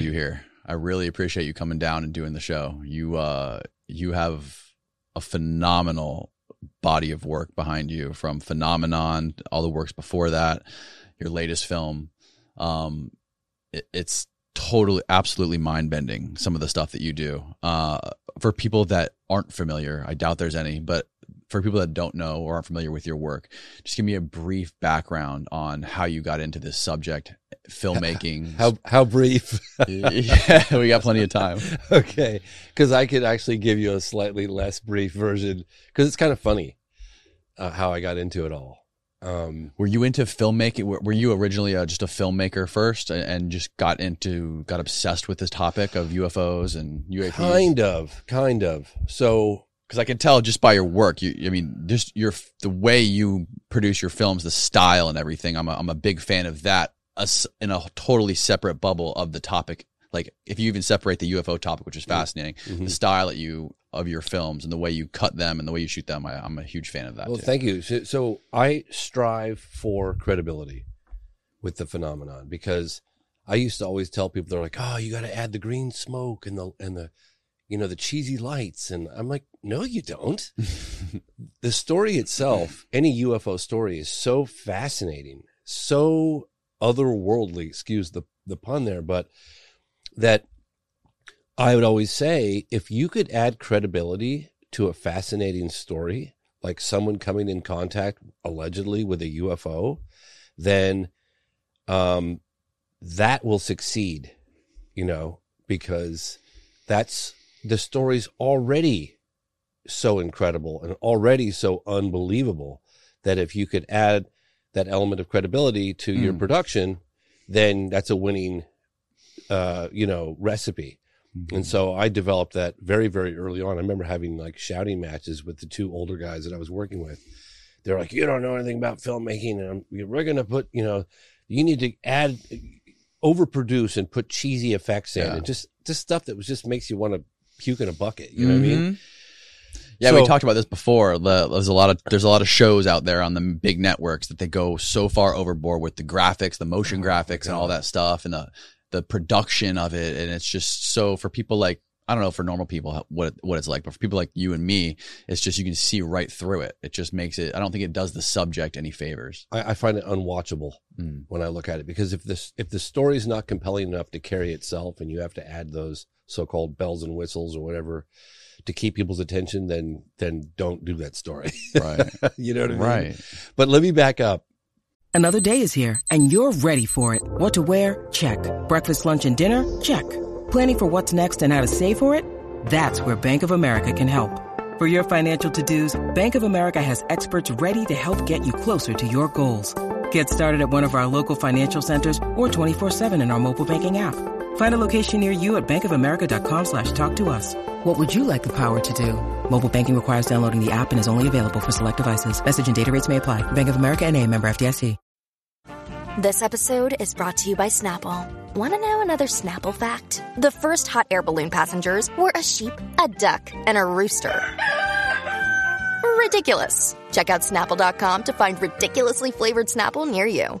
have you here. I really appreciate you coming down and doing the show. You uh you have a phenomenal body of work behind you from Phenomenon, all the works before that, your latest film. Um it, it's totally absolutely mind bending some of the stuff that you do. Uh for people that aren't familiar, I doubt there's any, but for people that don't know or aren't familiar with your work, just give me a brief background on how you got into this subject, filmmaking. How how brief? yeah, we got plenty of time. okay, because I could actually give you a slightly less brief version because it's kind of funny uh, how I got into it all. Um, were you into filmmaking? Were, were you originally uh, just a filmmaker first, and, and, just got into got obsessed with this topic of UFOs and UAPs? Kind of, kind of. So because I can tell just by your work. You, I mean, just your the way you produce your films, the style and everything. I'm a, I'm a big fan of that. In a totally separate bubble of the topic, like if you even separate the UFO topic, which is mm-hmm. fascinating, mm-hmm. the style that you of your films and the way you cut them and the way you shoot them, I, am a huge fan of that. Well, too. thank you. So, so I strive for credibility with the phenomenon because I used to always tell people they're like, "Oh, you got to add the green smoke and the and the you know, the cheesy lights. And I'm like, no, you don't. the story itself, any UFO story is so fascinating, so otherworldly, excuse the, the pun there, but that I would always say if you could add credibility to a fascinating story, like someone coming in contact allegedly with a UFO, then um, that will succeed, you know, because that's the story's already so incredible and already so unbelievable that if you could add that element of credibility to mm. your hmm. production, then that's a winning, uh, you know, recipe. Mm-hmm. And so I developed that very, very early on. I remember having like shouting matches with the two older guys that I was working with. They're like, "You don't know anything about filmmaking, and I'm, we're going to put, you know, you need to add, overproduce, and put cheesy effects in, yeah. and just just stuff that was just makes you want to puke in a bucket. You know mm-hmm. what I mean? Yeah, so, we talked about this before. There's a lot of there's a lot of shows out there on the big networks that they go so far overboard with the graphics, the motion oh graphics, and all that stuff, and the the production of it. And it's just so for people like I don't know for normal people what what it's like, but for people like you and me, it's just you can see right through it. It just makes it. I don't think it does the subject any favors. I, I find it unwatchable mm. when I look at it because if this if the story is not compelling enough to carry itself, and you have to add those so-called bells and whistles or whatever to keep people's attention, then then don't do that story. Right. you know what I mean? Right. But let me back up. Another day is here and you're ready for it. What to wear? Check. Breakfast, lunch, and dinner? Check. Planning for what's next and how to save for it? That's where Bank of America can help. For your financial to-dos, Bank of America has experts ready to help get you closer to your goals. Get started at one of our local financial centers or 24-7 in our mobile banking app. Find a location near you at bankofamerica.com slash talk to us. What would you like the power to do? Mobile banking requires downloading the app and is only available for select devices. Message and data rates may apply. Bank of America and a member FDIC. This episode is brought to you by Snapple. Want to know another Snapple fact? The first hot air balloon passengers were a sheep, a duck, and a rooster. Ridiculous. Check out snapple.com to find ridiculously flavored Snapple near you.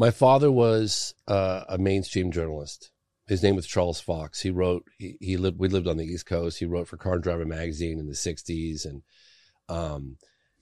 My father was uh, a mainstream journalist. His name was Charles Fox. He wrote. He, he, lived. We lived on the East Coast. He wrote for Car and Driver magazine in the '60s, and um,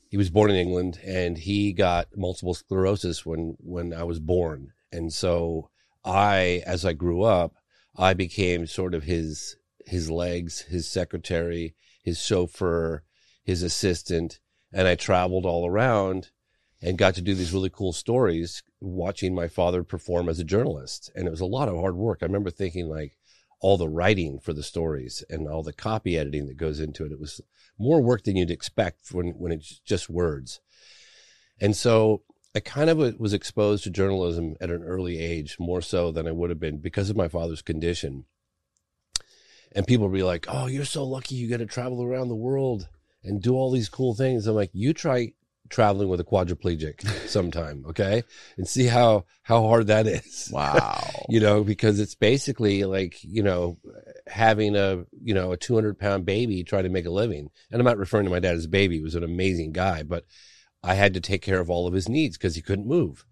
he was born in England. And he got multiple sclerosis when when I was born. And so I, as I grew up, I became sort of his his legs, his secretary, his chauffeur, his assistant, and I traveled all around and got to do these really cool stories watching my father perform as a journalist. And it was a lot of hard work. I remember thinking like all the writing for the stories and all the copy editing that goes into it. It was more work than you'd expect when, when it's just words. And so I kind of was exposed to journalism at an early age, more so than I would have been because of my father's condition. and people will be like, "Oh, you're so lucky you get to travel around the world and do all these cool things." I'm like, "You try traveling with a quadriplegic sometime, okay? And see how how hard that is." Wow. you know, because it's basically like, you know, having a, you know, a 200 pound baby trying to make a living. And I'm not referring to my dad as a baby. He was an amazing guy, but I had to take care of all of his needs because he couldn't move.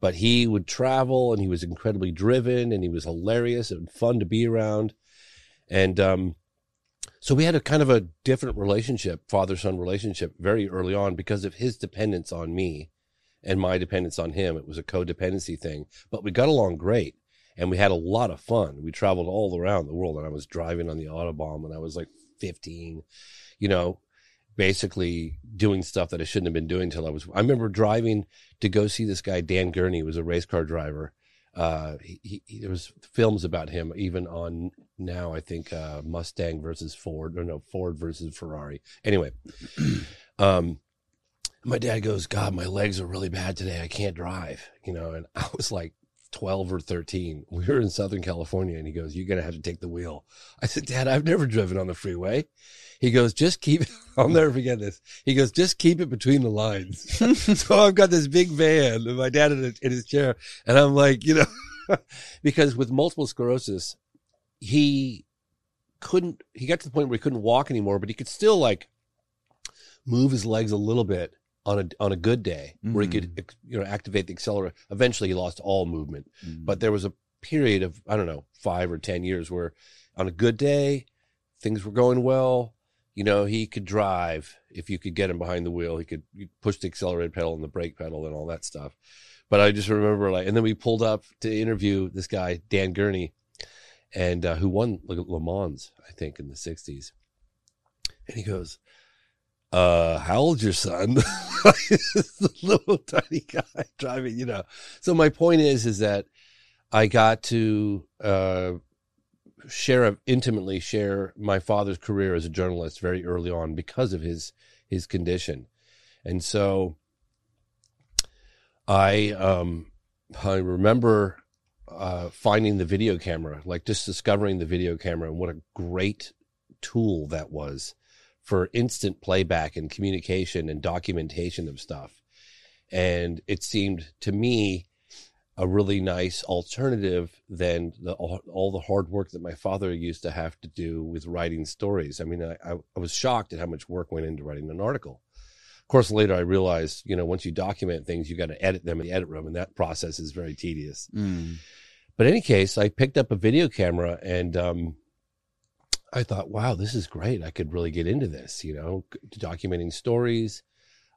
But he would travel and he was incredibly driven and he was hilarious and fun to be around. And, um, so we had a kind of a different relationship, father son relationship very early on because of his dependence on me and my dependence on him. It was a codependency thing, but we got along great and we had a lot of fun. We traveled all around the world and I was driving on the Autobahn when I was like 15, you know, basically doing stuff that I shouldn't have been doing until I was, I remember driving to go see this guy, Dan Gurney, who was a race car driver. Uh, he, he, there was films about him even on now, I think, uh, Mustang versus Ford or no, Ford versus Ferrari. Anyway, um, my dad goes, God, my legs are really bad today. I can't drive, you know, and I was like 12 or 13. We were in Southern California and he goes, You're going to have to take the wheel. I said, Dad, I've never driven on the freeway. He goes, Just keep, I'll never forget this. He goes, Just keep it between the lines. so I've got this big van and my dad in, in his chair. And I'm like, you know, because with multiple sclerosis, he couldn't, he got to the point where he couldn't walk anymore, but he could still like move his legs a little bit on a on a good day where he could you know activate the accelerator. Eventually, he lost all movement, Mm. but there was a period of I don't know five or ten years where on a good day things were going well. You know, he could drive if you could get him behind the wheel. He could push the accelerator pedal and the brake pedal and all that stuff. But I just remember like, and then we pulled up to interview this guy Dan Gurney, and uh, who won Le Mans, I think, in the '60s. And he goes, uh, how old's your son? the little tiny guy driving, you know. So my point is, is that I got to uh, share intimately share my father's career as a journalist very early on because of his his condition, and so I um I remember uh, finding the video camera, like just discovering the video camera, and what a great tool that was for instant playback and communication and documentation of stuff. And it seemed to me a really nice alternative than the, all, the hard work that my father used to have to do with writing stories. I mean, I, I, I was shocked at how much work went into writing an article. Of course, later I realized, you know, once you document things, you got to edit them in the edit room, and that process is very tedious. Mm. But in any case, I picked up a video camera and um, I thought, wow, this is great. I could really get into this, you know, documenting stories.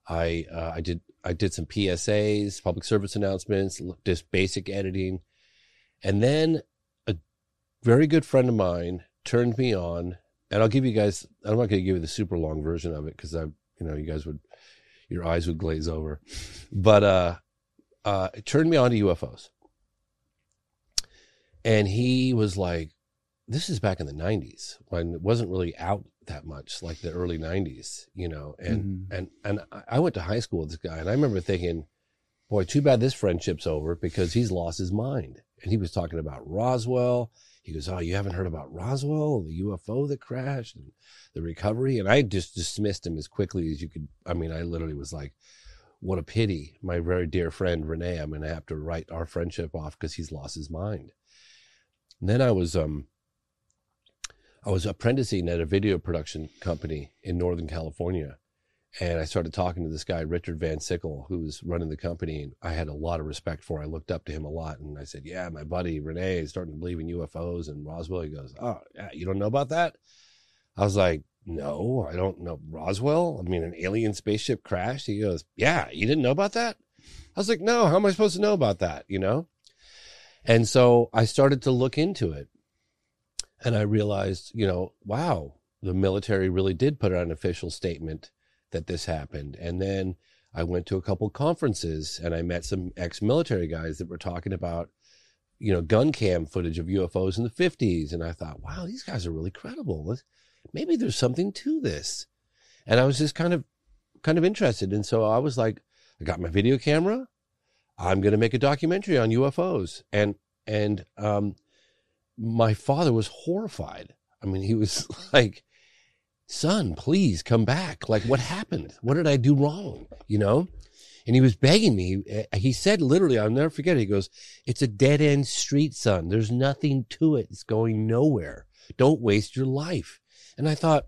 I uh, I did I did some PSAs, public service announcements, just basic editing, and then a very good friend of mine turned me on. And I'll give you guys. I'm not going to give you the super long version of it because I, you know, you guys would, your eyes would glaze over. But uh, uh, it turned me on to UFOs. And he was like, this is back in the 90s when it wasn't really out that much like the early 90s you know and Mhm. and and I- i went to high school with this guy and i remember thinking boy too bad this friendship's over because he's lost his mind. And he was talking about roswell. He goes oh you haven't heard about roswell the ufo that crashed and the recovery? And i just dismissed him as quickly as you could i mean i literally was like what a pity my very dear friend renee i'm going to have to write our friendship off because he's lost his mind and then i was um I was apprenticing at a video production company in Northern California. And I started talking to this guy, Richard Van Sickle, who was running the company. And I had a lot of respect for. I looked up to him a lot. And I said, Yeah, my buddy Renee is starting to believe in UFOs and Roswell. He goes, Oh, yeah, you don't know about that? I was like, No, I don't know. Roswell? I mean, an alien spaceship crashed? He goes, Yeah, you didn't know about that? I was like, No, how am I supposed to know about that? You know? And so I started to look into it and I realized, you know, wow, the military really did put out an official statement that this happened. And then I went to a couple conferences and I met some ex-military guys that were talking about, you know, gun cam footage of UFOs in the 50s. And I thought, wow, these guys are really credible. Maybe there's something to this. And I was just kind of, kind of interested. And so I was like, I got my video camera. I'm going to make a documentary on UFOs. And, and, um, my father was horrified. I mean, he was like, son, please come back. Like, what happened? What did I do wrong? You know? And he was begging me. He said literally, I'll never forget it. He goes, It's a dead end street, son. There's nothing to it. It's going nowhere. Don't waste your life. And I thought,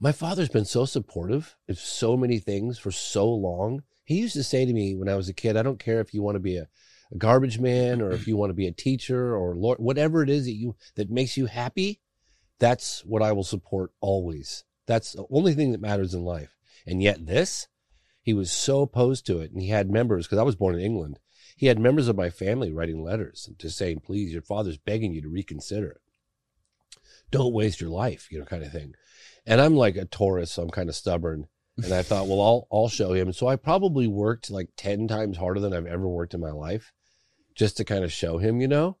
my father's been so supportive of so many things for so long. He used to say to me when I was a kid, I don't care if you want to be a, a garbage man or if you want to be a teacher or Lord, whatever it is that you that makes you happy, that's what I will support always. That's the only thing that matters in life. And yet this, he was so opposed to it. And he had members, because I was born in England, he had members of my family writing letters just saying, please, your father's begging you to reconsider it. Don't waste your life, you know, kind of thing. And I'm like a Taurus, so I'm kind of stubborn. And I thought, well, I'll I'll show him. So I probably worked like ten times harder than I've ever worked in my life, just to kind of show him, you know.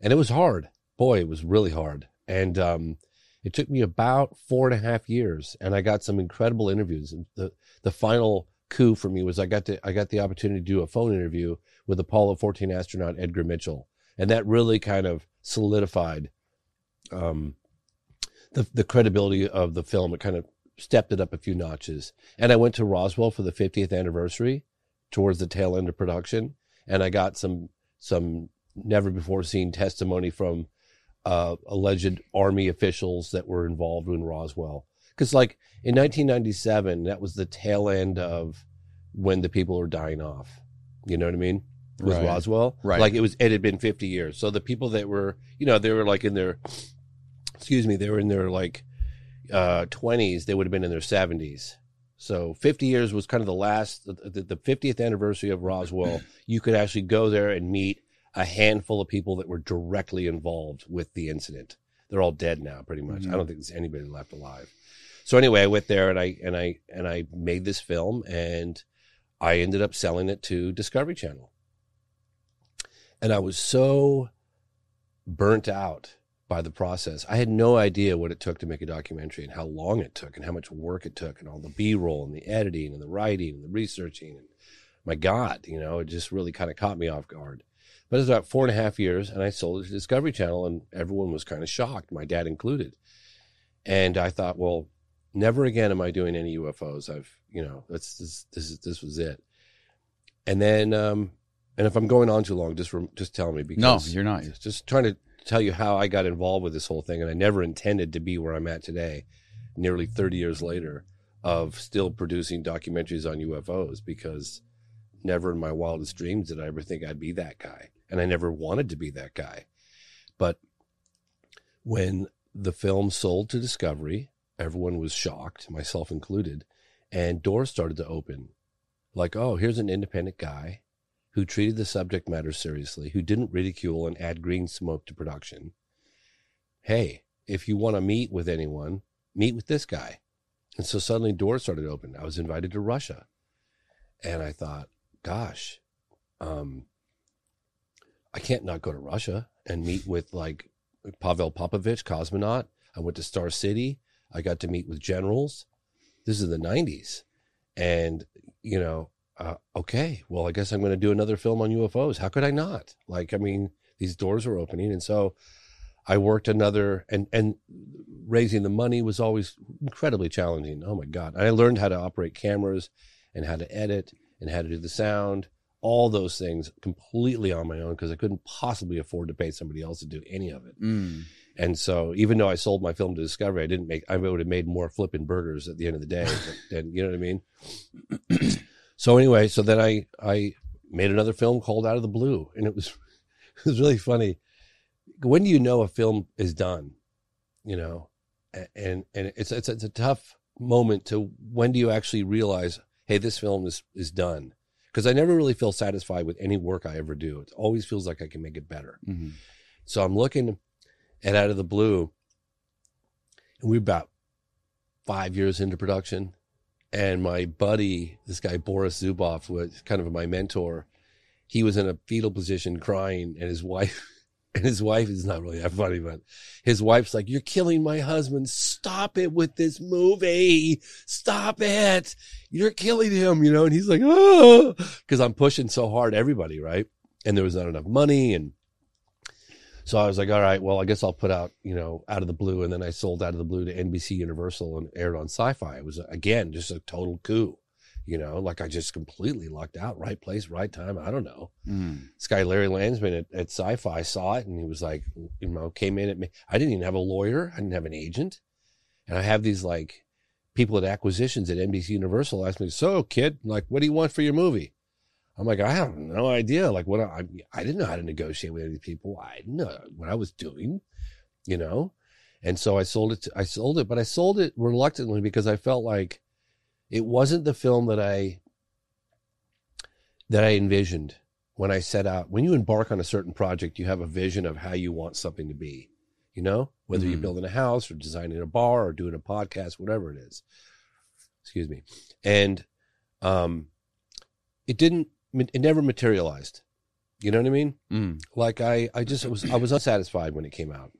And it was hard. Boy, it was really hard. And um, it took me about four and a half years, and I got some incredible interviews. And the the final coup for me was I got to I got the opportunity to do a phone interview with Apollo 14 astronaut Edgar Mitchell, and that really kind of solidified um, the the credibility of the film. It kind of stepped it up a few notches. And I went to Roswell for the 50th anniversary, towards the tail end of production, and I got some some never before seen testimony from uh, alleged army officials that were involved in Roswell. Because like in 1997, that was the tail end of when the people were dying off. You know what I mean? With Right. Roswell, Right. Like it was, it had been 50 years. So the people that were, you know, they were like in their, excuse me, they were in their like uh, 20s. They would have been in their 70s. So 50 years was kind of the last, the, the 50th anniversary of Roswell. You could actually go there and meet a handful of people that were directly involved with the incident. They're all dead now, pretty much. I don't think there's anybody left alive. So anyway, I went there and I and I and I made this film and I ended up selling it to Discovery Channel. And I was so burnt out by the process. I had no idea what it took to make a documentary and how long it took and how much work it took and all the B-roll and the editing and the writing and the researching and my God, you know, it just really kind of caught me off guard. But it was about four and a half years, and I sold it to Discovery Channel, and everyone was kind of shocked, my dad included. And I thought, well, never again am I doing any UFOs. I've, you know, that's this this is this was it. And then, um, and if I'm going on too long, just rem- just tell me because No, you're not. just trying to tell you how I got involved with this whole thing, and I never intended to be where I'm at today, nearly 30 years later, of still producing documentaries on UFOs because never in my wildest dreams did I ever think I'd be that guy, and I never wanted to be that guy. But when the film sold to Discovery, everyone was shocked, myself included, and doors started to open. Like, oh, here's an independent guy who treated the subject matter seriously, who didn't ridicule and add green smoke to production. Hey, if you want to meet with anyone, meet with this guy. And so suddenly doors started open. I was invited to Russia. And I thought, gosh, um, I can't not go to Russia and meet with like Pavel Popovich, cosmonaut. I went to Star City. I got to meet with generals. This is the 90s. And, you know, uh, okay, well, I guess I'm going to do another film on UFOs. How could I not? Like, I mean, these doors were opening. And so I worked another, and, and raising the money was always incredibly challenging. Oh my God. And I learned how to operate cameras and how to edit and how to do the sound, all those things completely on my own because I couldn't possibly afford to pay somebody else to do any of it. Mm. And so, even though I sold my film to Discovery, I didn't make. I would have made more flipping burgers at the end of the day. and you know what I mean? So anyway, so then I I made another film called Out of the Blue, and it was it was really funny. When do you know a film is done? You know, and and it's it's it's a tough moment to when do you actually realize, hey, this film is is done? Because I never really feel satisfied with any work I ever do. It always feels like I can make it better. Mhm. So I'm looking at Out of the Blue, and we're about five years into production. And my buddy, this guy Boris Zubov, was kind of my mentor. He was in a fetal position crying, and his wife, and his wife is not really that funny, but his wife's like, You're killing my husband. Stop it with this movie. Stop it. You're killing him, you know? And he's like, Oh, because I'm pushing so hard, everybody, right? And there was not enough money. And So I was like, all right, well, I guess I'll put out, you know, out of the blue. And then I sold out of the blue to NBC Universal and aired on sci fi. It was, again, just a total coup, you know, like I just completely lucked out. Right place, right time. I don't know. Mm. This guy, Larry Landsman at, at sci fi, saw it and he was like, you know, came in at me. I didn't even have a lawyer, I didn't have an agent. And I have these like people at acquisitions at NBC Universal asked me, so kid, like, what do you want for your movie? I'm like, I have no idea. Like what I, I didn't know how to negotiate with any people. I didn't know what I was doing, you know? And so I sold it, to, I sold it, but I sold it reluctantly because I felt like it wasn't the film that I, that I envisioned when I set out. When you embark on a certain project, you have a vision of how you want something to be, you know, whether Mhm. you're building a house or designing a bar or doing a podcast, whatever it is. Excuse me. And, um, it didn't, it never materialized. You know what I mean? Mm. Like I, I just was, I was unsatisfied when it came out.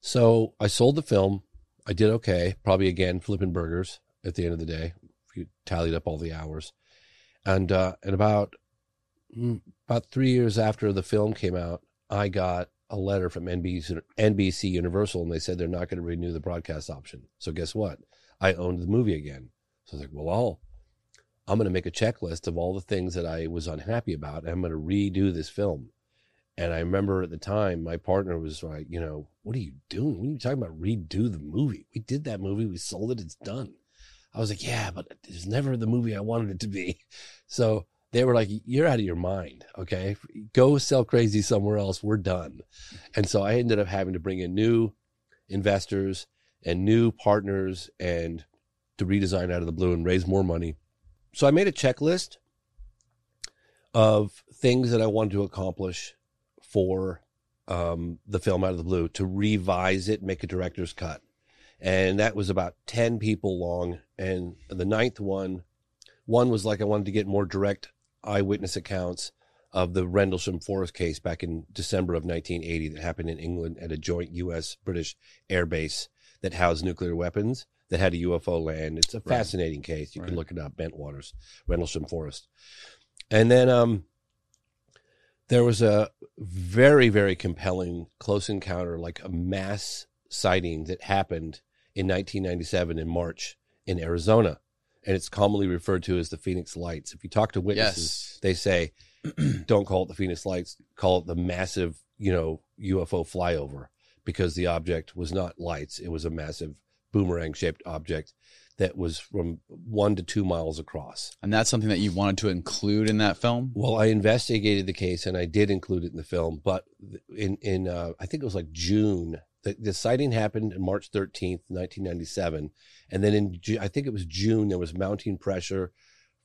So I sold the film. I did okay. Probably again flipping burgers at the end of the day. If you tallied up all the hours, and uh, and about mm, about three years after the film came out, I got a letter from NBC, NBC Universal, and they said they're not going to renew the broadcast option. So guess what? I owned the movie again. So I was like, well, I'll, I'm going to make a checklist of all the things that I was unhappy about, and I'm going to redo this film. And I remember at the time, my partner was like, you know, what are you doing? What are you talking about? Redo the movie. We did that movie. We sold it. It's done. I was like, yeah, but it's never the movie I wanted it to be. So they were like, you're out of your mind. Okay. Go sell crazy somewhere else. We're done. And so I ended up having to bring in new investors and new partners and to redesign out of the blue and raise more money. So I made a checklist of things that I wanted to accomplish for um, the film out of the blue to revise it, make a director's cut. And that was about 10 people long. And the ninth one, one was like I wanted to get more direct eyewitness accounts of the Rendlesham Forest case back in December of 1980 that happened in England at a joint U.S. British air base that housed nuclear weapons that had a UFO land. It's a Right. fascinating case. You can look it up, Bentwaters, Rendlesham Forest. And then um, there was a very, very compelling close encounter, like a mass sighting that happened in 1997 in March in Arizona. And it's commonly referred to as the Phoenix Lights. If you talk to witnesses, Yes. they say, don't call it the Phoenix Lights, call it the massive, you know, UFO flyover because the object was not lights. It was a massive boomerang shaped object that was from one to two miles across. And that's something that you wanted to include in that film? Well, I investigated the case and I did include it in the film, but in in uh, I think it was like June. The, the sighting happened on March 13th, 1997, and then in I think it was June there was mounting pressure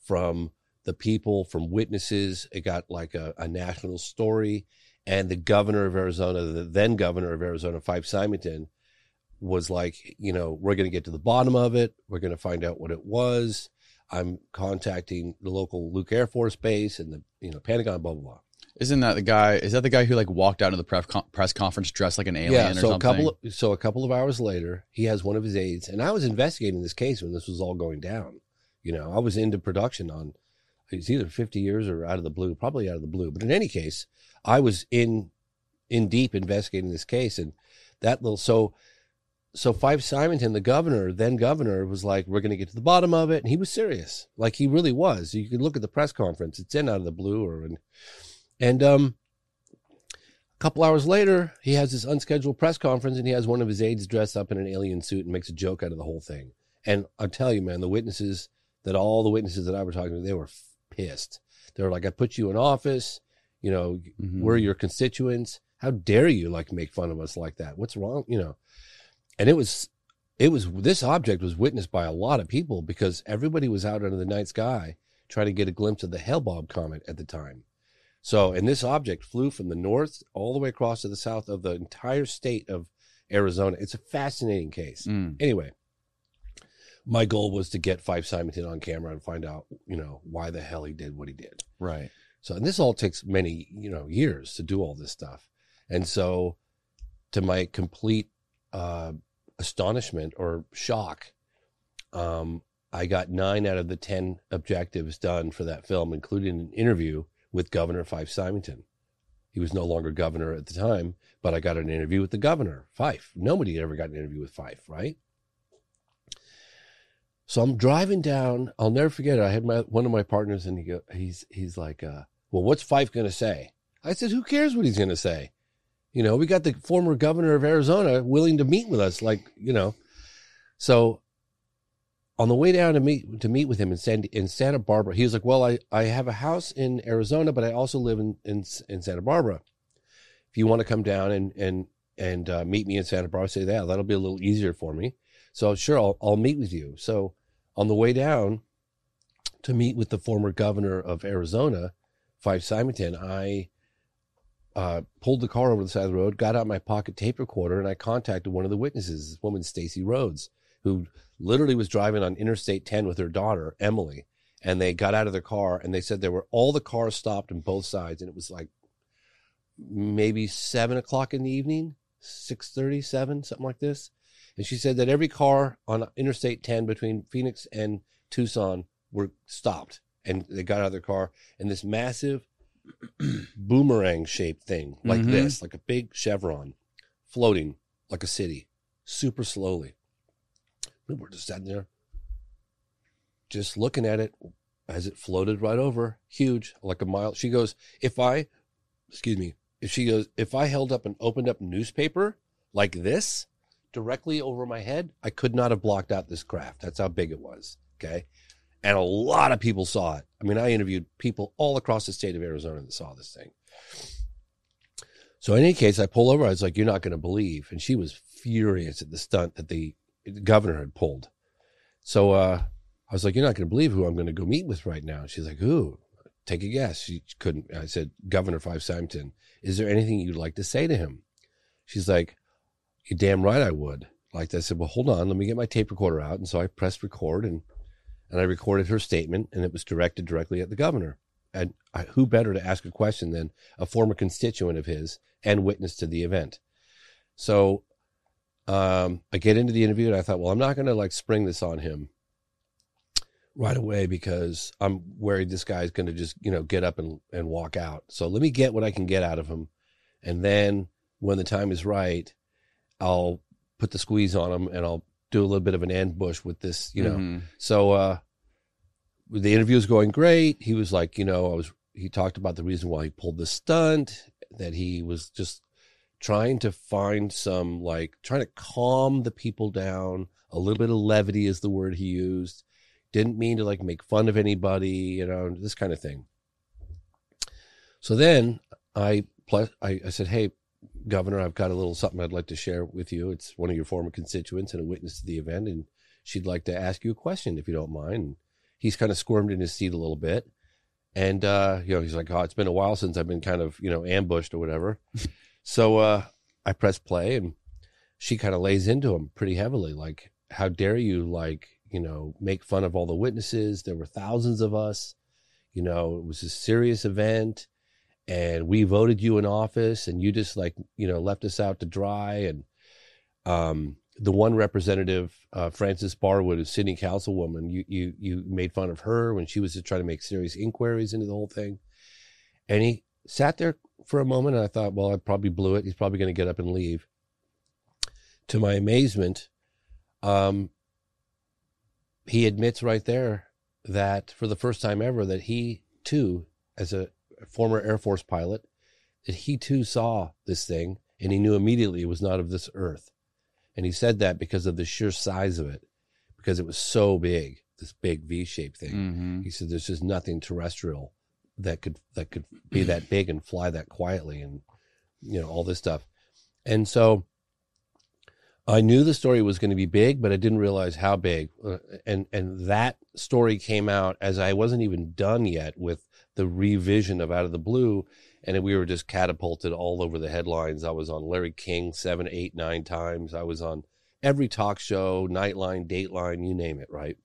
from the people, from witnesses. It got like a, a national story, and the governor of Arizona, the then governor of Arizona, Fife Symington, was like, you know, we're going to get to the bottom of it. We're going to find out what it was. I'm contacting the local Luke Air Force Base and the you know Pentagon, blah blah blah. Isn't that the guy? Is that the guy who like walked out of the press, press conference dressed like an alien yeah. or So something? a couple of, so a couple of hours later, he has one of his aides, and I was investigating this case when this was all going down. You know, I was into production on it's either 50 years or out of the blue, probably out of the blue. But in any case, I was in in deep investigating this case, and that little so so Fife Symington, the governor, then governor, was like, "We're going to get to the bottom of it," and he was serious, like he really was. You can look at the press conference; it's in out of the blue, or and and um, a couple hours later, he has this unscheduled press conference, and he has one of his aides dressed up in an alien suit and makes a joke out of the whole thing. And I tell you, man, the witnesses that all the witnesses that I were talking to, they were f- pissed. They were like, "I put you in office, you know, Mhm. we're your constituents. How dare you like make fun of us like that? What's wrong? You know." And it was, it was this object was witnessed by a lot of people because everybody was out under the night sky trying to get a glimpse of the Hale-Bopp comet at the time. So, and this object flew from the north all the way across to the south of the entire state of Arizona. It's a fascinating case. Mm. Anyway, my goal was to get Fife Symington on camera and find out, you know, why the hell he did what he did. Right. So, and this all takes many, you know, years to do all this stuff. And so, to my complete uh, astonishment or shock, um, I got nine out of the 10 objectives done for that film, including an interview with Governor Fife Symington. He was no longer governor at the time, but I got an interview with the governor, Fife. Nobody ever got an interview with Fife, right? So I'm driving down. I'll never forget it. I had my one of my partners, and he go, he's he's like, uh, "Well, what's Fife going to say?" I said, "Who cares what he's going to say? You know, we got the former governor of Arizona willing to meet with us, like you know." So on the way down to meet to meet with him in San, in Santa Barbara, he was like, "Well, I, I have a house in Arizona, but I also live in in, in Santa Barbara. If you want to come down and and and uh, meet me in Santa Barbara, say that that'll be a little easier for me." So sure, I'll, I'll meet with you. So on the way down to meet with the former governor of Arizona, Fife Symington, I uh, pulled the car over the side of the road, got out my pocket tape recorder, and I contacted one of the witnesses, this woman, Stacy Rhodes, who literally was driving on Interstate 10 with her daughter, Emily. And they got out of their car and they said there were all the cars stopped on both sides. And it was like maybe seven o'clock in the evening, 637, something like this. And she said that every car on Interstate 10 between Phoenix and Tucson were stopped and they got out of their car and this massive boomerang shaped thing like Mhm. this, like a big chevron floating like a city super slowly. We were just sitting there just looking at it as it floated right over, huge, like a mile. She goes, if I, excuse me, if she goes, if I held up an opened up newspaper like this directly over my head, I could not have blocked out this craft. That's how big it was. Okay. And a lot of people saw it. I mean, I interviewed people all across the state of Arizona that saw this thing. So in any case, I pull over. I was like, "You're not going to believe," and she was furious at the stunt that the governor had pulled. So uh, I was like, "You're not going to believe who I'm going to go meet with right now." She's like, "Who?" Take a guess. She couldn't. I said, "Governor Fife Symington. Is there anything you'd like to say to him?" She's like, "You're damn right I would." Like I said, "Well, hold on. Let me get my tape recorder out." And so I pressed record and and I recorded her statement, and it was directed directly at the governor. And I, who better to ask a question than a former constituent of his and witness to the event? So um, I get into the interview, and I thought, well, I'm not going to like spring this on him right away because I'm worried this guy's going to just you know get up and, and walk out. So let me get what I can get out of him, and then when the time is right, I'll put the squeeze on him, and I'll do a little bit of an ambush with this, you know. Mhm. So uh the interview was going great. He was like, you know, I was he talked about the reason why he pulled the stunt, that he was just trying to find some like trying to calm the people down. A little bit of levity is the word he used. Didn't mean to like make fun of anybody, you know, this kind of thing. So then I plus I, I said, Hey, Governor, I've got a little something I'd like to share with you. It's one of your former constituents and a witness to the event, and she'd like to ask you a question if you don't mind. And he's kind of squirmed in his seat a little bit. And uh, you know, he's like, Oh, it's been a while since I've been kind of, you know, ambushed or whatever. so uh I press play and she kind of lays into him pretty heavily, like, How dare you like, you know, make fun of all the witnesses? There were thousands of us, you know, it was a serious event and we voted you in office and you just like you know left us out to dry and um the one representative uh, frances barwood a city councilwoman you you you made fun of her when she was just trying to make serious inquiries into the whole thing. And he sat there for a moment and i thought well i probably blew it. He's probably going to get up and leave. To my amazement um he admits right there that for the first time ever that he too as a former Air Force pilot, that he too saw this thing and he knew immediately it was not of this earth. And he said that because of the sheer size of it, because it was so big, this big V shaped thing. Mhm. He said there's just nothing terrestrial that could that could be that big and fly that quietly and you know, all this stuff. And so I knew the story was going to be big, but I didn't realize how big. Uh, and and that story came out as I wasn't even done yet with the revision of Out of the Blue, and we were just catapulted all over the headlines. I was on Larry King seven, eight, nine times. I was on every talk show, Nightline, Dateline, you name it, right?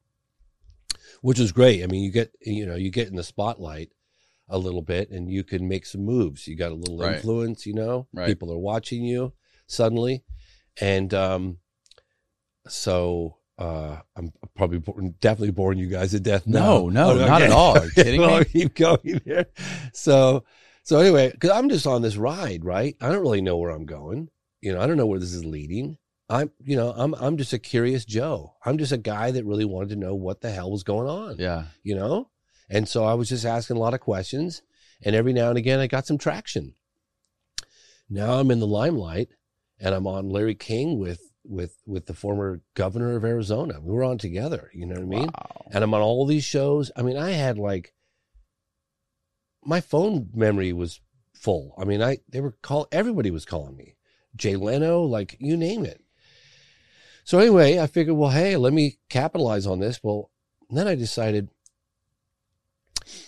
Which is great. I mean, you get you know you get in the spotlight a little bit, and you can make some moves. You got a little Right. influence, you know. Right. People are watching you suddenly, and um, so uh, I'm probably definitely boring you guys to death. No, now. no, not at all. Are you kidding well, me? keep going here. So, So anyway, because I'm just on this ride, right? I don't really know where I'm going. You know, I don't know where this is leading. I'm, you know, I'm I'm just a curious Joe. I'm just a guy that really wanted to know what the hell was going on. Yeah. You know, and so I was just asking a lot of questions, and every now and again I got some traction. Now I'm in the limelight, and I'm on Larry King with with with the former governor of Arizona. We were on together. You know what I mean? Wow. and I'm on all these shows. I mean, I had like my phone memory was full. I mean, I they were call everybody was calling me. Jay Leno, like you name it. So anyway, I figured, well, hey, let me capitalize on this. Well, then I decided,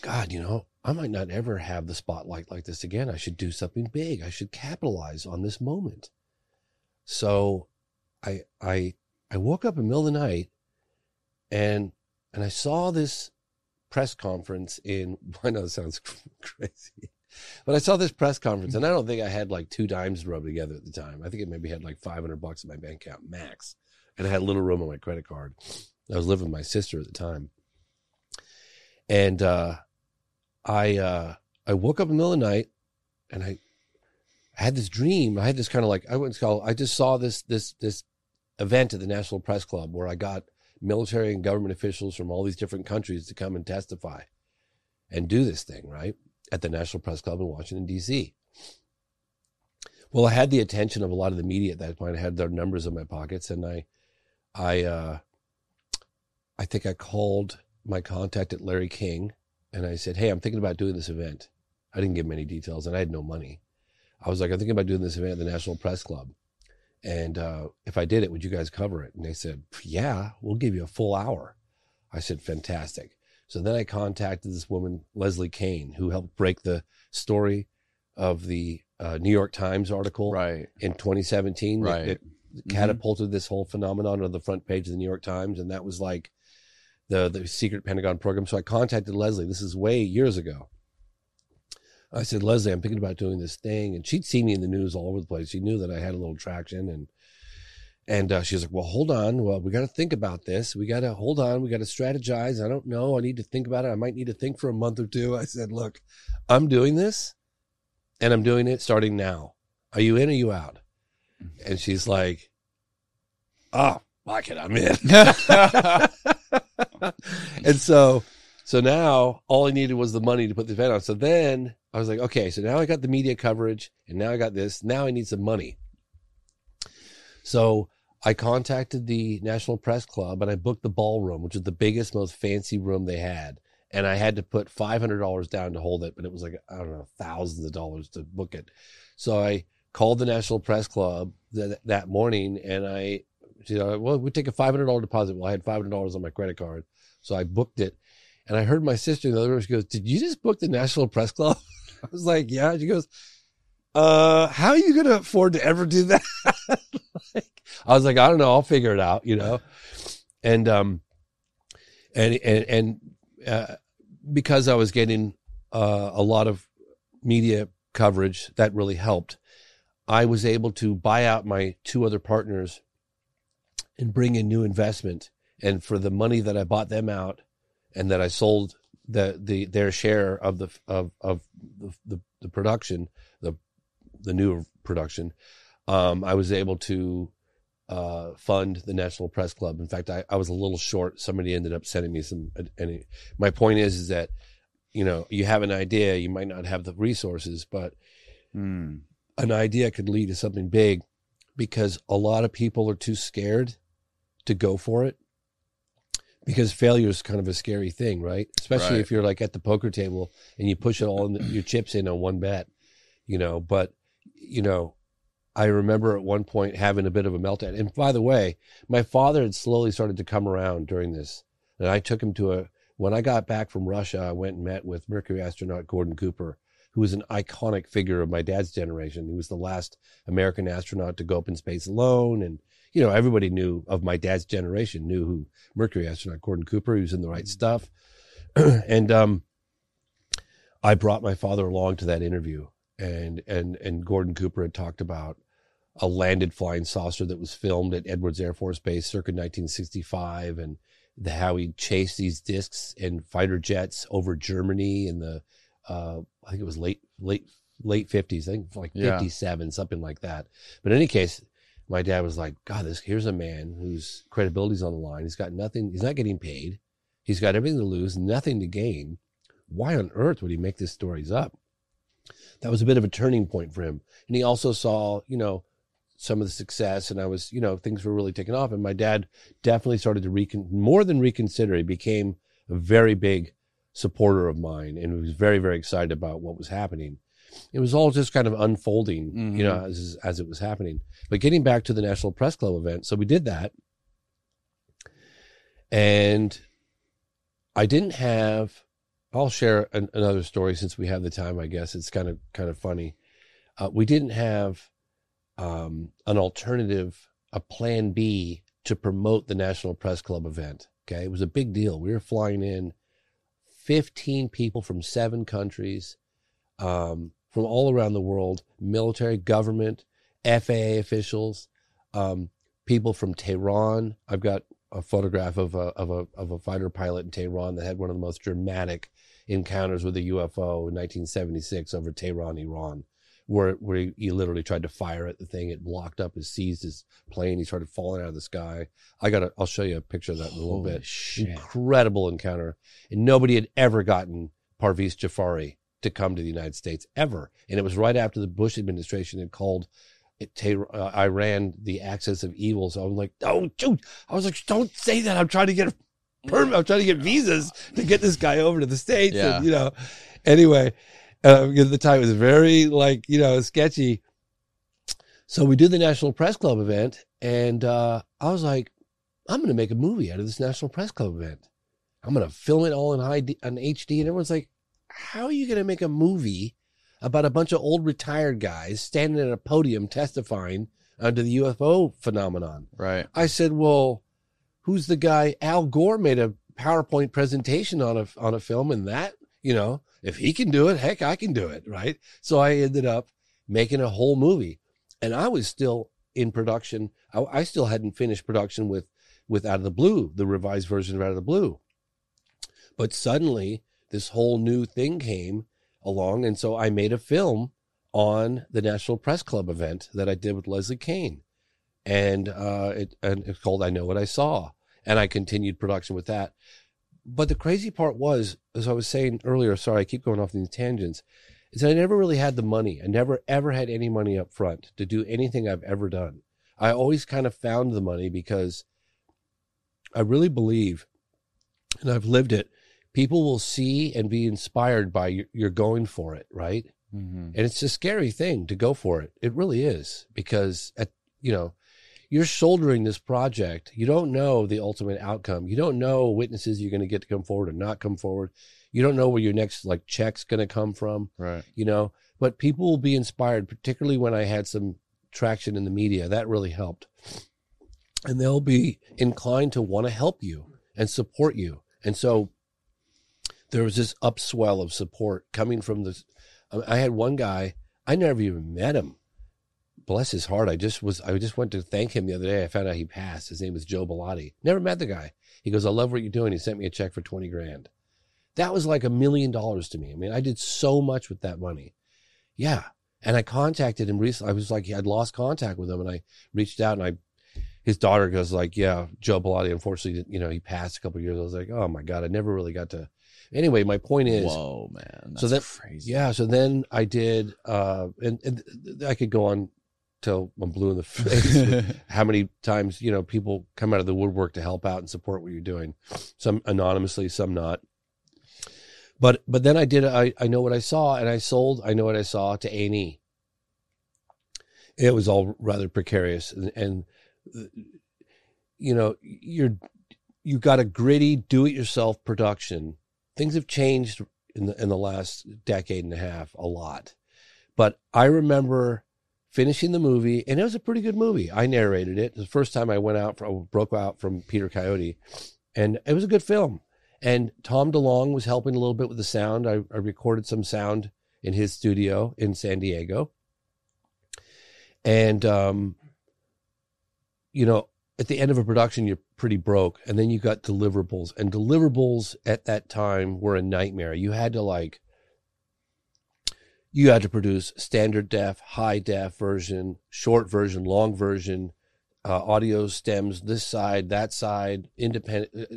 God, you know, I might not ever have the spotlight like this again. I should do something big. I should capitalize on this moment. So I I I woke up in the middle of the night and and I saw this press conference in I know it sounds crazy. But I saw this press conference and I don't think I had like two dimes rubbed together at the time. I think it maybe had like 500 bucks in my bank account max. And I had a little room on my credit card. I was living with my sister at the time. And uh I uh I woke up in the middle of the night and I I had this dream. I had this kind of like I wouldn't call I just saw this this this event at the National Press Club where I got military and government officials from all these different countries to come and testify and do this thing, right? At the National Press Club in Washington, D.C. Well, I had the attention of a lot of the media at that point. I had their numbers in my pockets and I, I, uh, I think I called my contact at Larry King and I said, Hey, I'm thinking about doing this event. I didn't give him any details and I had no money. I was like, I'm thinking about doing this event at the National Press Club. And uh, if I did it, would you guys cover it? And they said, Yeah, we'll give you a full hour. I said, Fantastic. So then I contacted this woman, Leslie Kean, who helped break the story of the uh, New York Times article Right. in 2017 that- Right. that, catapulted this whole phenomenon on the front page of the New York Times. And that was like the, the secret Pentagon program. So I contacted Leslie. This is way years ago. I said, Leslie, I'm thinking about doing this thing. And she'd seen me in the news all over the place. She knew that I had a little traction. And and uh, she was like, well, hold on. Well, we got to think about this. We got to hold on. We got to strategize. I don't know. I need to think about it. I might need to think for a month or two. I said, look, I'm doing this and I'm doing it starting now. Are you in or you out? And she's like, oh, fuck it. I'm in. and so, so now all I needed was the money to put the event on. So then I was like, okay, so now I got the media coverage and now I got this. Now I need some money. So I contacted the National Press Club and I booked the ballroom, which is the biggest, most fancy room they had. And I had to put $500 down to hold it, but it was like, I don't know, thousands of dollars to book it. So I called the National Press Club that, that morning and I, said, well, we take a $500 deposit. Well, I had $500 on my credit card. So I booked it. And I heard my sister in the other room, she goes, Did you just book the National Press Club? I was like, Yeah. She goes, Uh, how are you going to afford to ever do that? like, I was like, I don't know. I'll figure it out, you know? And, um, and, and, and, uh, because I was getting, uh, a lot of media coverage that really helped, I was able to buy out my two other partners and bring in new investment. And for the money that I bought them out and that I sold the, the, their share of the, of, of the, the, the production, the, the new production, um, I was able to, uh, fund the National Press Club. In fact, I, I was a little short. Somebody ended up sending me some, any, my point is, is that, you know, you have an idea, you might not have the resources, but Hmm. an idea could lead to something big because a lot of people are too scared to go for it because failure is kind of a scary thing, right? Especially Right. if you're like at the poker table and you push it all in the, your chips in on one bet, you know, but you know, I remember at one point having a bit of a meltdown. And by the way, my father had slowly started to come around during this. And I took him to a, when I got back from Russia, I went and met with Mercury astronaut Gordon Cooper, who was an iconic figure of my dad's generation. He was the last American astronaut to go up in space alone. And, you know, everybody knew of my dad's generation, knew who Mercury astronaut Gordon Cooper, he was in the right stuff. and, um, I brought my father along to that interview and, and, and Gordon Cooper had talked about a landed flying saucer that was filmed at Edwards Air Force Base circa 1965 and the, how he chased these discs in fighter jets over Germany in the, uh, I think it was late late late fifties, I think like Yeah. fifty seven, something like that. But in any case, my dad was like, God, this here's a man whose credibility's on the line. He's got nothing. He's not getting paid. He's got everything to lose, nothing to gain. Why on earth would he make these stories up? That was a bit of a turning point for him. And he also saw, you know, some of the success, and I was, you know, things were really taking off. And my dad definitely started to recon more than reconsider. He became a very big supporter of mine and was very, very excited about what was happening. It was all just kind of unfolding, you know, mm-hmm. as, as it was happening. But getting back to the National Press Club event, so we did that. And I didn't have, I'll share an, another story since we have the time, I guess. It's kind of, kind of funny. Uh, we didn't have um, an alternative, a plan B to promote the National Press Club event. Okay. It was a big deal. We were flying in 15 people from seven countries, um, from all around the world, military, government, FAA officials, um, people from Tehran. I've got a photograph of a, of a, of a fighter pilot in Tehran that had one of the most dramatic encounters with a UFO in 1976 over Tehran, Iran where where he, literally tried to fire at the thing. It blocked up, it seized his plane. He started falling out of the sky. I got. I'll show you a picture of that in a little Holy bit. shit. Incredible encounter, and nobody had ever gotten Parviz Jafari to come to the United States ever. And it was right after the Bush administration had called. Teh- uh, Iran the axis of evil. So I'm like, oh, dude. I was like, don't say that. I'm trying to get a permit. I'm trying to get visas to get this guy over to the States. Yeah. And, you know, anyway, uh, because the time it was very like you know sketchy. So we do the National Press Club event, and uh, I was like, I'm going to make a movie out of this National Press Club event. I'm going to film it all in high D- on HD, and everyone's like, How are you going to make a movie about a bunch of old retired guys standing at a podium testifying under the UFO phenomenon? Right. I said, "Well, who's the guy? Al Gore made a PowerPoint presentation on a on a film, and that you know, if he can do it, heck, I can do it, right?" So I ended up making a whole movie, and I was still in production. I, I still hadn't finished production with with Out of the Blue, the revised version of Out of the Blue, but suddenly this whole new thing came along, and so I made a film on the National Press Club event that I did with Leslie Kean and uh, it and it's called "I Know What I Saw," and I continued production with that. But the crazy part was, as I was saying earlier, sorry, I keep going off these tangents, is that I never really had the money. I never ever had any money up front to do anything I've ever done. I always kind of found the money because I really believe, and I've lived it. People will see and be inspired by your, you're going for it, right? Mm-hmm. And it's a scary thing to go for it. It really is because at you know, you're shouldering this project. You don't know the ultimate outcome. You don't know witnesses you're going to get to come forward or not come forward. You don't know where your next like check's going to come from, Right. you know. But people will be inspired, particularly when I had some traction in the media. That really helped. And they'll be inclined to want to help you and support you. And so there was this upswell of support coming from this. I had one guy, I never even met him. Bless his heart. I just was, I just went to thank him the other day. I found out he passed. His name was Joe Bellotti. Never met the guy. He goes, I love what you're doing. He sent me a check for 20 grand. That was like a million dollars to me. I mean, I did so much with that money. Yeah. And I contacted him recently. I was like, I'd lost contact with him and I reached out and I, his daughter goes like, yeah, Joe Bellotti, unfortunately, you know, he passed a couple years. I was like, oh my God, I never really got to. Anyway, my point is, Whoa, man. So that- crazy. yeah. So then I did, uh, and, and I could go on till I'm blue in the face. how many times you know people come out of the woodwork to help out and support what you're doing? Some anonymously, some not. But but then I did. I I know what I saw, and I sold. I know what I saw to A and E. It was all rather precarious, and, and you know you're you got a gritty do-it-yourself production. Things have changed in the in the last decade and a half a lot, but I remember finishing the movie, and it was a pretty good movie. I narrated it. It the first time I went out from broke out from Peter Coyote, and it was a good film. And Tom DeLonge was helping a little bit with the sound. I, I recorded some sound in his studio in San Diego, and um, you know, at the end of a production, you're pretty broke, and then you got deliverables, and deliverables at that time were a nightmare. You had to like you had to produce standard def, high def version, short version, long version, uh, audio stems this side, that side, independent, uh,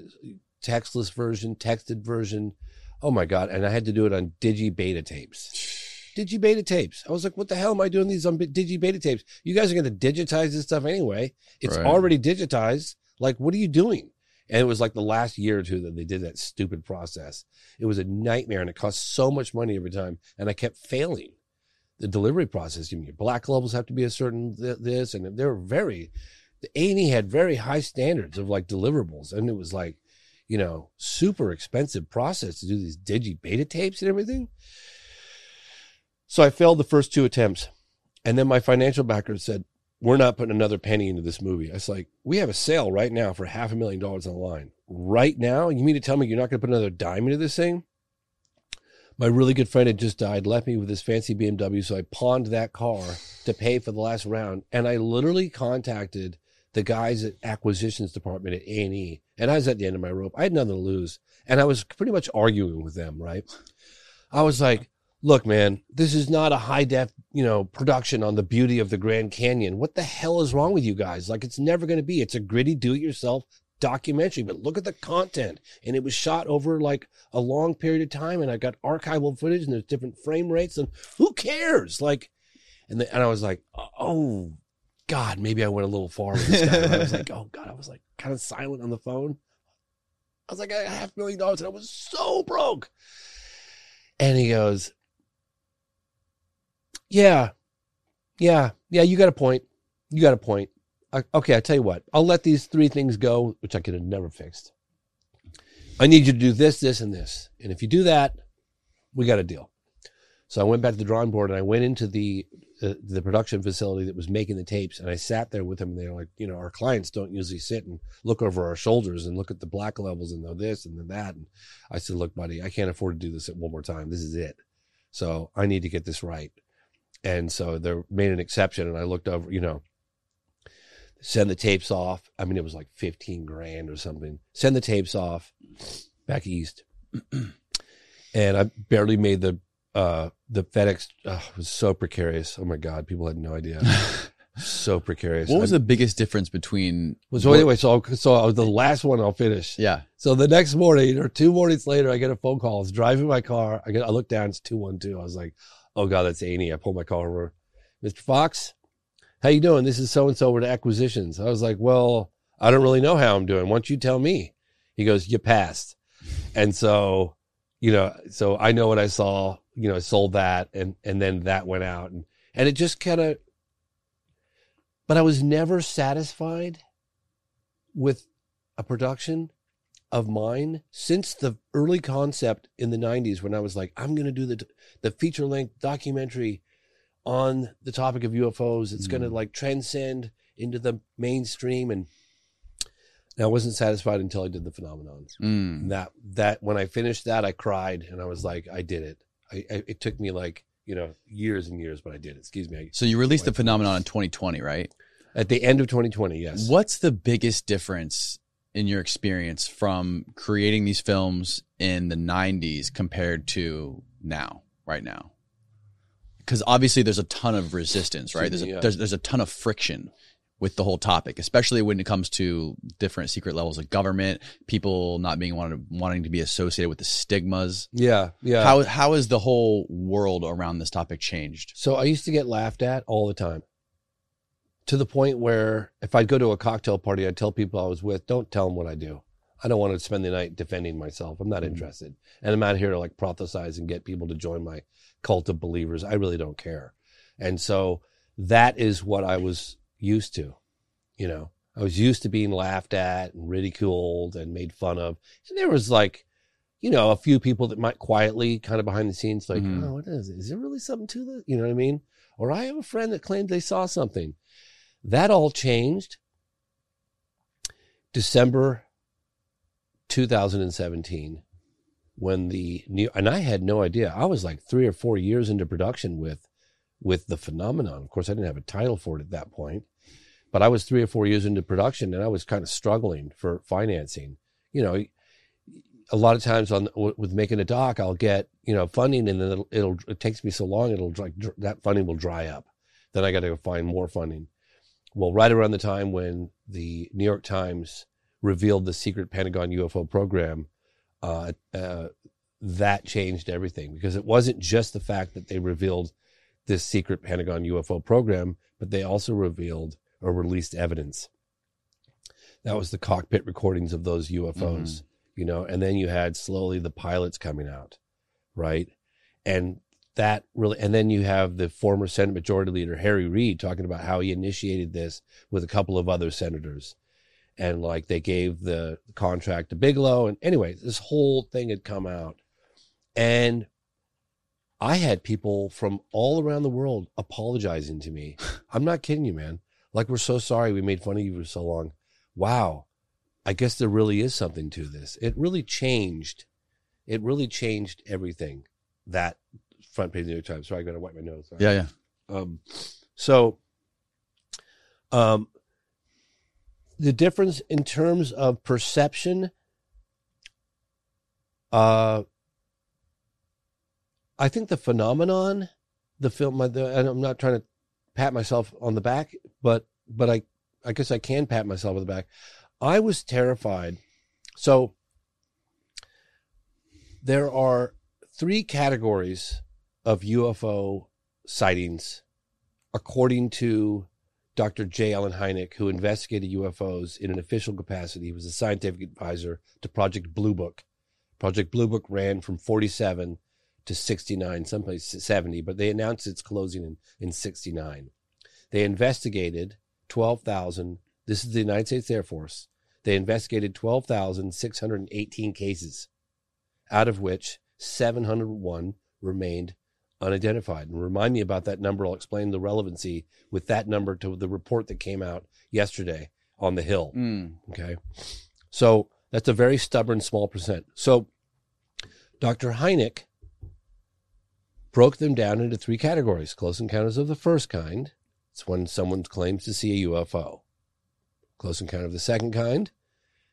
textless version, texted version. Oh my god! And I had to do it on digi beta tapes. Digi beta tapes. I was like, what the hell am I doing these on digi beta tapes? You guys are going to digitize this stuff anyway. It's Right. already digitized. Like, what are you doing? And it was like the last year or two that they did that stupid process. It was a nightmare and it cost so much money every time. And I kept failing the delivery process. You mean your black levels have to be a certain th- this, and they were very. The A&E had very high standards of like deliverables, and it was like, you know, super expensive process to do these digi beta tapes and everything. So I failed the first two attempts, and then my financial backer said, "We're not putting another penny into this movie." It's like, "We have a sale right now for half a million dollars on the line. Right now, you mean to tell me you're not going to put another dime into this thing?" My really good friend had just died, left me with his fancy BMW, so I pawned that car to pay for the last round. And I literally contacted the guys at acquisitions department at A and E, and I was at the end of my rope. I had nothing to lose, and I was pretty much arguing with them. Right? I was like, "Look, man, this is not a high def, you know, production on the beauty of the Grand Canyon. What the hell is wrong with you guys? Like, it's never going to be. It's a gritty, do-it-yourself." documentary but look at the content and it was shot over like a long period of time and i got archival footage and there's different frame rates and who cares like and then, and i was like oh god maybe i went a little far with this guy i was like oh god i was like kind of silent on the phone i was like i got half million dollars and i was so broke and he goes yeah yeah yeah you got a point you got a point I- okay, I tell you what, I'll let these three things go, which I could have never fixed. I need you to do this, this, and this. And if you do that, we got a deal. So I went back to the drawing board and I went into the uh, the production facility that was making the tapes, and I sat there with them. And they were like, you know, our clients don't usually sit and look over our shoulders and look at the black levels and the this and the that. And I said, look, buddy, I can't afford to do this one more time. This is it. So I need to get this right. And so they made an exception, and I looked over, you know, send the tapes off. I mean, it was like 15 grand or something. Send the tapes off back east. and I barely made the, uh, the FedEx. Uh, it was so precarious. Oh my God. People had no idea. so precarious. What was I, the biggest difference between? so anyway, so, so I was the last one I'll finish. Yeah. So the next morning or two mornings later, I get a phone call. I was driving my car. I get, I look down, it's 212. I was like, oh God, that's A&E. I pulled my car over. Mr. Fox, how you doing? This is so-and-so with acquisitions. I was like, well, I don't really know how I'm doing. Why don't you tell me? He goes, you passed. And so, you know, so I know what I saw, you know, I sold that and, and then that went out and, and it just kind of, but I was never satisfied with a production of mine since the early concept in the 90s when I was like, I'm going to do the, the feature length documentary on the topic of UFOs. It's going to like transcend into the mainstream. And I wasn't satisfied until I did the phenomenon. Mm. And that, that when I finished that, I cried and I was like, I did it. I, I it took me like, you know, years and years, but I did it. Excuse me. I, So you released the phenomenon in 2020, right? at the end of 2020, yes. What's the biggest difference in your experience from creating these films in the 90s compared to now, right now? Because obviously there's a ton of resistance, right? There's a, Yeah. there's, there's a ton of friction with the whole topic, especially when it comes to different secret levels of government, people not being wanted, wanting to be associated with the stigmas. Yeah. Yeah. How how has the whole world around this topic changed? So I used to get laughed at all the time. To the point where if I'd go to a cocktail party, I'd tell people I was with, don't tell them what I do. I don't want to spend the night defending myself. I'm not Mhm. interested. And I'm out here to like prophesize and get people to join my cult of believers. I really don't care. And so that is what I was used to. You know, I was used to being laughed at and ridiculed and made fun of. And there was like, you know, a few people that might quietly kind of behind the scenes, like, Mhm. oh, what is it? Is there really something to this? You know what I mean? Or I have a friend that claimed they saw something. That all changed December 2017 when the new and I had no idea. I was like 3 or 4 years into production with with the phenomenon. Of course, I didn't have a title for it at that point. But I was 3 or 4 years into production and I was kind of struggling for financing. You know, a lot of times on with making a doc, I'll get you know funding, and then it'll, it'll it takes me so long, it'll like that funding will dry up. Then I got to go find more funding. Well, right around the time when the New York Times revealed the secret Pentagon UFO program, uh, uh, that changed everything because it wasn't just the fact that they revealed this secret Pentagon UFO program, but they also revealed or released evidence. That was the cockpit recordings of those UFOs, mm-hmm. you know, and then you had slowly the pilots coming out, right? And that really, and then you have the former Senate Majority Leader Harry Reid talking about how he initiated this with a couple of other senators. And like they gave the contract to Bigelow. And anyway, this whole thing had come out. And I had people from all around the world apologizing to me. I'm not kidding you, man. Like, we're so sorry we made fun of you for so long. Wow. I guess there really is something to this. It really changed. It really changed everything. That front page of the New York Times. Sorry, I got to wipe my nose. Sorry. Yeah, yeah. Um, so, um, the difference in terms of perception, uh, I think the phenomenon, the film, the, and I'm not trying to pat myself on the back, but but I I guess I can pat myself on the back. I was terrified. So there are three categories of UFO sightings, according to Dr. J. Allen Hynek, who investigated UFOs in an official capacity. He was a scientific advisor to Project Blue Book. Project Blue Book ran from 47 to 69, someplace 70, but they announced its closing in, in 69. They investigated 12,000. This is the United States Air Force. They investigated 12,618 cases, out of which 701 remained unidentified. And remind me about that number. I'll explain the relevancy with that number to the report that came out yesterday on the Hill. Mm. Okay. So that's a very stubborn small percent. So Dr. Hynek broke them down into three categories close encounters of the first kind. It's when someone claims to see a UFO. Close encounter of the second kind.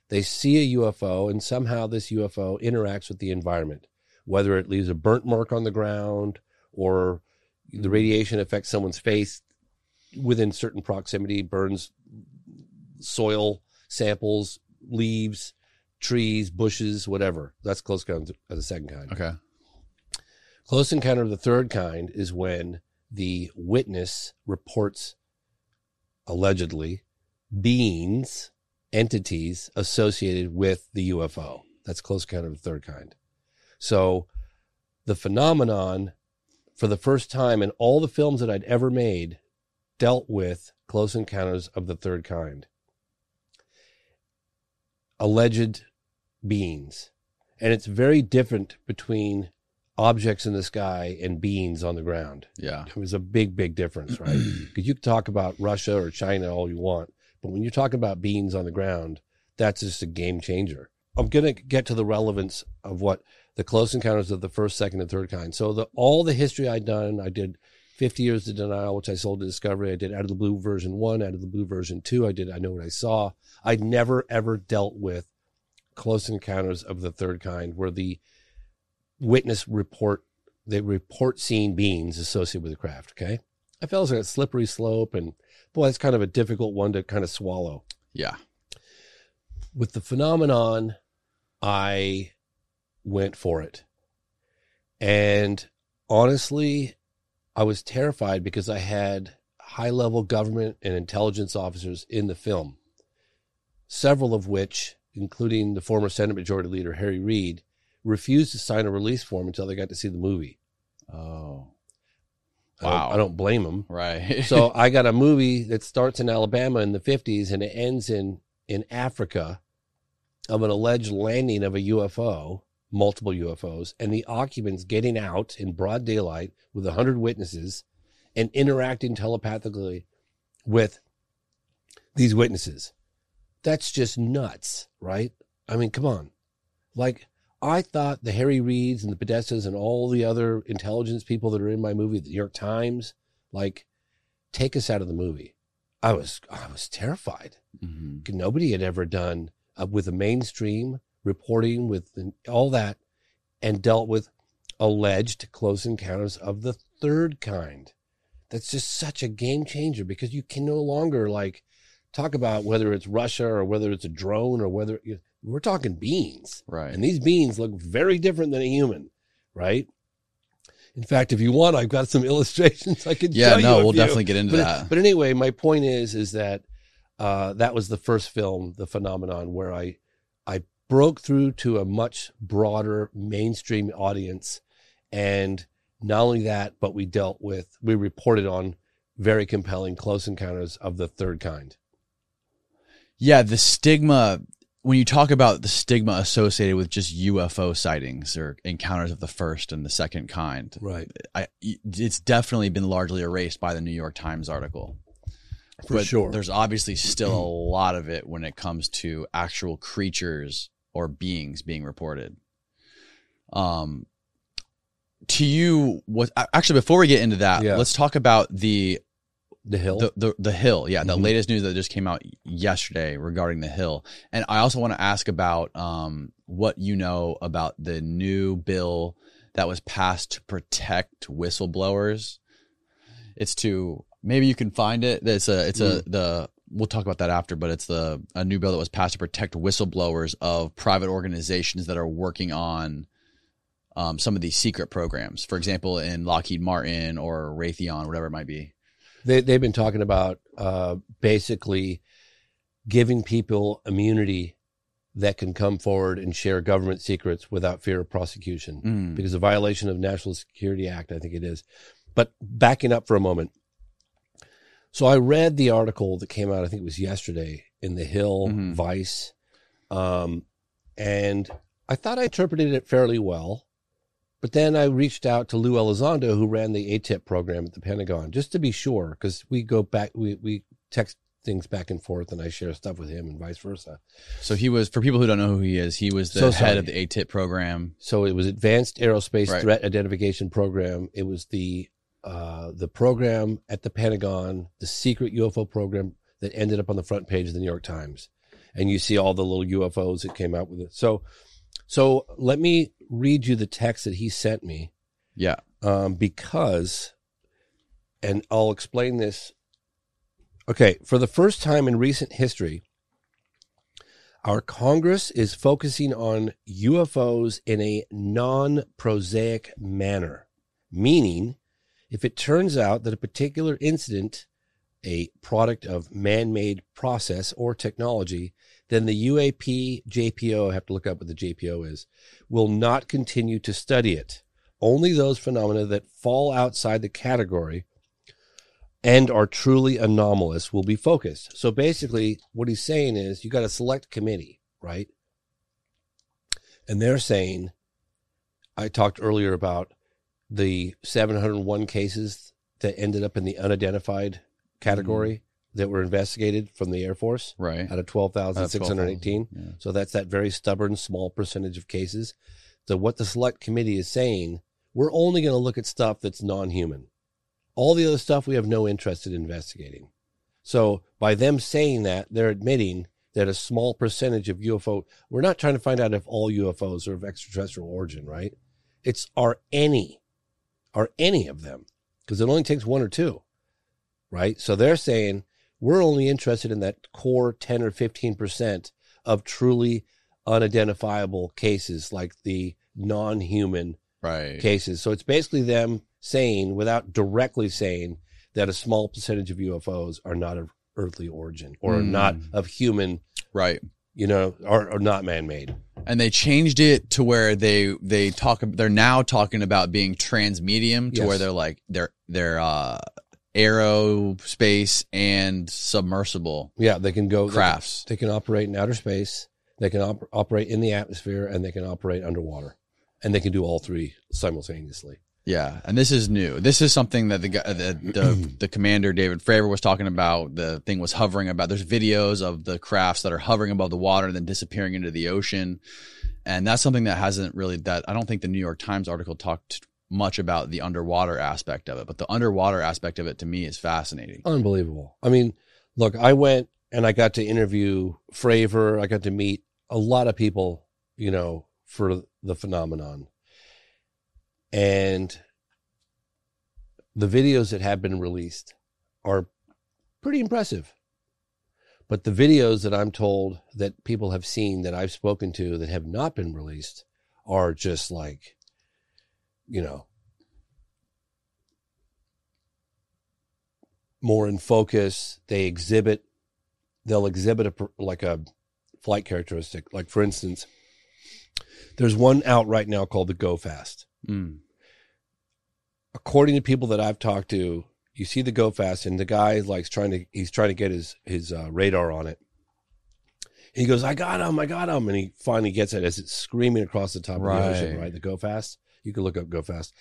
They see a UFO, and somehow this UFO interacts with the environment, whether it leaves a burnt mark on the ground or the radiation affects someone's face within certain proximity, burns soil samples, leaves, trees, bushes, whatever. That's close encounter of the second kind. Okay. Close encounter of the third kind is when the witness reports allegedly beings, entities associated with the UFO. That's close encounter of the third kind. So the phenomenon, for the first time in all the films that I'd ever made, dealt with close encounters of the third kind. Alleged beings. And it's very different between objects in the sky and beings on the ground. Yeah. It was a big, big difference, right? Because you can talk about Russia or China all you want, but when you're talking about beings on the ground, that's just a game changer. I'm going to get to the relevance of what the close encounters of the first, second, and third kind. So the all the history I'd done, I did 50 years of denial, which I sold to Discovery. I did out of the blue version one, out of the blue version two. I did I know what I saw. I'd never ever dealt with close encounters of the third kind, where the witness report they report seeing beings associated with the craft. Okay, I felt like a slippery slope, and boy, that's kind of a difficult one to kind of swallow. Yeah. With the phenomenon, I went for it, and honestly, I was terrified because I had high level government and intelligence officers in the film, several of which, including the former Senate Majority Leader Harry Reid, refused to sign a release form until they got to see the movie. Oh. I wow. Don't, I don't blame them. Right. so I got a movie that starts in Alabama in the 50s and it ends in, in Africa of an alleged landing of a UFO, multiple UFOs, and the occupants getting out in broad daylight with 100 witnesses and interacting telepathically with these witnesses. That's just nuts, right? I mean, come on. Like, I thought the Harry Reids and the Podestas and all the other intelligence people that are in my movie, the New York Times, like take us out of the movie. I was I was terrified. Mm-hmm. Nobody had ever done uh, with a mainstream reporting with all that, and dealt with alleged close encounters of the third kind. That's just such a game changer because you can no longer like talk about whether it's Russia or whether it's a drone or whether we're talking beings. Right. And these beings look very different than a human, right? In fact, if you want, I've got some illustrations I could yeah, no, we'll you- definitely get into but, that. But anyway, my point is, is that uh, that was the first film, The Phenomenon, where I I broke through to a much broader mainstream audience, and not only that, but we dealt with, we reported on very compelling close encounters of the third kind. Yeah, the stigma when you talk about the stigma associated with just UFO sightings or encounters of the first and the second kind, Right. I, it's definitely been largely erased by the New York Times article. For but sure. There's obviously still a lot of it when it comes to actual creatures or beings being reported. Um, to you, what actually before we get into that, Yeah. let's talk about the The hill. the, the the hill yeah the Mhm. latest news that just came out yesterday regarding the hill and i also want to ask about um what you know about the new bill that was passed to protect whistleblowers it's to maybe you can find it it's a it's a the we'll talk about that after but it's the a new bill that was passed to protect whistleblowers of private organizations that are working on um, some of these secret programs for example in lockheed martin or raytheon whatever it might be they they've been talking about uh, basically giving people immunity that can come forward and share government secrets without fear of prosecution Mm. because a violation of National Security Act, I think it is. But backing up for a moment. So I read the article that came out, I think it was yesterday in the Hill Mhm. Vice. Um, and I thought I interpreted it fairly well. But then I reached out to Lou Elizondo, who ran the AATIP program at the Pentagon, just to be sure, because we go back, we, we text things back and forth, and I share stuff with him and vice versa. So he was, for people who don't know who he is, he was the So head of the AATIP program. So it was Advanced Aerospace Right. Threat Identification Program. It was the uh, the program at the Pentagon, the secret UFO program that ended up on the front page of the New York Times. And you see all the little UFOs that came out with it. So, so let me read you the text that he sent me Yeah. um, because, and I'll explain this. Okay, for the first time in recent history, our Congress is focusing on UFOs in a non prosaic manner, meaning if it turns out that a particular incident, a product of man made process or technology, then the UAP JPO, I have to look up what the JPO is, will not continue to study it. Only those phenomena that fall outside the category and are truly anomalous will be focused. So basically, what he's saying is you got a select committee, right? And they're saying, I talked earlier about the 701 cases that ended up in the unidentified category that were investigated from the Air Force Right. out of 12,618. Yeah. So that's that very stubborn small percentage of cases. So what the select committee is saying, we're only going to look at stuff that's non-human. All the other stuff we have no interest in investigating. So by them saying that, they're admitting that a small percentage of UFO, we're not trying to find out if all UFOs are of extraterrestrial origin, right? It's are any, are any of them, because it only takes one or two, right? So they're saying we're only interested in that core 10 or 15% of truly unidentifiable cases like the non-human Right. cases. So it's basically them saying, without directly saying, that a small percentage of UFOs are not of earthly origin or Mm. not of human, Right. You know, are, are not man-made. And they changed it to where they they talk. They're now talking about being transmedium to Yes. where they're like they're they're uh, aerospace and submersible Yeah, they can go crafts. They can, they can operate in outer space. They can op- operate in the atmosphere, and they can operate underwater, and they can do all three simultaneously. Yeah, and this is new. This is something that the the, the the commander David Fravor was talking about. The thing was hovering about. There's videos of the crafts that are hovering above the water and then disappearing into the ocean, and that's something that hasn't really. That I don't think the New York Times article talked much about the underwater aspect of it, but the underwater aspect of it to me is fascinating. Unbelievable. I mean, look, I went and I got to interview Fravor. I got to meet a lot of people you know, for the phenomenon. And the videos that have been released are pretty impressive. But the videos that I'm told that people have seen that I've spoken to that have not been released are just like, you know, more in focus. They exhibit, they'll exhibit a, like a flight characteristic. Like, for instance, there's one out right now called the Go Fast. Mm. According to people that I've talked to, you see the Go Fast, and the guy like trying to he's trying to get his his uh, radar on it. he goes, "I got him! I got him!" And he finally gets it as it's screaming across the top of the ocean. Right. Right, the Go Fast. You can look up Go Fast,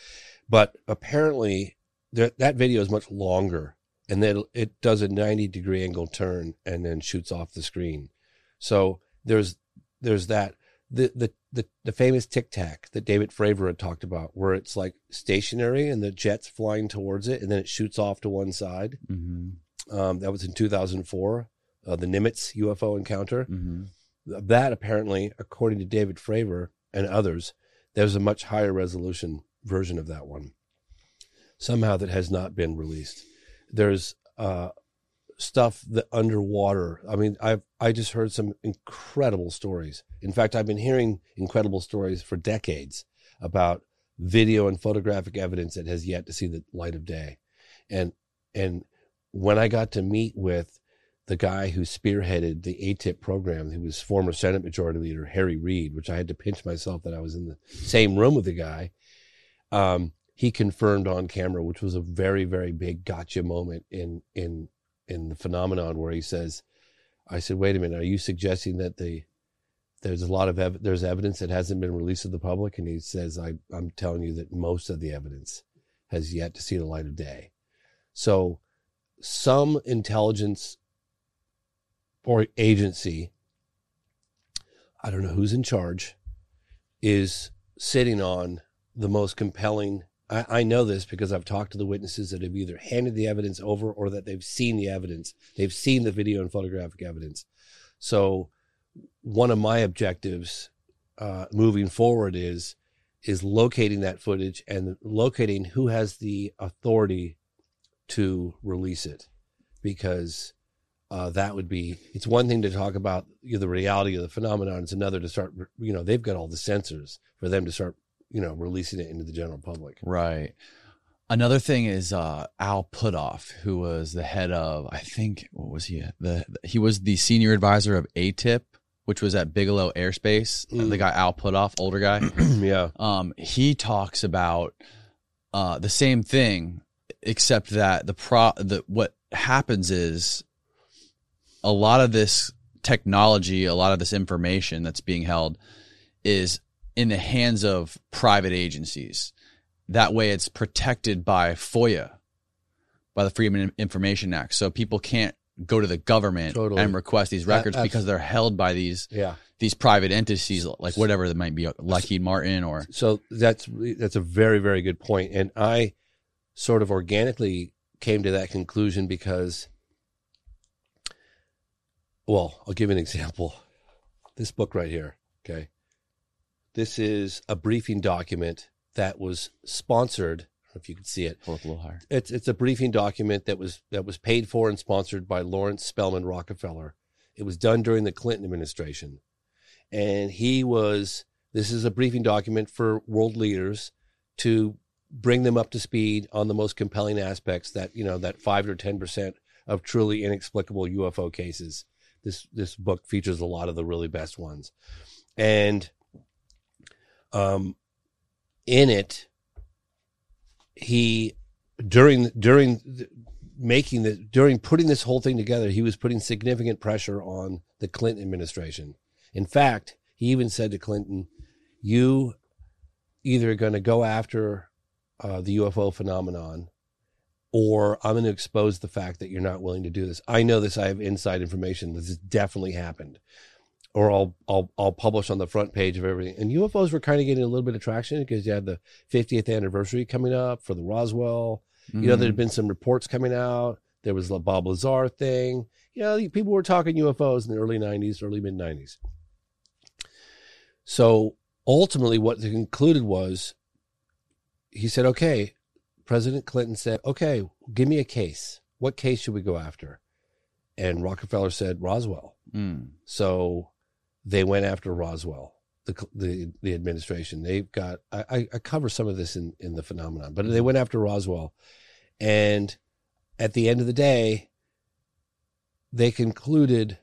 but apparently that that video is much longer, and then it does a ninety degree angle turn and then shoots off the screen. So there's there's that the the the, the famous tic tac that David Fravor had talked about, where it's like stationary and the jet's flying towards it, and then it shoots off to one side. hmm Um, that was in 2004, uh, the Nimitz UFO encounter. hmm That apparently, according to David Fravor and others, there's a much higher resolution version of that one. Somehow that has not been released. There's uh, stuff that underwater. I mean, I've I just heard some incredible stories. In fact, I've been hearing incredible stories for decades about video and photographic evidence that has yet to see the light of day. And and when I got to meet with the guy who spearheaded the AATIP program, who was former Senate Majority Leader Harry Reid, which I had to pinch myself that I was in the same room with the guy. Um, he confirmed on camera, which was a very, very big gotcha moment in in in the phenomenon, where he says, "I said, wait a minute, are you suggesting that the there's a lot of ev- there's evidence that hasn't been released to the public?" And he says, I, "I'm telling you that most of the evidence has yet to see the light of day." So, some intelligence or agency, I don't know who's in charge, is sitting on the most compelling. I, I know this because I've talked to the witnesses that have either handed the evidence over or that they've seen the evidence. They've seen the video and photographic evidence. So, one of my objectives uh, moving forward is is locating that footage and locating who has the authority to release it, because uh, that would be it's one thing to talk about you know, the reality of the phenomenon it's another to start you know they've got all the sensors for them to start you know releasing it into the general public Right. Another thing is uh, Al Puthoff, who was the head of, I think, what was he? The he was the senior advisor of AATIP, which was at Bigelow Aerospace. Mm. The guy Al Puthoff, older guy. yeah um, he talks about uh, the same thing, except that the pro the what happens is a lot of this technology, a lot of this information that's being held is in the hands of private agencies. That way, it's protected by FOIA, by the Freedom of Information Act. So people can't go to the government Totally. and request these records abs- because they're held by these yeah these private entities, like whatever that might be, uh, Lockheed Martin or so that's that's a very very good point and i sort of organically came to that conclusion because well i'll give you an example this book right here okay this is a briefing document that was sponsored I don't know if you can see it pull it a little higher. it's it's a briefing document that was that was paid for and sponsored by Laurance Spelman Rockefeller. It was done during the Clinton administration, and he was. This is a briefing document for world leaders to bring them up to speed on the most compelling aspects that you know that five or ten percent of truly inexplicable UFO cases. This this book features a lot of the really best ones, and um, in it he during during the- making the during putting this whole thing together he was putting significant pressure on the clinton administration. In fact he even said to clinton you either going to go after uh, the ufo phenomenon or i'm going to expose the fact that you're not willing to do this. I know this. I have inside information. This has definitely happened or I'll I'll I'll publish on the front page of everything. And UFOs were kind of getting a little bit of traction because you had the 50th anniversary coming up for the Roswell. You know, there had been some reports coming out. There was the Bob Lazar thing. You know, people were talking UFOs in the early 90s, early mid 90s. So ultimately, what they concluded was he said, okay, President Clinton said, okay, give me a case. What case should we go after? And Rockefeller said, Roswell. Mm. So they went after Roswell, the the, the administration. They've got I, I cover some of this in, in the phenomenon, but they mm-hmm. went after Roswell. And at the end of the day, they concluded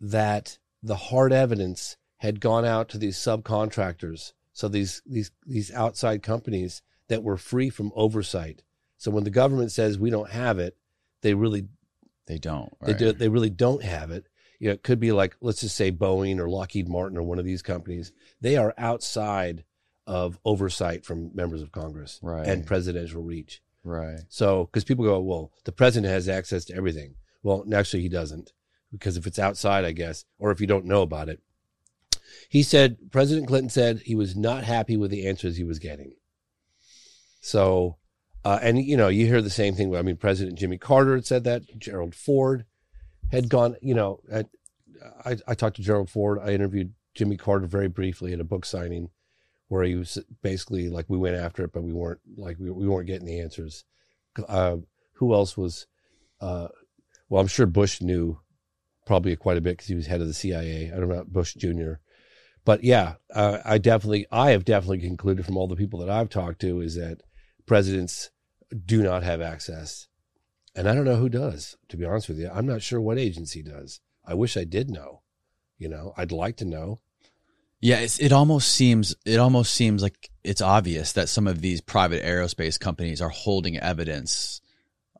that the hard evidence had gone out to these subcontractors. So these these these outside companies that were free from oversight. So when the government says we don't have it, they really They don't. they do they really don't have it. You know, it could be like let's just say Boeing or Lockheed Martin or one of these companies. They are outside of oversight from members of Congress Right. and presidential reach. Right. So, because people go, well, the president has access to everything. Well, actually, he doesn't, because if it's outside, I guess, or if you don't know about it, he said President Clinton said he was not happy with the answers he was getting. So, uh, and you know, you hear the same thing. I mean, President Jimmy Carter had said that. Gerald Ford had gone. You know, at, I, I talked to Gerald Ford. I interviewed Jimmy Carter very briefly at a book signing where he was basically like we went after it, but we weren't like we, we weren't getting the answers. Uh, who else was? Uh, well, I'm sure Bush knew probably quite a bit because he was head of the CIA. I don't know about Bush Jr. But yeah, uh, I definitely, I have definitely concluded from all the people that I've talked to is that presidents do not have access, and I don't know who does. To be honest with you, I'm not sure what agency does. I wish I did know. You know, I'd like to know. Yeah, it's, it almost seems it almost seems like it's obvious that some of these private aerospace companies are holding evidence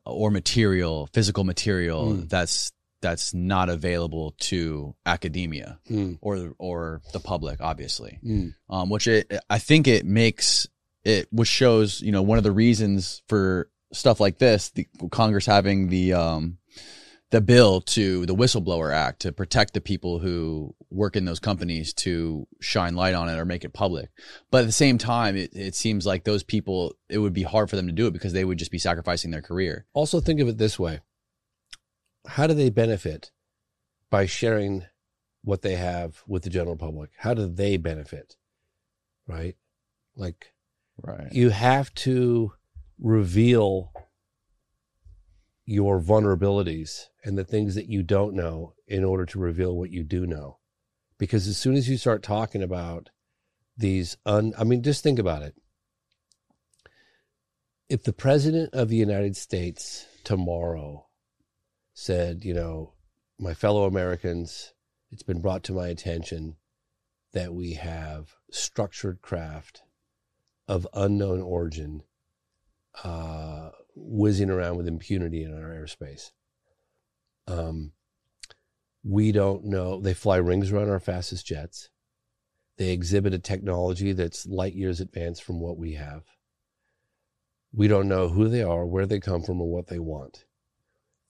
or material, physical material Mm. that's that's not available to academia Mm. or or the public, obviously. Mm. Um, which it, I think it makes it, which shows you know one of the reasons for stuff like this, the Congress having the um the bill to the whistleblower act to protect the people who work in those companies to shine light on it or make it public. But at the same time, it, it seems like those people, it would be hard for them to do it because they would just be sacrificing their career. Also, think of it this way How do they benefit by sharing what they have with the general public? How do they benefit? Right? Like, Right. you have to reveal your vulnerabilities and the things that you don't know in order to reveal what you do know. Because as soon as you start talking about these un I mean just think about it. If the president of the United States tomorrow said, you know, my fellow Americans, it's been brought to my attention that we have structured craft of unknown origin uh, whizzing around with impunity in our airspace. Um, we don't know. They fly rings around our fastest jets. They exhibit a technology that's light years advanced from what we have. We don't know who they are, where they come from, or what they want.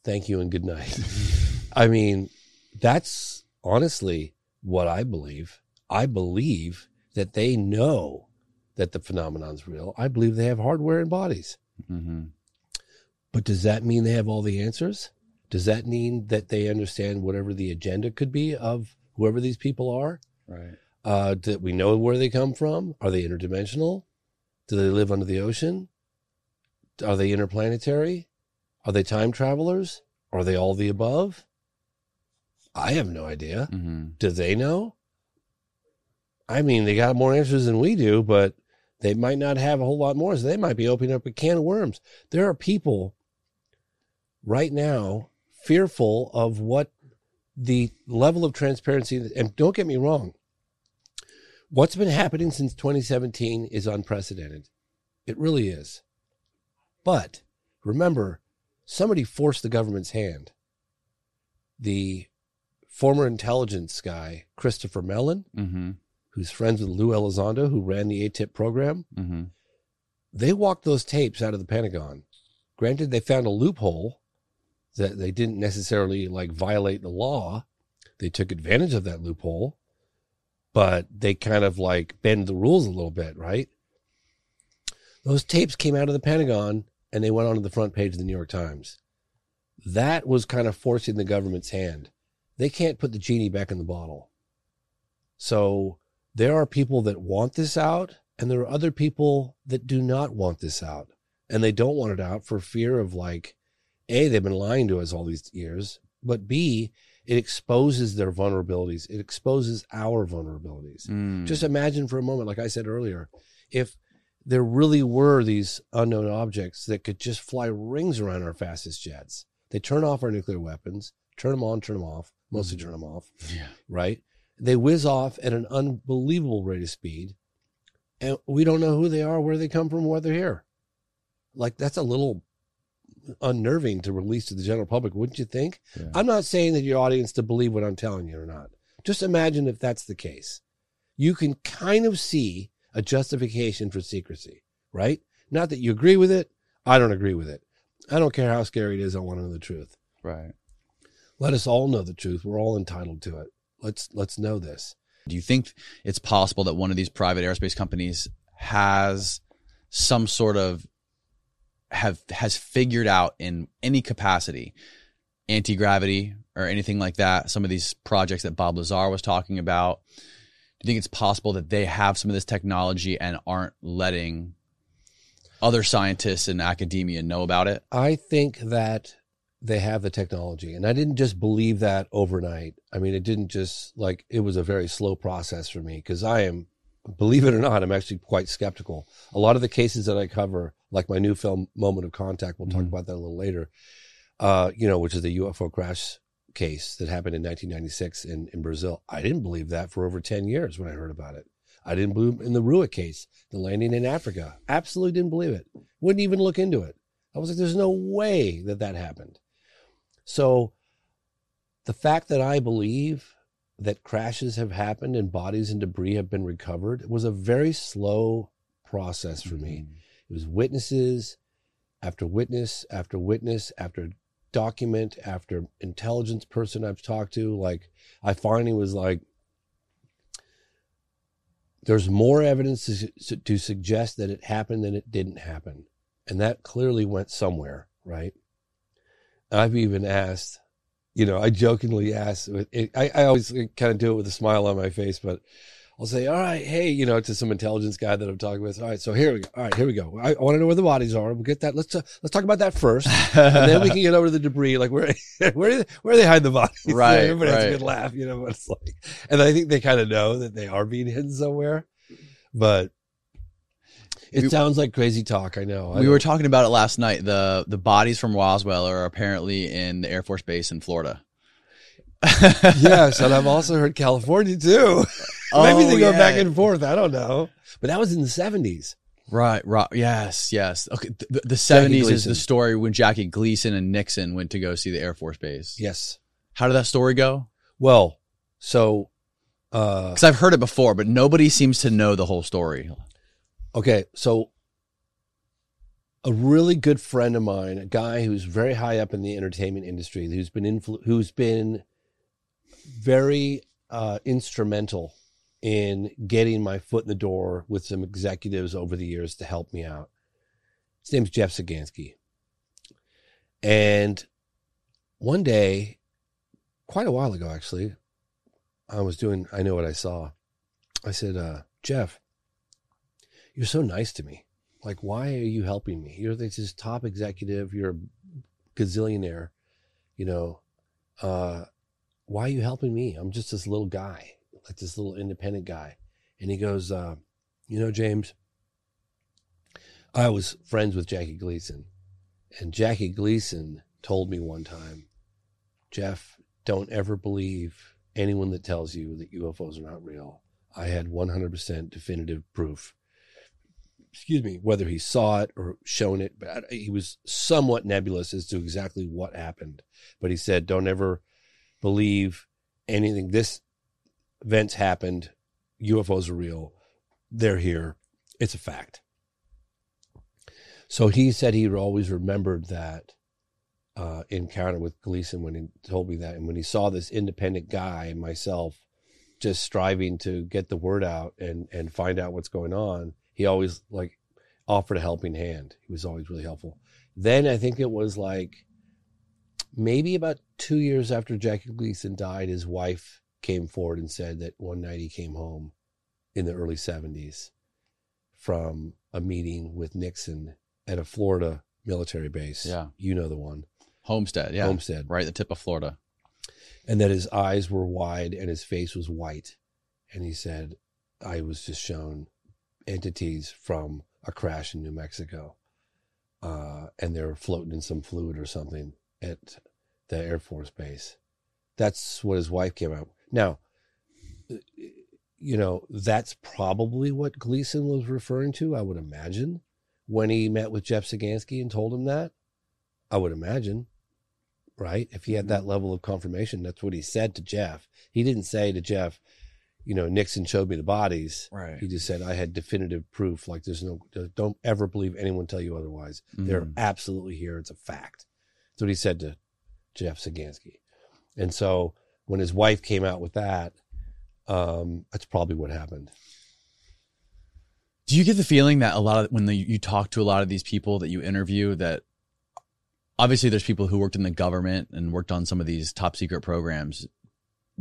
Thank you and good night. I mean, that's honestly what I believe. I believe that they know that the phenomenon's real. I believe they have hardware and bodies. Mm-hmm. But does that mean they have all the answers? Does that mean that they understand whatever the agenda could be of whoever these people are? Right. Uh, that we know where they come from? Are they interdimensional? Do they live under the ocean? Are they interplanetary? Are they time travelers? Are they all the above? I have no idea. Mm-hmm. Do they know? I mean, they got more answers than we do, but they might not have a whole lot more. So they might be opening up a can of worms. There are people right now fearful of what the level of transparency, and don't get me wrong, what's been happening since 2017 is unprecedented. It really is. But remember, somebody forced the government's hand. The former intelligence guy, Christopher Mellon, Mm-hmm. Who's friends with Lou Elizondo, who ran the AATIP program, Mm-hmm. they walked those tapes out of the Pentagon. Granted, they found a loophole that they didn't necessarily like violate the law. They took advantage of that loophole, but they kind of like bend the rules a little bit, right? Those tapes came out of the Pentagon and they went onto the front page of the New York Times. That was kind of forcing the government's hand. They can't put the genie back in the bottle. So there are people that want this out, and there are other people that do not want this out. And they don't want it out for fear of like, A, they've been lying to us all these years, but B, it exposes their vulnerabilities. It exposes our vulnerabilities. Mm. Just imagine for a moment, like I said earlier, if there really were these unknown objects that could just fly rings around our fastest jets. They turn off our nuclear weapons, turn them on, turn them off, mostly turn them off, yeah. right? They whiz off at an unbelievable rate of speed, and we don't know who they are, where they come from, why they're here. Like that's a little unnerving to release to the general public, wouldn't you think? Yeah. I'm not saying that your audience to believe what I'm telling you or not. Just imagine if that's the case. You can kind of see a justification for secrecy, right? Not that you agree with it. I don't agree with it. I don't care how scary it is. I want to know the truth. Right. Let us all know the truth. We're all entitled to it. Let's let's know this. Do you think it's possible that one of these private aerospace companies has some sort of have has figured out in any capacity anti gravity or anything like that? Some of these projects that Bob Lazar was talking about. Do you think it's possible that they have some of this technology and aren't letting other scientists and academia know about it? I think that they have the technology. And I didn't just believe that overnight. I mean, it didn't just like it was a very slow process for me because I am, believe it or not, I'm actually quite skeptical. A lot of the cases that I cover, like my new film, Moment of Contact, we'll talk Mhm. about that a little later, uh, you know, which is the UFO crash case that happened in 1996 in, in Brazil. I didn't believe that for over 10 years when I heard about it. I didn't believe in the Ruwa case, the landing in Africa. Absolutely didn't believe it. Wouldn't even look into it. I was like, there's no way that that happened. So the fact that I believe that crashes have happened and bodies and debris have been recovered was a very slow process for me. Mm-hmm. It was witnesses after witness after witness after document after intelligence person I've talked to. Like I finally was like, there's more evidence to, to suggest that it happened than it didn't happen. And that clearly went somewhere, right? I've even asked, you know, I jokingly asked, I, I always kind of do it with a smile on my face, but I'll say, all right, hey, you know, to some intelligence guy that I'm talking with. All right, so here we go. All right, here we go. I, I want to know where the bodies are. We'll get that. Let's uh, let's talk about that first, and then we can get over to the debris. Like where where where they hide the bodies? You know, Right, everybody has a good laugh, you know. But it's like, and I think they kind of know that they are being hidden somewhere, but it We- sounds like crazy talk. I know. I we were talking about it last night. The the bodies from Roswell are apparently in the Air Force Base in Florida. yes, and I've also heard California too. Maybe Oh, they go yeah. back and forth. I don't know, but that was in the seventies. Right, right. Yes, yes. Okay. The, the 70s is the story when Jackie Gleason and Nixon went to go see the Air Force Base. Yes. How did that story go? Well, so uh, Because I've heard it before, but nobody seems to know the whole story. Okay, so a really good friend of mine, a guy who's very high up in the entertainment industry, who's been influ- who's been very uh, instrumental in getting my foot in the door with some executives over the years to help me out. His name's Jeff Sagansky, and one day, quite a while ago, actually, I was doing. I know what I saw. I said, uh, Jeff you're so nice to me. Like, why are you helping me? You're this top executive. You're a gazillionaire. You know, uh, why are you helping me? I'm just this little guy, like this little independent guy. And he goes, uh, you know, James, I was friends with Jackie Gleason, and Jackie Gleason told me one time, Jeff, don't ever believe anyone that tells you that UFOs are not real. I had 100% definitive proof excuse me, whether he saw it or shown it, but he was somewhat nebulous as to exactly what happened. But he said, don't ever believe anything. This events happened. UFOs are real. They're here. It's a fact. So he said he always remembered that uh, encounter with Gleason when he told me that. And when he saw this independent guy and myself just striving to get the word out and, and find out what's going on, he always like offered a helping hand. He was always really helpful. Then I think it was like maybe about two years after Jackie Gleason died, his wife came forward and said that one night he came home in the early 70s from a meeting with Nixon at a Florida military base. Yeah. You know the one. Homestead, yeah. Homestead. Right at the tip of Florida. And that his eyes were wide and his face was white. And he said, I was just shown entities from a crash in New Mexico. Uh, and they're floating in some fluid or something at the Air Force Base. That's what his wife came out. Now, you know, that's probably what Gleason was referring to, I would imagine, when he met with Jeff Sagansky and told him that. I would imagine, right? If he had that level of confirmation, that's what he said to Jeff. He didn't say to Jeff, you know, Nixon showed me the bodies. Right. He just said, I had definitive proof. Like, there's no, don't ever believe anyone tell you otherwise. They're Mhm. absolutely here. It's a fact. That's what he said to Jeff Sagansky. And so when his wife came out with that, um, that's probably what happened. Do you get the feeling that a lot of when the, you talk to a lot of these people that you interview that obviously there's people who worked in the government and worked on some of these top secret programs.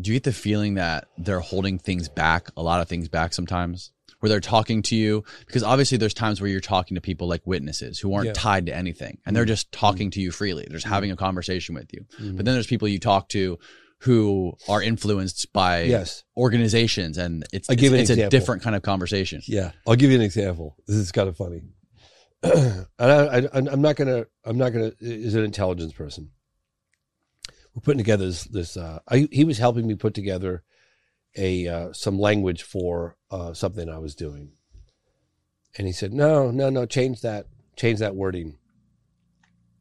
Do you get the feeling that they're holding things back, a lot of things back sometimes? Where they're talking to you because obviously there's times where you're talking to people like witnesses who aren't Yeah. tied to anything and they're just talking to you freely. They're just having a conversation with you. Mm-hmm. But then there's people you talk to who are influenced by Yes. organizations and it's it's, it's a different kind of conversation. Yeah, I'll give you an example. This is kind of funny. and I, I, I'm not gonna. I'm not gonna. Is an intelligence person. We're putting together this. this uh, I, he was helping me put together a uh, some language for uh, something I was doing, and he said, "No, no, no, change that. Change that wording."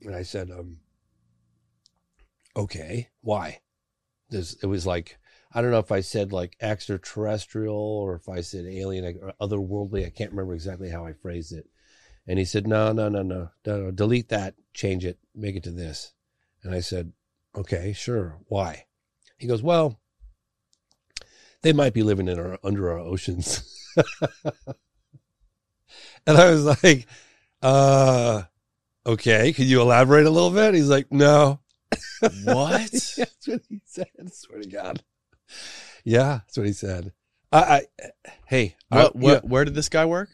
And I said, um, "Okay, why?" There's, it was like I don't know if I said like extraterrestrial or if I said alien or otherworldly. I can't remember exactly how I phrased it. And he said, no, no, no, no, no, no, delete that, change it, make it to this. And I said, okay, sure. Why? He goes, well, they might be living in our, under our oceans. and I was like, uh, okay, can you elaborate a little bit? He's like, no. What? that's what he said. I swear to God. Yeah, that's what he said. I, I hey, I- what, yeah, Where did this guy work?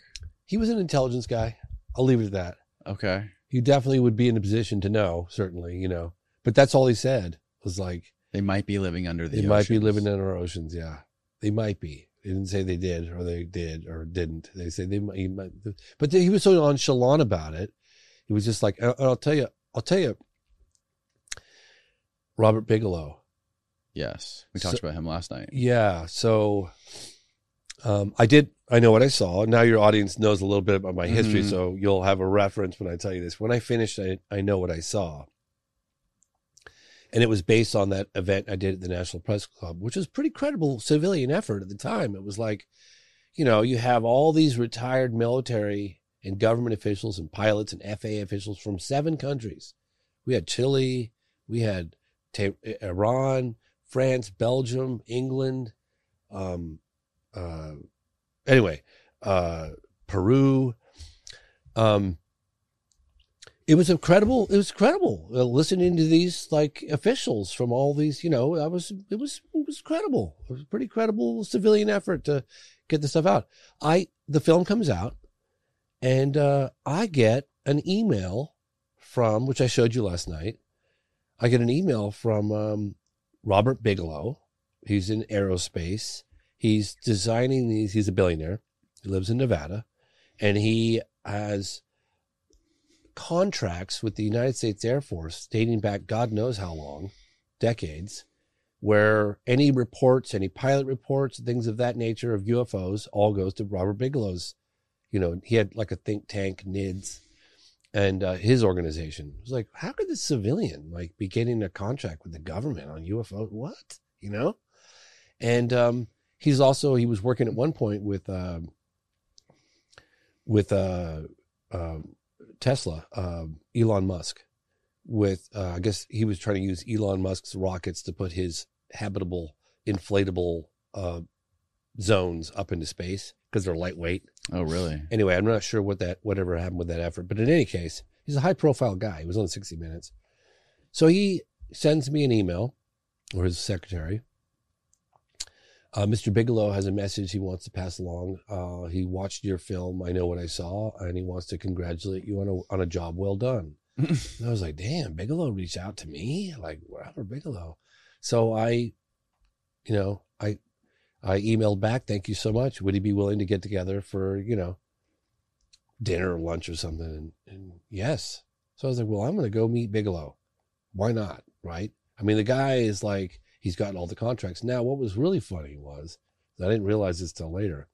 he was an intelligence guy. I'll leave it at that. Okay. He definitely would be in a position to know, certainly, you know. But that's all he said was like, They might be living under the they might be living in our oceans. Yeah, they might be. They didn't say they did or they did or didn't. They say they might. He might but he was so nonchalant about it. He was just like, I'll tell you, I'll tell you, Robert Bigelow. Yes. We talked So- about him last night. Yeah. So um, I did. I know what I saw. Now your audience knows a little bit about my history, Mhm. so you'll have a reference when I tell you this. When I finished, I, I know what I saw. And it was based on that event I did at the National Press Club, which was pretty credible civilian effort at the time. It was like, you know, you have all these retired military and government officials and pilots and FAA officials from seven countries. We had Chile, we had Ta- Iran, France, Belgium, England, um, uh, anyway, uh, Peru. Um, it was incredible. It was incredible uh, listening to these like officials from all these. You know, I was it was it was credible. It was a pretty credible civilian effort to get the stuff out. I the film comes out, and uh, I get an email from which I showed you last night. I get an email from um, Robert Bigelow. He's in aerospace. He's designing these. He's a billionaire. He lives in Nevada, and he has contracts with the United States Air Force dating back God knows how long, decades, where any reports, any pilot reports, things of that nature of UFOs all goes to Robert Bigelow's. You know, he had like a think tank, NIDS, and uh, his organization. It was like, how could this civilian like be getting a contract with the government on UFO? What? You know? And um, he's also he was working at one point with um, with uh, uh, Tesla, uh, Elon Musk. With uh, I guess he was trying to use Elon Musk's rockets to put his habitable inflatable uh, zones up into space because they're lightweight. Oh, really? Anyway, I'm not sure what that whatever happened with that effort, but in any case, he's a high profile guy. He was on 60 Minutes, so he sends me an email, or his secretary, Uh, Mr. Bigelow has a message he wants to pass along. Uh, he watched your film, I Know What I Saw, and he wants to congratulate you on a, on a job well done. and I was like, damn, Bigelow reached out to me? Like, Robert Bigelow. So I, you know, I, I emailed back, thank you so much. Would he be willing to get together for, you know, dinner or lunch or something? And, and yes. So I was like, well, I'm going to go meet Bigelow. Why not? Right. I mean, the guy is like, he's gotten all the contracts. Now, what was really funny was, I didn't realize this till later.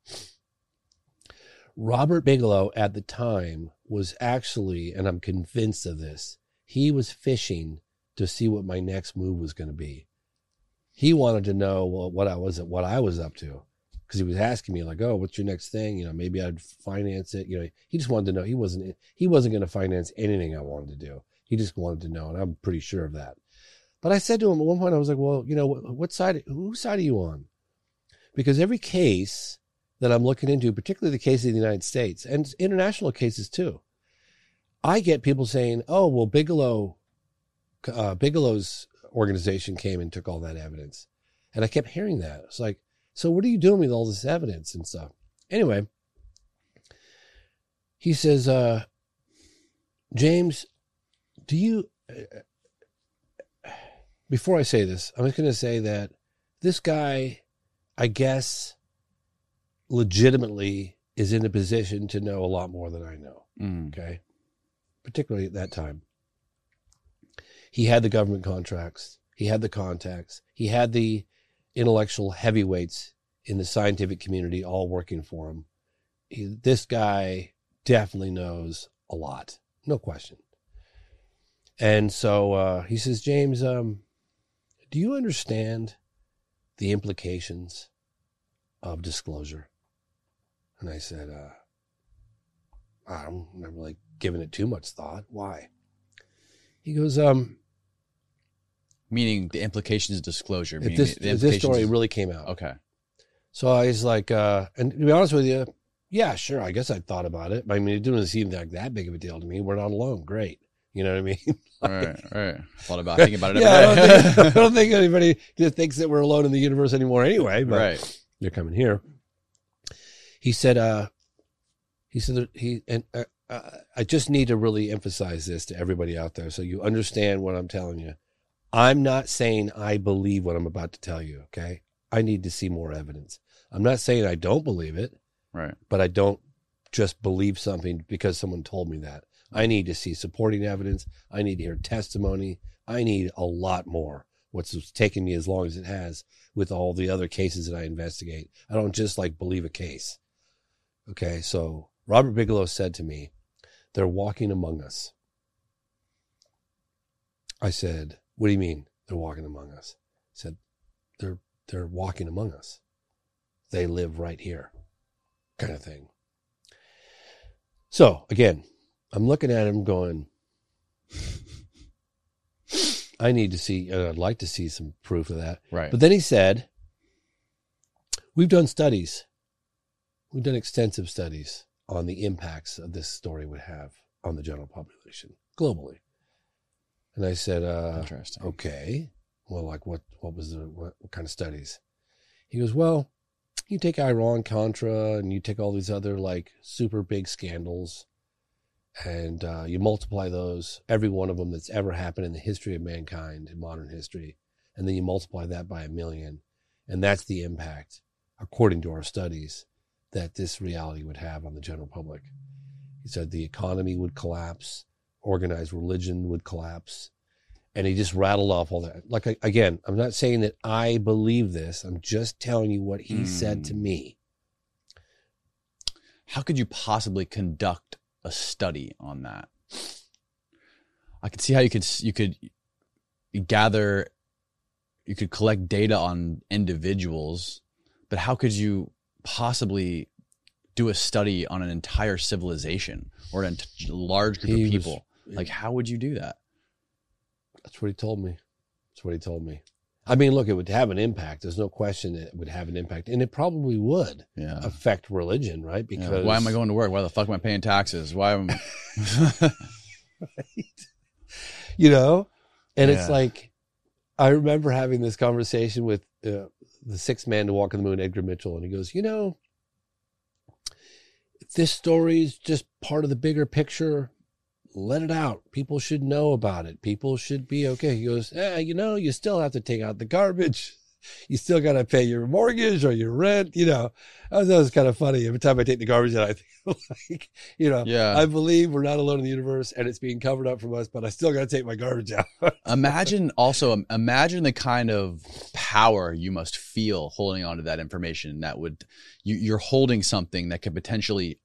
Robert Bigelow at the time was actually, and I'm convinced of this, he was fishing to see what my next move was going to be. He wanted to know what I was what I was up to because he was asking me like, "Oh, what's your next thing?" You know, maybe I'd finance it. You know, he just wanted to know. He wasn't he wasn't going to finance anything I wanted to do. He just wanted to know, and I'm pretty sure of that. But I said to him at one point, I was like, well, you know, what, side, whose side are you on? Because every case that I'm looking into, particularly the case of the United States and international cases too, I get people saying, oh, well, Bigelow, uh, Bigelow's organization came and took all that evidence. And I kept hearing that. It's like, so what are you doing with all this evidence and stuff? Anyway, he says, uh, James, do you, uh, before I say this, I'm just going to say that this guy, I guess, legitimately is in a position to know a lot more than I know. Mm. Okay. Particularly at that time. He had the government contracts, he had the contacts, he had the intellectual heavyweights in the scientific community all working for him. He, this guy definitely knows a lot, no question. And so uh, he says, James, um, do you understand the implications of disclosure? And I said, uh, I'm not really giving it too much thought. Why? He goes, um, meaning the implications of disclosure. If this, if this story really came out. Okay. So I was like, uh, and to be honest with you, yeah, sure. I guess I thought about it. I mean, it didn't seem like that big of a deal to me. We're not alone. Great. You know what I mean? like, right, right. Thought about thinking about it. yeah, I don't, think, I don't, think, anybody just thinks that we're alone in the universe anymore, anyway. But right. You're coming here. He said, uh, he said, that he, and uh, uh, I just need to really emphasize this to everybody out there so you understand what I'm telling you. I'm not saying I believe what I'm about to tell you, okay? I need to see more evidence. I'm not saying I don't believe it, right? But I don't just believe something because someone told me that. I need to see supporting evidence. I need to hear testimony. I need a lot more. What's taken me as long as it has with all the other cases that I investigate. I don't just like believe a case. Okay, so Robert Bigelow said to me, They're walking among us. I said, What do you mean they're walking among us? I said, They're they're walking among us. They live right here. Kind of thing. So again, I'm looking at him going, I need to see, and I'd like to see some proof of that. Right. But then he said, We've done studies. We've done extensive studies on the impacts of this story would have on the general population globally. And I said, uh, Interesting. Okay. Well, like what, what was the, what, what kind of studies? He goes, Well, you take Iran Contra and you take all these other like super big scandals and uh, you multiply those, every one of them that's ever happened in the history of mankind, in modern history, and then you multiply that by a million. And that's the impact, according to our studies, that this reality would have on the general public. He said the economy would collapse, organized religion would collapse. And he just rattled off all that. Like, again, I'm not saying that I believe this. I'm just telling you what he mm. said to me. How could you possibly conduct a study on that. I could see how you could you could gather you could collect data on individuals, but how could you possibly do a study on an entire civilization or a large group he of people? Was, like how would you do that? That's what he told me. That's what he told me. I mean, look, it would have an impact. There's no question it would have an impact, and it probably would yeah. affect religion, right? Because yeah. why am I going to work? Why the fuck am I paying taxes? Why am right. you know? And yeah. it's like I remember having this conversation with uh, the sixth man to walk on the moon, Edgar Mitchell, and he goes, you know, this story is just part of the bigger picture. Let it out. People should know about it. People should be okay. He goes, eh, you know, you still have to take out the garbage. You still got to pay your mortgage or your rent. You know, that was, kind of funny. Every time I take the garbage out, I think, like, you know, Yeah. I believe we're not alone in the universe and it's being covered up from us, but I still got to take my garbage out. imagine also imagine the kind of power you must feel holding on to that information that would you, you're holding something that could potentially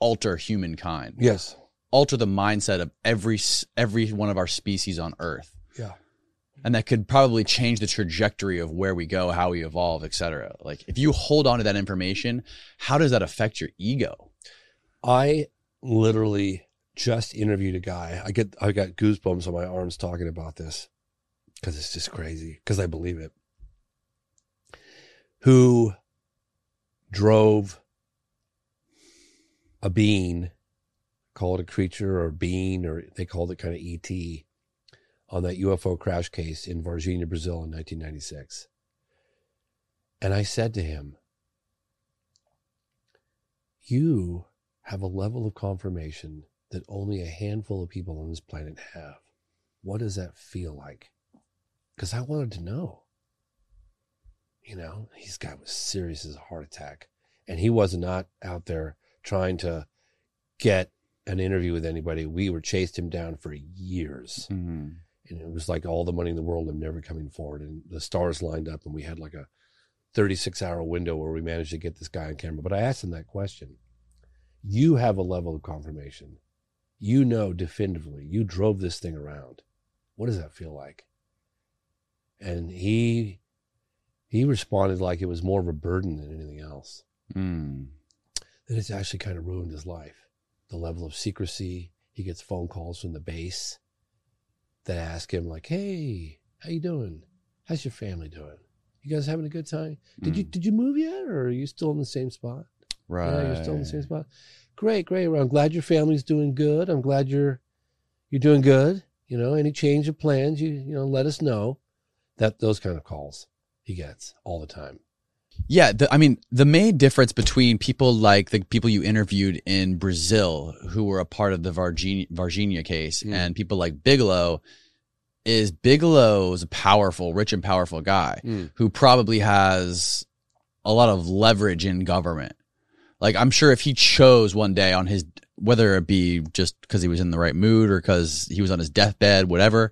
alter humankind yes. Alter the mindset of every every one of our species on earth Yeah. and that could probably change the trajectory of where we go how we evolve etc like if you hold on to that information how does that affect your ego I literally just interviewed a guy. I get I got goosebumps on my arms talking about this because it's just crazy because I believe it. Who drove a being, call it a creature or being, or they called it kind of ET on that UFO crash case in Varginha, Brazil in 1996. And I said to him, You have a level of confirmation that only a handful of people on this planet have. What does that feel like? Because I wanted to know. You know, this guy was serious as a heart attack. And he was not out there trying to get an interview with anybody. We were chased him down for years. And it was like all the money in the world and never coming forward. And the stars lined up and we had like a 36 hour window where we managed to get this guy on camera. But I asked him that question. You have a level of confirmation. You know definitively you drove this thing around. What does that feel like? And he he responded like it was more of a burden than anything else. Mm. That it's actually kind of ruined his life. The level of secrecy. He gets phone calls from the base that ask him like, "Hey, how you doing? How's your family doing? You guys having a good time? Did you Mm. did you move yet, or are you still in the same spot? right Yeah, you're still in the same spot. Great, great. Well, I'm glad your family's doing good. I'm glad you're you're doing good. You know, any change of plans, you you know, let us know. That those kind of calls he gets all the time. Yeah, the, I mean, the main difference between people like the people you interviewed in Brazil, who were a part of the Varginha, Varginha case, Mm. and people like Bigelow, is Bigelow's a powerful, rich and powerful guy Mm. who probably has a lot of leverage in government. Like, I'm sure if he chose one day on his, whether it be just because he was in the right mood or because he was on his deathbed, whatever,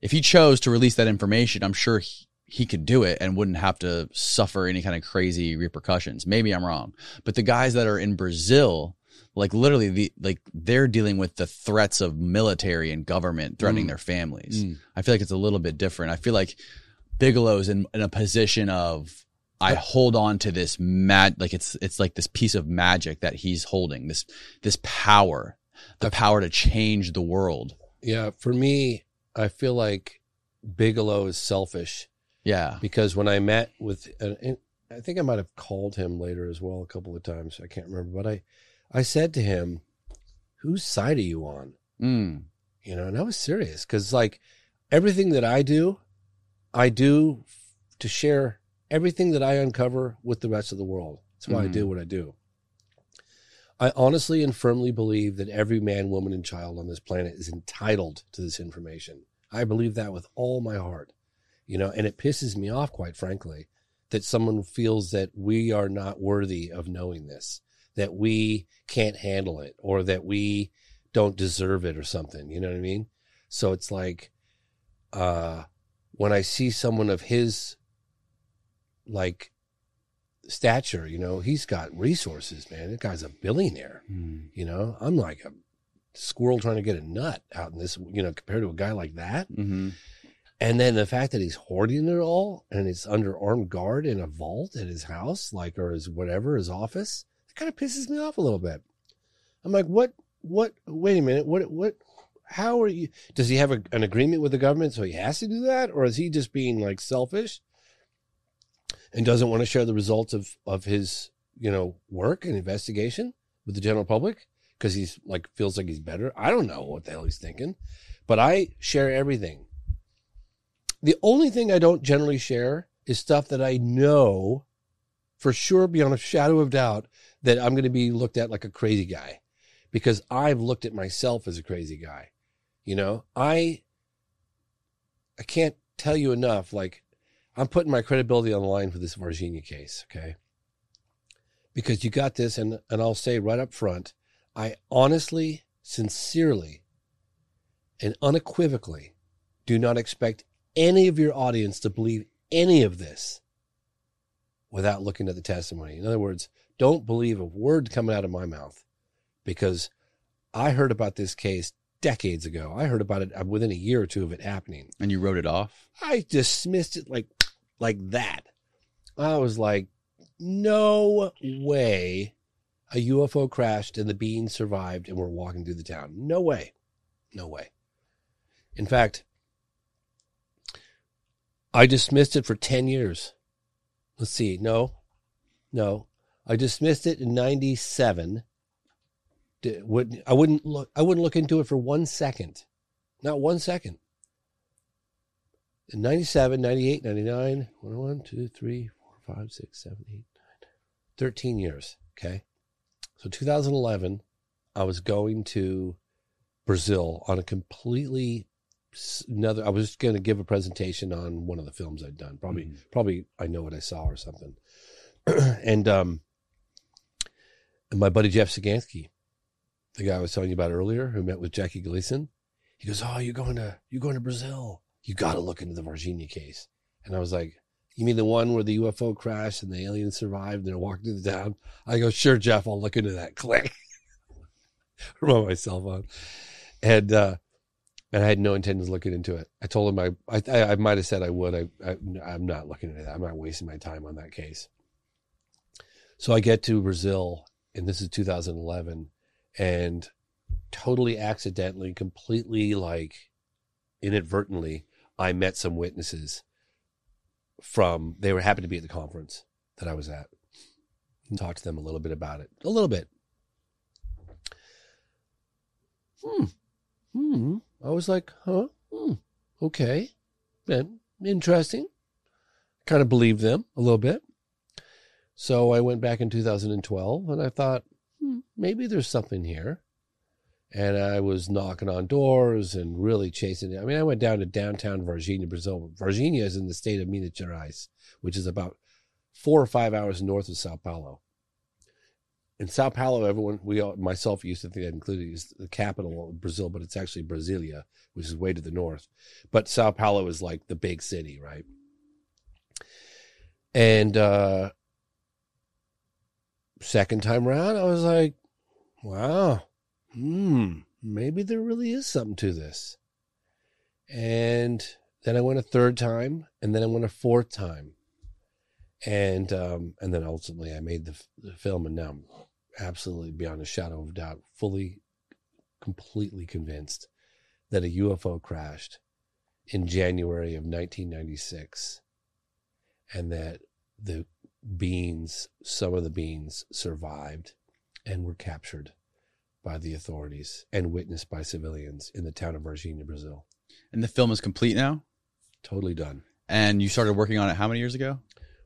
if he chose to release that information, I'm sure he, he could do it and wouldn't have to suffer any kind of crazy repercussions. Maybe I'm wrong, but the guys that are in Brazil, like literally the like they're dealing with the threats of military and government threatening Mm. their families. Mm. I feel like it's a little bit different. I feel like Bigelow's in, in a position of I hold on to this mad like it's it's like this piece of magic that he's holding this this power, the power to change the world. Yeah, for me, I feel like Bigelow is selfish Yeah. because when I met with, and and I think I might have called him later as well a couple of times. I can't remember, but I, I said to him, "Whose side are you on?" Mm. You know, and I was serious because like everything that I do, I do to share everything that I uncover with the rest of the world. That's why I do what I do. I honestly and firmly believe that every man, woman, and child on this planet is entitled to this information. I believe that with all my heart, you know, and it pisses me off, quite frankly, that someone feels that we are not worthy of knowing this, that we can't handle it, or that we don't deserve it or something. You know what I mean? So it's like, uh, when I see someone of his like stature, you know, he's got resources, man. That guy's a billionaire. Mm. You know, I'm like a squirrel trying to get a nut out in this, you know, compared to a guy like that. hmm And then the fact that he's hoarding it all and it's under armed guard in a vault at his house, like, or his whatever, his office, it kind of pisses me off a little bit. I'm like, what, what, wait a minute, what, what, how are you, does he have a, an agreement with the government so he has to do that? Or is he just being like selfish and doesn't want to share the results of, of his, you know, work and investigation with the general public? Because he's like, feels like he's better. I don't know what the hell he's thinking, but I share everything. The only thing I don't generally share is stuff that I know for sure, beyond a shadow of doubt, that I'm going to be looked at like a crazy guy because I've looked at myself as a crazy guy. You know, I, I can't tell you enough. Like, I'm putting my credibility on the line for this Varginha case. Okay. Because you got this. And, and I'll say right up front, I honestly, sincerely, and unequivocally do not expect any of your audience to believe any of this without looking at the testimony. In other words, don't believe a word coming out of my mouth because I heard about this case decades ago. I heard about it within a year or two of it happening. And you wrote it off? I dismissed it like like that. I was like, no way a UFO crashed and the beings survived and we're walking through the town. No way. No way. In fact, I dismissed it for 10 years. Let's see. No, no. I dismissed it in 97. Would, I wouldn't look, I wouldn't look into it for one second. Not one second. In 97, 98, 99, 1, 2, 3, 4, 5, 6, 7, 8, 9, 13 years. Okay. So 2011, I was going to Brazil on a completely another. I was going to give a presentation on one of the films I'd done. Probably, mm-hmm. probably I know what I saw or something. and um, and my buddy Jeff Sagansky, the guy I was telling you about earlier, who met with Jackie Gleason, he goes, "Oh, you're going to you're going to Brazil. You got to look into the Varginha case." And I was like, "You mean the one where the UFO crashed and the aliens survived and they're walking through the town?" I go, "Sure, Jeff. I'll look into that." Click. on my cell phone, and uh, and I had no intention of looking into it. I told him I I, I might have said I would. I, I I'm not looking into that. I'm not wasting my time on that case. So I get to Brazil, and this is 2011, and totally accidentally, completely like inadvertently, I met some witnesses from they were happened to be at the conference that I was at. And talked to them a little bit about it. A little bit. Hmm. Hmm. I was like, huh? Hmm. Okay. And interesting. Kind of believed them a little bit. So I went back in 2012 and I thought, hmm, maybe there's something here. And I was knocking on doors and really chasing it. I mean, I went down to downtown Varginha, Brazil. Varginha is in the state of Minas Gerais, which is about four or five hours north of Sao Paulo in Sao Paulo, everyone, we all, myself used to think that included is the capital of Brazil, but it's actually Brasilia, which is way to the north. But Sao Paulo is like the big city, right? And uh, second time around, I was like, wow, hmm, maybe there really is something to this. And then I went a third time, and then I went a fourth time and um, and then ultimately I made the, the, film, and now I'm absolutely beyond a shadow of doubt, fully, completely convinced that a UFO crashed in January of 1996 and that the beings, some of the beings survived and were captured by the authorities and witnessed by civilians in the town of Varginha, Brazil. And the film is complete now? Totally done. And you started working on it how many years ago?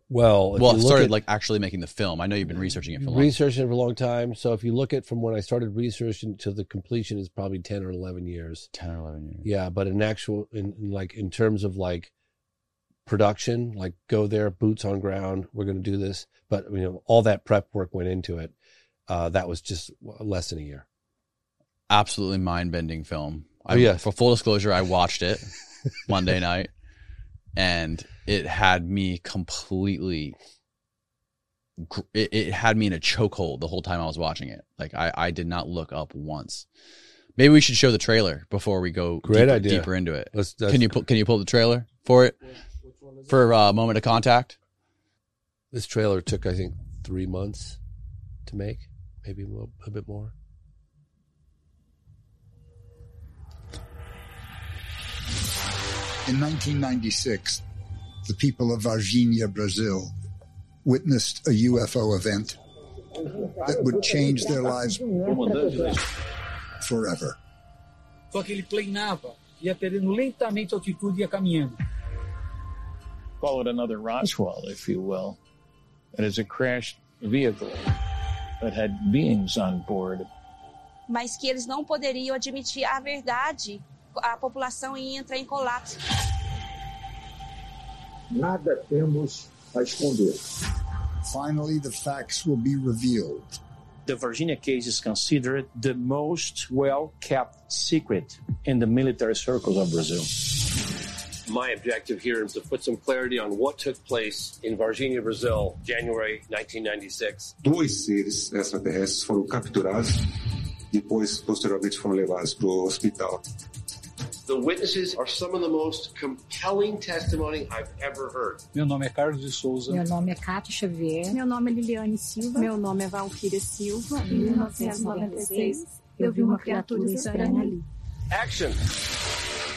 Well, well, it started at, like actually making the film. I know you've been researching it for long. researching it for a long time. So if you look at from when I started researching to the completion is probably ten or eleven years. Ten or eleven years. Yeah, but in actual, in, in like in terms of like production, like go there, boots on ground. We're going to do this, but you know all that prep work went into it. Uh, that was just less than a year. Absolutely mind bending film. I, oh, yeah. For full disclosure, I watched it Monday night and it had me completely it, it had me in a chokehold the whole time I was watching it. Like I, I did not look up once. Maybe we should show the trailer before we go Great deeper, idea. deeper into it. Let's, can you pull, can you pull the trailer for it for a uh, moment of contact? This trailer took I think three months to make, maybe a, little, a bit more. In 1996, the people of Varginha, Brazil, witnessed a UFO event that would change their lives forever. Só que ele planava, ia perdendo lentamente a altitude e ia caminhando. call it another Roswell, if you will. It is a crashed vehicle that had beings on board. Mas que eles não poderiam admitir a verdade, a população ia entrar em colapso. Nada temos a esconder. Finally, the facts will be revealed. The Varginha case is considered the most well kept secret in the military circles of Brazil. My objective here is to put some clarity on what took place in Varginha, Brazil, January 1996. Dois seres extraterrestres foram capturados, depois, posteriormente, foram levados para o hospital. The witnesses are some of the most compelling testimony I've ever heard. Meu nome é Carlos de Souza. Meu nome é Cátia Xavier. Meu nome é Liliane Silva. Meu nome é Valquíria Silva. Em 1996, eu vi uma criatura estranha ali. Action!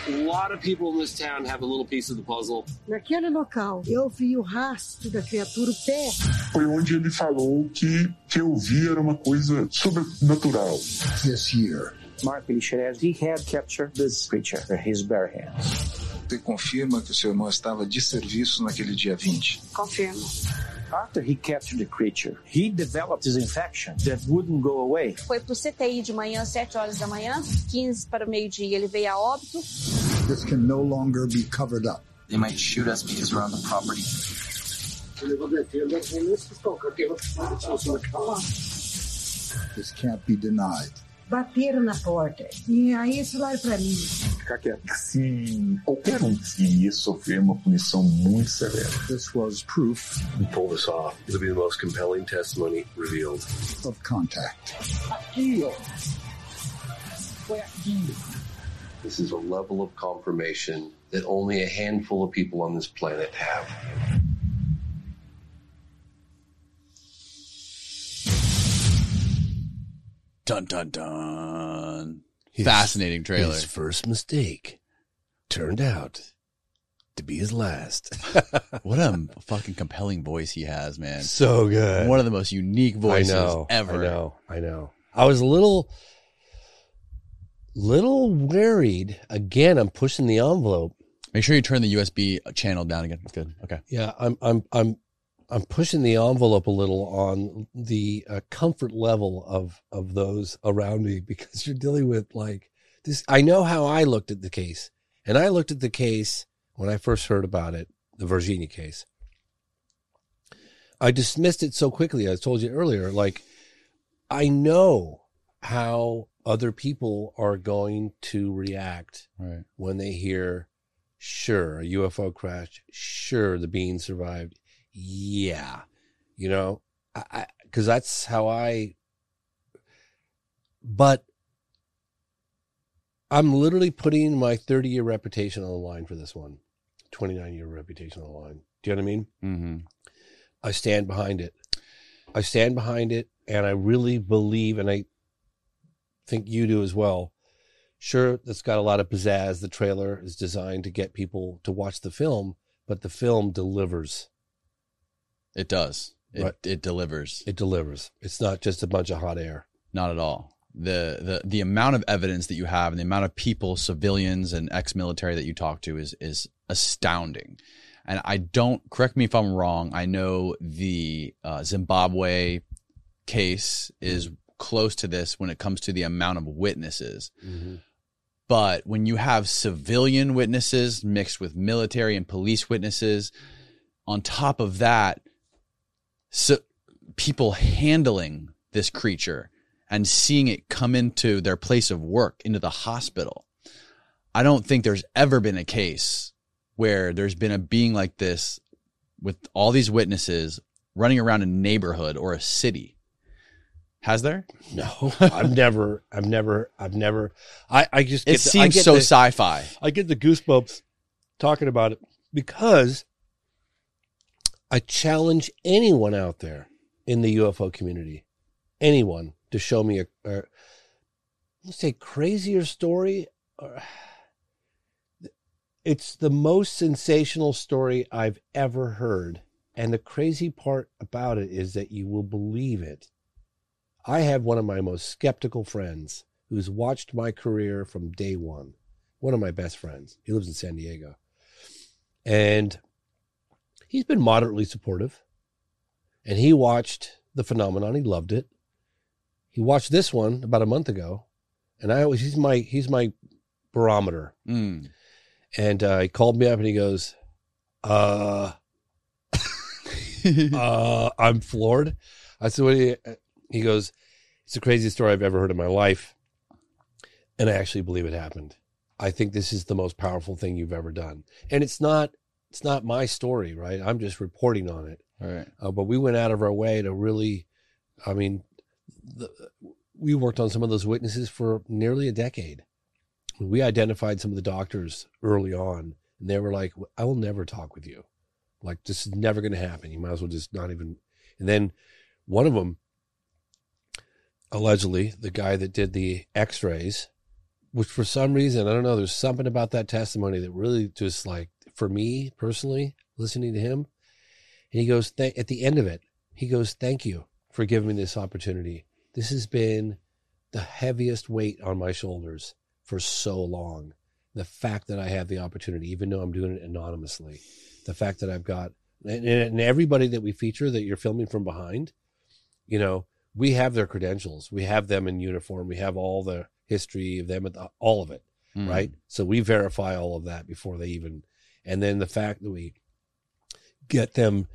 A lot of people in this town have a little piece of the puzzle. Naquele local, eu vi o rastro da criatura, o pé. Foi onde ele falou que que eu vi era uma coisa sobrenatural. This year, Mark Elixerez, he had captured this creature with his bare hands. Você confirma que o seu irmão estava de serviço naquele dia 20? Confirmo. After he captured the creature, he developed this infection that wouldn't go away. Foi pro CTI de manhã, 7 horas da manhã, 15 para o meio-dia, ele veio a óbito. this can no longer be covered up. They might shoot us because we're on the property. This can't be denied. Bateram na porta. E aí eles falaram pra mim. Ficar quieto. Se qualquer um ia sofrer uma punição muito severa. This was proof We pull this off. It'll be the most compelling testimony revealed. of contact. Aqui, ó. Foi aqui. This is a level of confirmation that only a handful of people on this planet have. Dun dun dun. Fascinating trailer. His first mistake turned out to be his last. what a fucking compelling voice he has, man. So good. One of the most unique voices I know, ever. I know. I know. I was a little, little worried. Again, I'm pushing the envelope. Make sure you turn the USB channel down again. It's good. Okay. Yeah, I'm, I'm, I'm, I'm pushing the envelope a little on the uh, comfort level of of those around me because you're dealing with like this. I know how I looked at the case, and I looked at the case when I first heard about it, the Varginha case. I dismissed it so quickly. I told you earlier, like I know how other people are going to react Right. when they hear, sure, a UFO crash, sure, the being survived. Yeah. You know, I, because that's how I, but I'm literally putting my 30 year reputation on the line for this one, 29 year reputation on the line. Do you know what I mean? Mm-hmm. I stand behind it. I stand behind it, and I really believe, and I think you do as well. Sure, that's got a lot of pizzazz. The trailer is designed to get people to watch the film, but the film delivers. It does. It, Right. it delivers. It delivers. It's not just a bunch of hot air. Not at all. The, the the amount of evidence that you have and the amount of people, civilians and ex-military that you talk to is is astounding. And I don't correct me if I'm wrong. I know the uh, Zimbabwe case is close to this when it comes to the amount of witnesses. But when you have civilian witnesses mixed with military and police witnesses, on top of that, so people handling this creature and seeing it come into their place of work, into the hospital. I don't think there's ever been a case where there's been a being like this with all these witnesses running around a neighborhood or a city. Has there? No, I've never, I've never, I've never. I, I just It the- seems so the- sci-fi. I get the goosebumps talking about it because I challenge anyone out there in the UFO community, anyone, to show me a, a let's say crazier story. Or, it's the most sensational story I've ever heard. And the crazy part about it is that you will believe it. I have one of my most skeptical friends who's watched my career from day one. One of my best friends. He lives in San Diego. And he's been moderately supportive. And he watched the phenomenon. He loved it. He watched this one about a month ago, and I always he's my he's my barometer. Mm. And uh, he called me up and he goes, "Uh, uh, I'm floored." I said, "What?" Do you, he goes, "It's the craziest story I've ever heard in my life," and I actually believe it happened. I think this is the most powerful thing you've ever done, and it's not it's not my story, right? I'm just reporting on it. Right. Uh, but we went out of our way to really, I mean, the, we worked on some of those witnesses for nearly a decade. We identified some of the doctors early on, and they were like, "I will never talk with you. Like this is never going to happen. You might as well just not even." And then one of them, allegedly, the guy that did the X-rays, which for some reason I don't know, there's something about that testimony that really just like for me personally, listening to him, and he goes th- at the end of it, he goes, "Thank you for giving me this opportunity. This has been the heaviest weight on my shoulders for so long. The fact that I have the opportunity, even though I'm doing it anonymously, the fact that I've got and, and everybody that we feature that you're filming from behind, you know, we have their credentials. We have them in uniform. We have all the history of them, all of it, Mm. right? So we verify all of that before they even. And then the fact that we get them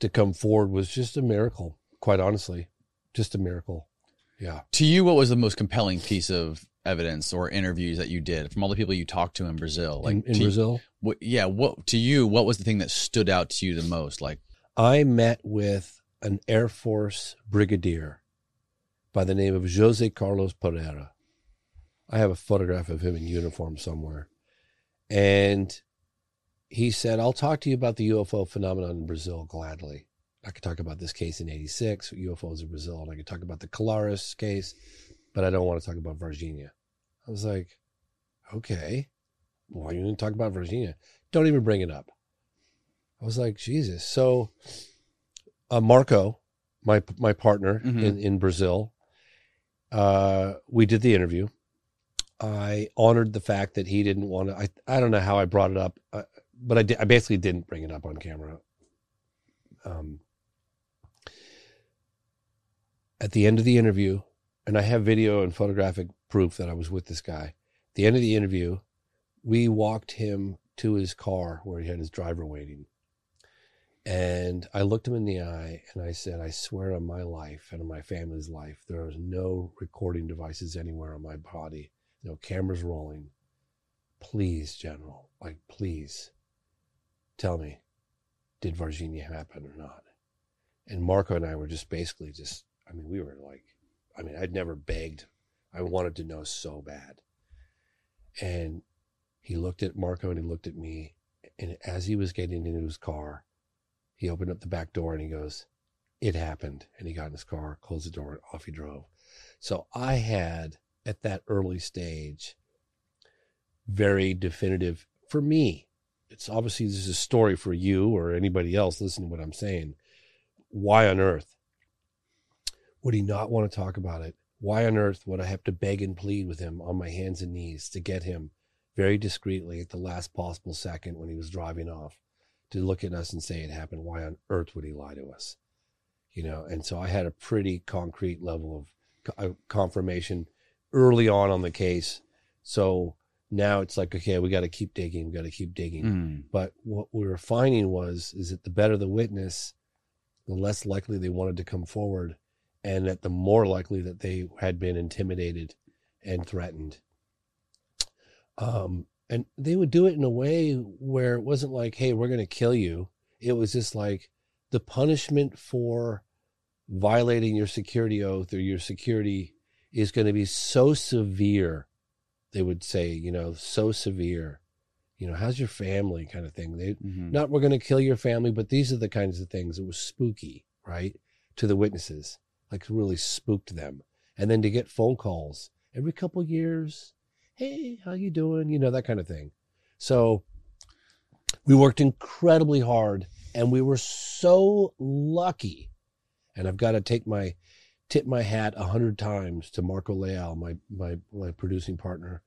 to come forward was just a miracle. Quite honestly, just a miracle. Yeah. To you, what was the most compelling piece of evidence or interviews that you did from all the people you talked to in Brazil? Like In- in Brazil? what, yeah. What to you? What was the thing that stood out to you the most? Like, I met with an Air Force brigadier by the name of Jose Carlos Pereira. I have a photograph of him in uniform somewhere. And he said, I'll talk to you about the UFO phenomenon in Brazil gladly. I could talk about this case in 86, UFOs in Brazil, and I could talk about the Colares case, but I don't want to talk about Varginha. I was like, okay, why are you going to talk about Varginha? Don't even bring it up. I was like, Jesus. So, uh, Marco, my my partner Mhm. in, in Brazil, uh, we did the interview. I honored the fact that he didn't want to. I I don't know how I brought it up, uh, but I did, I basically didn't bring it up on camera. Um, at the end of the interview, and I have video and photographic proof that I was with this guy. At the end of the interview, we walked him to his car where he had his driver waiting. And I looked him in the eye and I said, I swear on my life and on my family's life, there is no recording devices anywhere on my body, no cameras rolling. Please, General, like, please tell me, did Varginha happen or not? And Marco and I were just basically just, I mean, we were like, I mean, I'd never begged. I wanted to know so bad. And he looked at Marco and he looked at me. And as he was getting into his car, he opened up the back door and he goes, It happened. And he got in his car, closed the door, and off he drove. So I had, at that early stage, very definitive for me. It's obviously this is a story for you or anybody else listening to what I'm saying. Why on earth would he not want to talk about it? Why on earth would I have to beg and plead with him on my hands and knees to get him very discreetly at the last possible second when he was driving off to look at us and say it happened? Why on earth would he lie to us? You know, and so I had a pretty concrete level of uh, confirmation early on on the case. So now it's like, okay, we got to keep digging. We got to keep digging. Mm. But what we were finding was, is that the better the witness, the less likely they wanted to come forward, and that the more likely that they had been intimidated and threatened. Um, and they would do it in a way where it wasn't like, hey, we're going to kill you. It was just like the punishment for violating your security oath or your security is going to be so severe. They would say, you know, so severe. You know, how's your family kind of thing? They Mhm. not we're going to kill your family, but these are the kinds of things. It was spooky, right? To the witnesses, like really spooked them. And then to get phone calls every couple years, hey, how you doing? You know, that kind of thing. So we worked incredibly hard and we were so lucky. And I've got to take my tip my hat a hundred times to Marco Leal, my my my producing partner,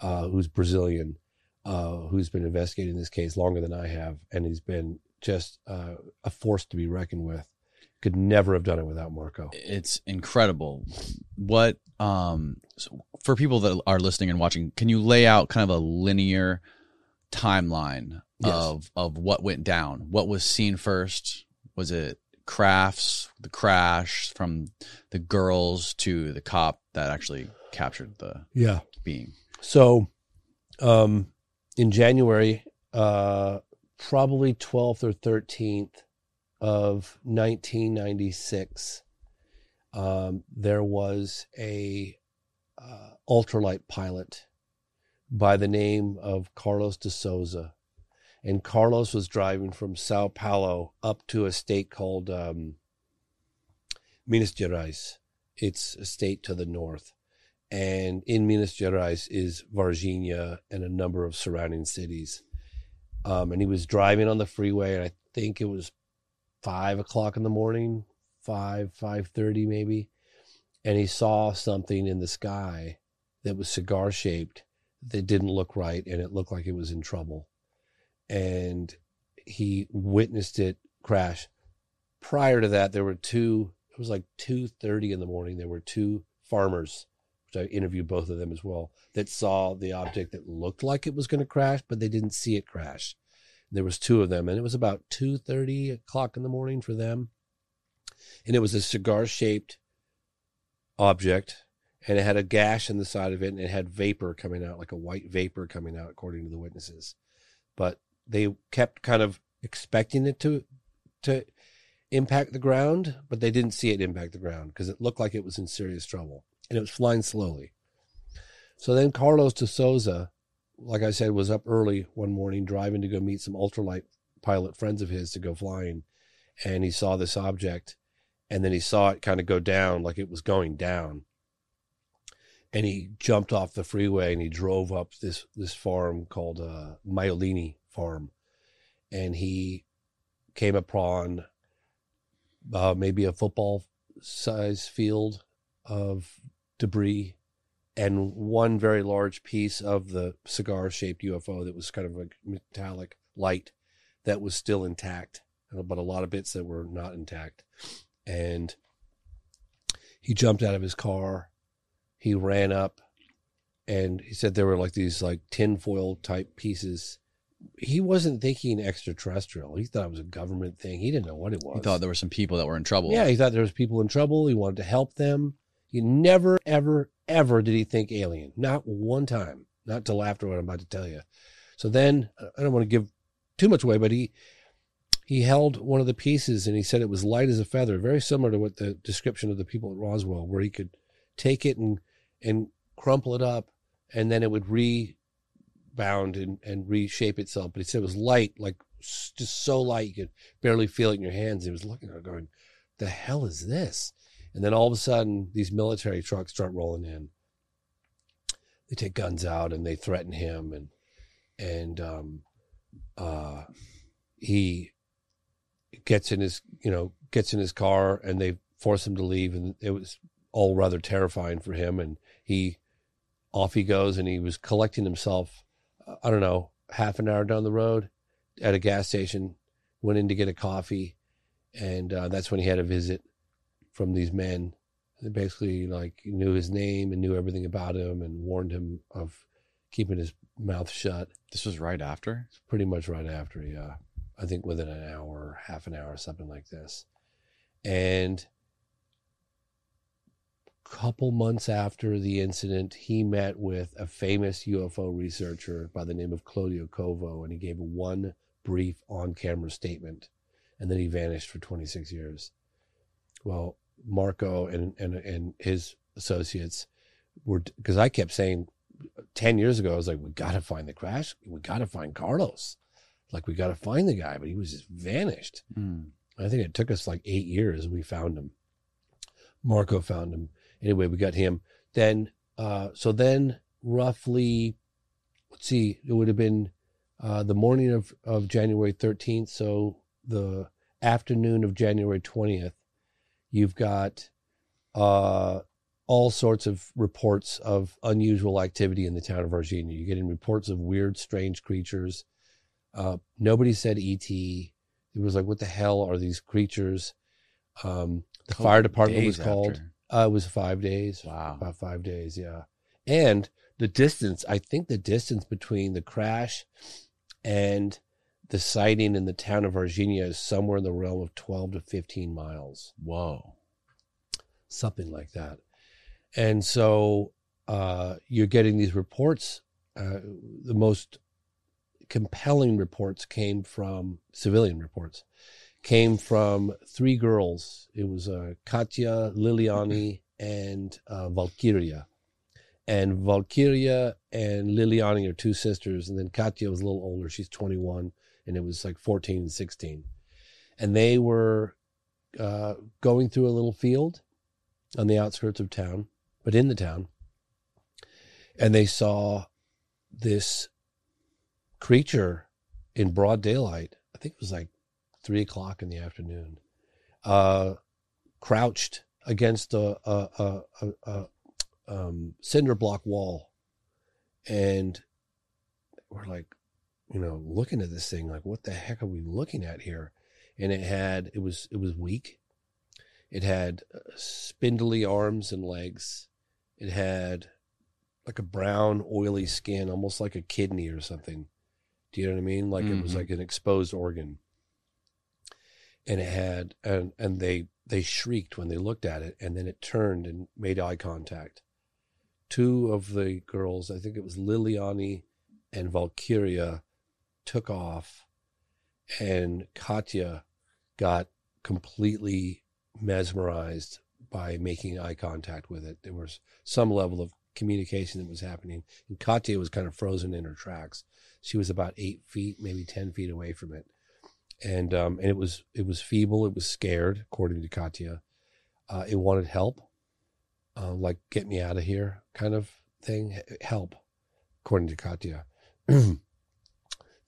uh, who's Brazilian, uh, who's been investigating this case longer than I have, and he's been just uh, a force to be reckoned with. Could never have done it without Marco. It's incredible. What um so for people that are listening and watching, can you lay out kind of a linear timeline Yes. of of what went down? What was seen first? Was it crafts, the crash from the girls to the cop that actually captured the Yeah. being? So, um, in January, uh, probably 12th or 13th of 1996, um, there was a uh, ultralight pilot by the name of Carlos de Souza. And Carlos was driving from Sao Paulo up to a state called um, Minas Gerais. It's a state to the north. And in Minas Gerais is Varginha and a number of surrounding cities. Um, and he was driving on the freeway, and I think it was five o'clock in the morning, five five thirty maybe, and he saw something in the sky that was cigar shaped that didn't look right, and it looked like it was in trouble. And he witnessed it crash. Prior to that, there were two. It was like two thirty in the morning. There were two farmers, which I interviewed both of them as well, that saw the object that looked like it was going to crash, but they didn't see it crash. There was two of them, and it was about two thirty o'clock in the morning for them, and it was a cigar-shaped object, and it had a gash in the side of it, and it had vapor coming out, like a white vapor coming out, according to the witnesses. But they kept kind of expecting it to to impact the ground, but they didn't see it impact the ground because it looked like it was in serious trouble, and it was flying slowly. So then Carlos de Souza, like I said, was up early one morning driving to go meet some ultralight pilot friends of his to go flying, and he saw this object, and then he saw it kind of go down like it was going down, and he jumped off the freeway and he drove up this this farm called uh, Maiolini Farm, and he came upon uh, maybe a football size field of debris and one very large piece of the cigar shaped UFO that was kind of a metallic light that was still intact, but a lot of bits that were not intact. And he jumped out of his car. He ran up and he said there were like these like tinfoil type pieces. He wasn't thinking extraterrestrial. He thought it was a government thing. He didn't know what it was. He thought there were some people that were in trouble. Yeah, he thought there was people in trouble. He wanted to help them. He never, ever, ever did he think alien. Not one time. Not till after what I'm about to tell you. So then, I don't want to give too much away, but he he held one of the pieces and he said it was light as a feather, very similar to what the description of the people at Roswell, where he could take it and and crumple it up, and then it would rebound and and reshape itself. But he said it was light, like just so light you could barely feel it in your hands. He was looking at it, going, "The hell is this?" And then all of a sudden, these military trucks start rolling in. They take guns out and they threaten him, and and um, uh, he gets in his you know gets in his car and they force him to leave, and it was all rather terrifying for him. And he off he goes, and he was collecting himself. I don't know, half an hour down the road at a gas station. Went in to get a coffee, and uh, that's when he had a visit from these men. They basically like knew his name and knew everything about him and warned him of keeping his mouth shut. This was right after? It's Pretty much right after, yeah. I think within an hour, half an hour, something like this. And couple months after the incident, he met with a famous UFO researcher by the name of Claudio Covo, and he gave one brief on camera statement, and then he vanished for 26 years. Well, Marco and and and his associates were because I kept saying ten years ago I was like, we got to find the crash, we got to find Carlos, like we got to find the guy, but he was just vanished. Mm. I think it took us like eight years and we found him. Marco found him. Anyway, we got him. Then, uh, so then roughly, let's see, it would have been uh, the morning of, of January 13th. So the afternoon of January 20th, you've got uh, all sorts of reports of unusual activity in the town of Varginha. You're getting reports of weird, strange creatures. Uh, nobody said ET. It was like, what the hell are these creatures? Um, the Couple fire department was called. after. Uh, it was five days. Wow. About five days, yeah. And the distance, I think the distance between the crash and the sighting in the town of Varginha is somewhere in the realm of 12 to 15 miles. Whoa. Something like that. And so uh, you're getting these reports. Uh, the most compelling reports came from civilian reports, came from three girls. It was uh, Katya, Liliani, and uh, Valkyria. And Valkyria and Liliani are two sisters. And then Katya was a little older. She's 21, and it was like 14 and 16. And they were uh, going through a little field on the outskirts of town, but in the town. And they saw this creature in broad daylight. I think it was like three o'clock in the afternoon, uh, crouched against a, a, a, a, um, cinder block wall. And we're like, you know, looking at this thing, like, what the heck are we looking at here? And it had, it was, it was weak. It had uh, spindly arms and legs. It had like a brown, oily skin, almost like a kidney or something. Do you know what I mean? Like it was Mhm. like an exposed organ. And it had, and and they they shrieked when they looked at it, and then it turned and made eye contact. Two of the girls, I think it was Liliani and Valkyria, took off, and Katya got completely mesmerized by making eye contact with it. There was some level of communication that was happening, and Katya was kind of frozen in her tracks. She was about eight feet, maybe ten feet away from it, and um, and it was it was feeble. It was scared, according to Katya. Uh, it wanted help, uh, like get me out of here kind of thing. Help, according to Katya. the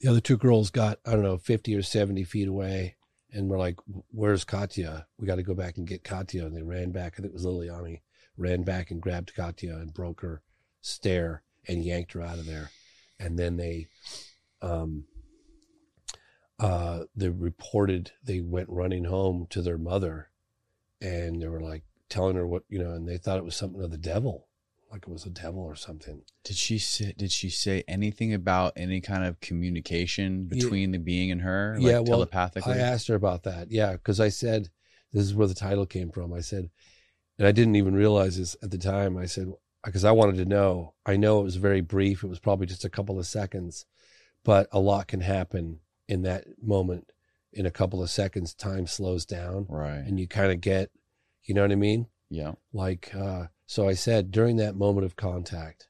other two girls got I don't know fifty or seventy feet away, and we're like, "Where's Katya? We got to go back and get Katya." And they ran back. Think it was Liliani ran back and grabbed Katya and broke her stare and yanked her out of there. And then they, um, uh, they reported they went running home to their mother, and they were like telling her what you know, and they thought it was something of the devil, like it was a devil or something. Did she say? Did she say anything about any kind of communication Yeah. between the being and her, like yeah, well, telepathically? I asked her about that. Yeah, because I said this is where the title came from. I said, and I didn't even realize this at the time. I said because I wanted to know. I know it was very brief. It was probably just a couple of seconds, but a lot can happen in that moment. In a couple of seconds, time slows down, right? and you kind of get, you know what I mean? Yeah. Like, uh, so I said during that moment of contact,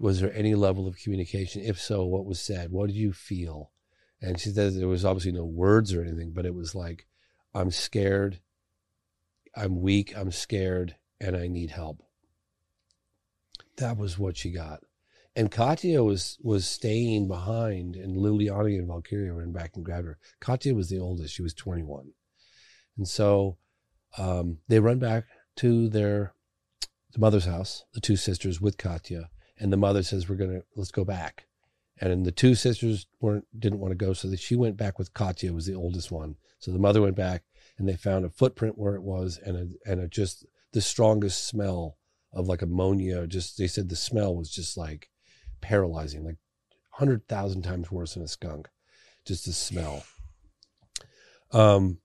was there any level of communication? If so, what was said? What did you feel? And she says there was obviously no words or anything, but it was like, I'm scared, I'm weak, I'm scared, and I need help. That was what she got. And Katya was was staying behind, and Liliani and Valkyria ran back and grabbed her. Katya was the oldest; she was 21, and so um, they run back to their the mother's house, the two sisters with Katya, and the mother says, "We're gonna let's go back." And the two sisters weren't didn't want to go, so that she went back with Katya, was the oldest one. So the mother went back, and they found a footprint where it was, and a and a just the strongest smell of like ammonia. Just they said the smell was just like paralyzing, like hundred thousand times worse than a skunk. Just the smell. Um,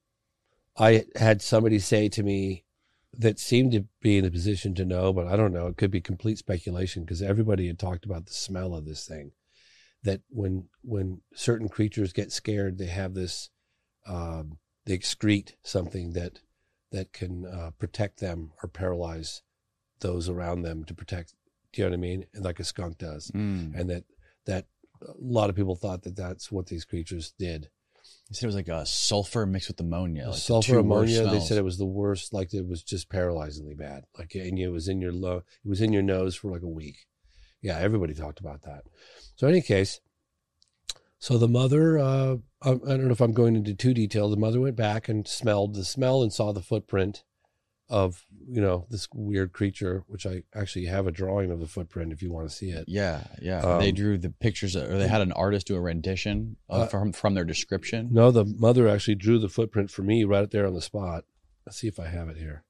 I had somebody say to me that seemed to be in a position to know, but I don't know. It could be complete speculation because everybody had talked about the smell of this thing. That when when certain creatures get scared, they have this, um, they excrete something that that can uh, protect them or paralyze those around them to protect. Do you know what I mean? Like a skunk does, Mm. and that that a lot of people thought that that's what these creatures did. They said it was like a sulfur mixed with ammonia. Like sulfur worst ammonia. They said it was the worst. Like it was just paralyzingly bad. Like and it was in your low. It was in your nose for like a week. Yeah, everybody talked about that. So in any case, so the mother. Uh, I, I don't know if I'm going into too detail. The mother went back and smelled the smell and saw the footprint of you know this weird creature, which I actually have a drawing of the footprint if you want to see it. Yeah, yeah. they Um, drew the pictures, or they had an artist do a rendition of, Uh, from from their description. No, the mother actually drew the footprint for me right there on the spot. Let's see if I have it here.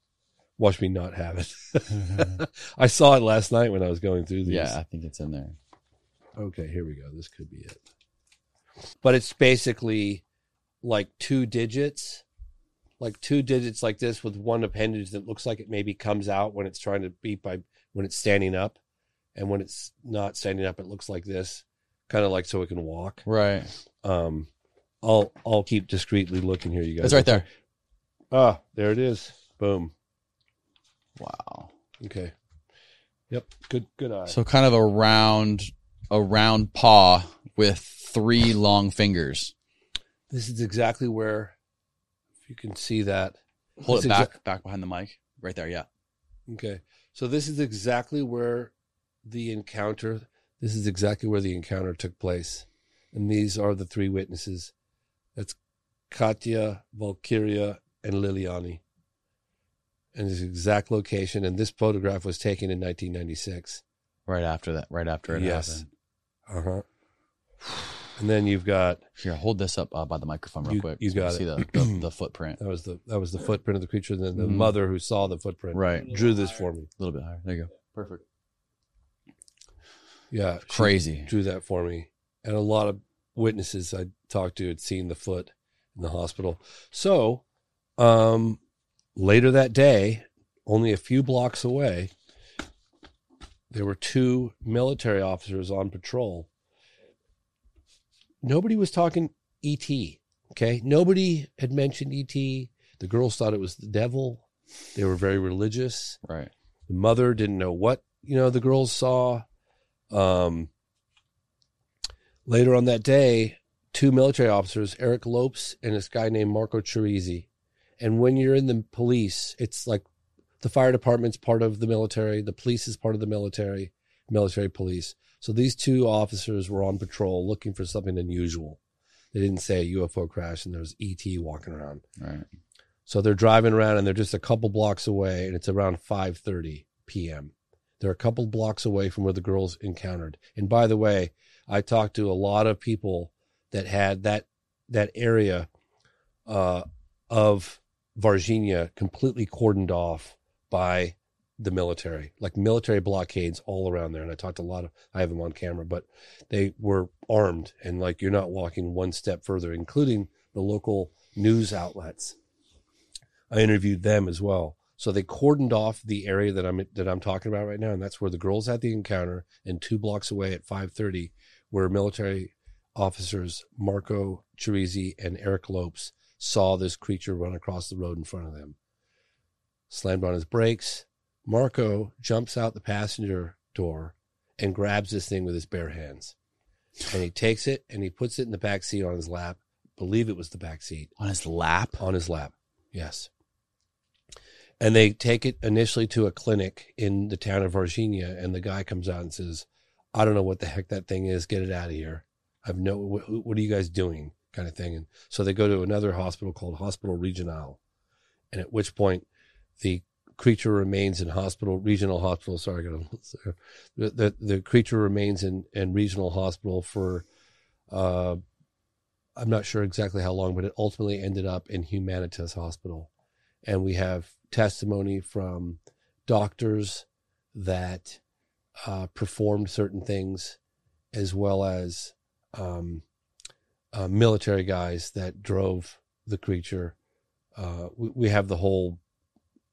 Watch me not have it. I saw it last night when I was going through these. Yeah, I think it's in there. Okay, here we go. This could be it. But it's basically like two digits, like two digits like this with one appendage that looks like it maybe comes out when it's trying to beat by when it's standing up. And when it's not standing up, it looks like this, kind of like so it can walk. Right. Um, I'll I'll keep discreetly looking here, you guys. It's right there. Ah, there it is. Boom. Wow. Okay. Yep. Good. Good eye. So kind of a round, a round paw with three long fingers. This is exactly where, if you can see that. Hold it back, exa- back behind the mic, right there. Yeah. Okay. So this is exactly where the encounter, this is exactly where the encounter took place. And these are the three witnesses. That's Katya, Valkyria, and Liliani. And this exact location. And this photograph was taken in 1996. Right after that. Right after it yes. happened. Uh huh. And then you've got Here, hold this up uh, by the microphone real You- quick. you so we got can it. See the, the, the footprint. that was the that was the footprint of the creature. And then the Mhm. mother who saw the footprint Right. drew this for me. A little bit higher. There you go. Perfect. Yeah, Crazy. drew that for me, and a lot of witnesses I talked to had seen the foot in the hospital. So, um, later that day, only a few blocks away, there were two military officers on patrol. Nobody was talking ET. Okay, nobody had mentioned ET. The girls thought it was the devil. They were very religious. Right. The mother didn't know what you know the girls saw. Um, later on that day, two military officers, Eric Lopes and this guy named Marco Chereze. And when you're in the police, it's like the fire department's part of the military, the police is part of the military, military police. So these two officers were on patrol looking for something unusual. They didn't say a UFO crash and there was ET walking around. Right. So they're driving around and they're just a couple blocks away and it's around 5:30 p.m. They're a couple blocks away from where the girls encountered. And by the way, I talked to a lot of people that had that that area uh, of Varginha completely cordoned off by the military, like military blockades all around there. And I talked a lot of, I have them on camera, but they were armed and like you're not walking one step further, including the local news outlets. I interviewed them as well. So they cordoned off the area that I'm that I'm talking about right now, and that's where the girls had the encounter. And two blocks away at 5:30, where military officers Marco Chereze and Eric Lopes saw this creature run across the road in front of them. Slammed on his brakes. Marco jumps out the passenger door and grabs this thing with his bare hands. And he takes it and he puts it in the back seat on his lap. Believe it was the back seat. On his lap? On his lap. Yes. And they take it initially to a clinic in the town of Varginha, and the guy comes out and says, "I don't know what the heck that thing is. Get it out of here. I've no. What, what are you guys doing?" Kind of thing. And so they go to another hospital called Hospital Regional, and at which point, the creature remains in hospital regional hospital. Sorry, got the, the the creature remains in in regional hospital for. Uh, I'm not sure exactly how long, but it ultimately ended up in Humanitas Hospital. And we have testimony from doctors that uh, performed certain things, as well as um, uh, military guys that drove the creature. Uh, we, we have the whole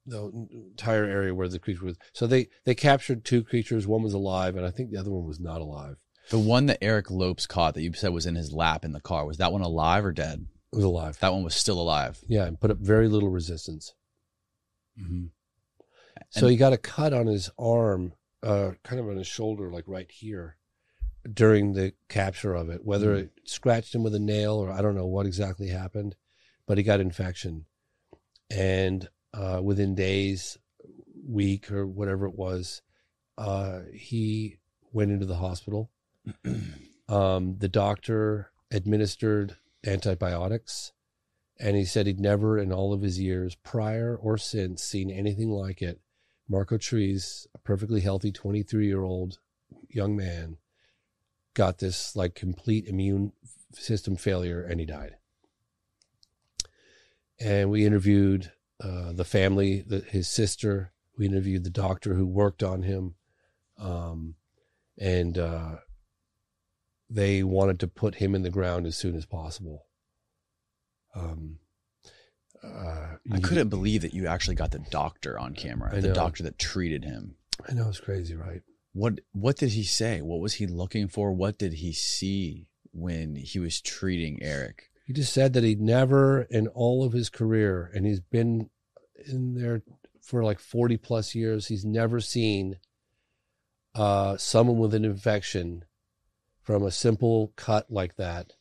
the entire area where the creature was. So they they captured two creatures. One was alive, and I think the other one was not alive. The one that Eric Lopes caught that you said was in his lap in the car, was that one alive or dead? It was alive. That one was still alive. Yeah, and put up very little resistance. Mm-hmm. So he got a cut on his arm, uh, kind of on his shoulder, like right here, during the capture of it. Whether Mhm. it scratched him with a nail or I don't know what exactly happened, but he got infection, and uh, within days, week or whatever it was, uh, he went into the hospital. um, the doctor administered antibiotics And he said he'd never in all of his years prior or since seen anything like it. Marco Chereze, a perfectly healthy 23 year old young man, got this like complete immune system failure and he died. And we interviewed uh, the family, the, his sister. We interviewed the doctor who worked on him. Um, and uh, they wanted to put him in the ground as soon as possible. Um, uh, I couldn't believe that you actually got the doctor on camera, the doctor that treated him. I know it's crazy, right? What what did he say? What was he looking for? What did he see when he was treating Eric? He just said that he'd never in all of his career, and he's been in there for like 40 plus years, he's never seen uh, someone with an infection from a simple cut like that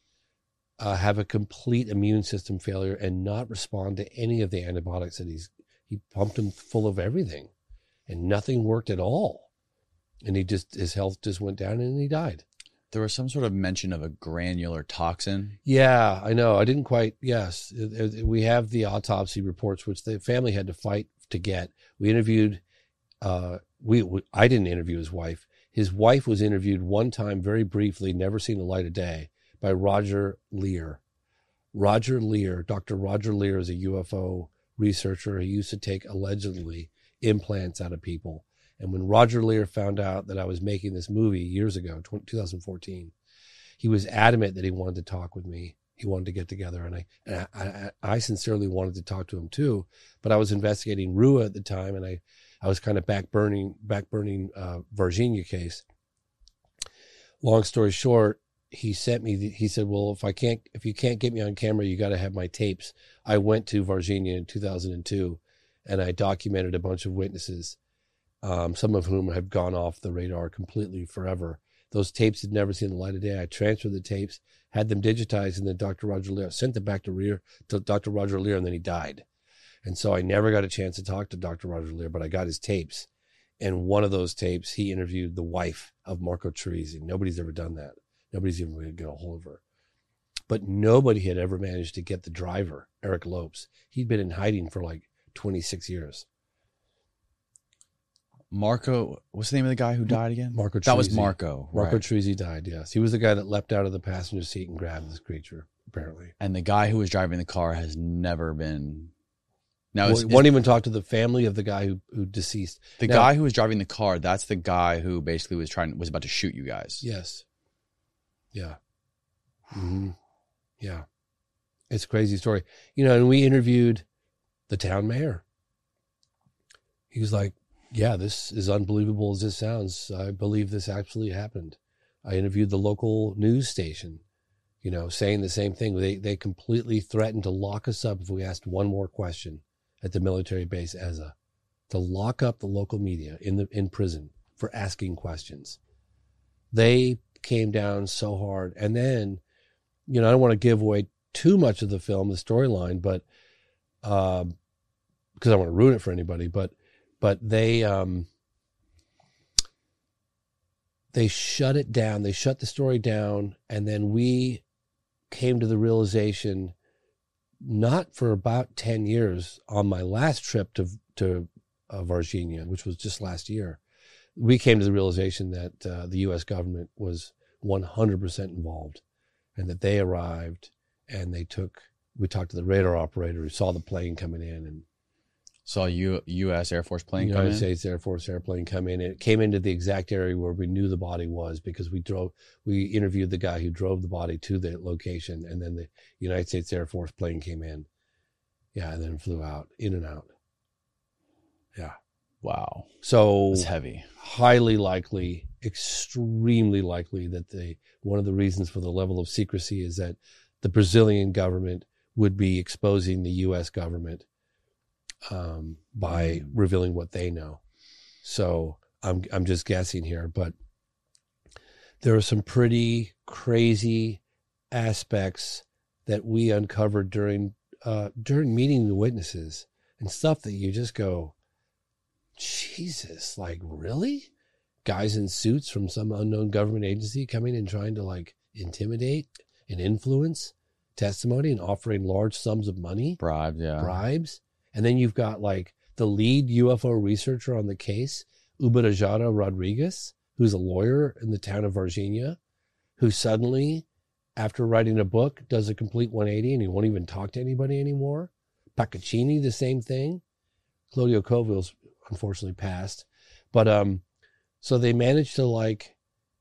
uh, have a complete immune system failure and not respond to any of the antibiotics that he's he pumped him full of everything and nothing worked at all. And he just his health just went down and he died There was some sort of mention of a granular toxin. Yeah, I know. I didn't quite. Yes, we have the autopsy reports, which the family had to fight to get. We interviewed. Uh, we, we I didn't interview his wife. His wife was interviewed one time, very briefly, never seen the light of day, by Roger Leir. Roger Leir, Dr. Roger Leir, is a UFO researcher. He used to take allegedly implants out of people. And when Roger Leir found out that I was making this movie years ago, 2014, he was adamant that he wanted to talk with me. He wanted to get together, and I, and I, I, sincerely wanted to talk to him too. But I was investigating Ruwa at the time, and I, I was kind of back burning, back burning uh, Varginha case. Long story short, he sent me. The, he said, "Well, if I can't, if you can't get me on camera, you got to have my tapes." I went to Varginha in 2002, and I documented a bunch of witnesses, um, some of whom have gone off the radar completely forever. Those tapes had never seen the light of day. I transferred the tapes, had them digitized, and then Dr. Roger Leir sent them back to Leir to Dr. Roger Leir, and then he died. And so I never got a chance to talk to Dr. Roger Leir, but I got his tapes. And one of those tapes, he interviewed the wife of Marco Chereze. Nobody's ever done that. Nobody's even going to get a hold of her. But nobody had ever managed to get the driver, Eric Lopes. He'd been in hiding for like 26 years. Marco, what's the name of the guy who died again? Marco That was Marco. Marco right. Died, yes. He was the guy that leapt out of the passenger seat and grabbed this creature, apparently. And the guy who was driving the car has never been. Now, Well, is, he won't even talk to the family of the guy who, who deceased. the Now- guy who was driving the car? That's the guy who basically was trying was about to shoot you guys. Yes. Yeah. hmm Yeah. It's a crazy story. You know, and we interviewed the town mayor. He was like, Yeah, this is unbelievable as this sounds. I believe this actually happened. I interviewed the local news station, you know, saying the same thing. They they completely threatened to lock us up if we asked one more question at the military base Eza. To lock up the local media in the in prison for asking questions they came down so hard. And then, you know, I don't want to give away too much of the film, the storyline, but um, because I don't want to ruin it for anybody. But but they um, they shut it down. They shut the story down, and then we came to the realization, not for about ten years, on my last trip to to uh, Varginha, which was just last year we came to the realization that uh, the U.S. government was 100% involved, and that they arrived and they took. We talked to the radar operator who saw the plane coming in, and Saw U, U.S. Air Force plane come United in. States Air Force airplane come in. It came into the exact area where we knew the body was because we drove. We interviewed the guy who drove the body to the location, and then the United States Air Force plane came in. Yeah, and then flew out, in and out. Yeah. Wow. So It's heavy. highly likely, extremely likely that the one of the reasons for the level of secrecy is that the Brazilian government would be exposing the U.S. government um, by revealing what they know. So I'm I'm just guessing here, but there are some pretty crazy aspects that we uncovered during uh, during meeting the witnesses and stuff that you just go, Jesus, like really? Guys in suits from some unknown government agency coming and trying to like intimidate and influence testimony and offering large sums of money, bribes, yeah, bribes, and then you've got like the lead UFO researcher on the case, Ubirajara Rodrigues, who's a lawyer in the town of Varginha, who suddenly, after writing a book, does a complete 180 and he won't even talk to anybody anymore. Pacaccini, the same thing. Claudio Covo's unfortunately passed. But um, so they managed to like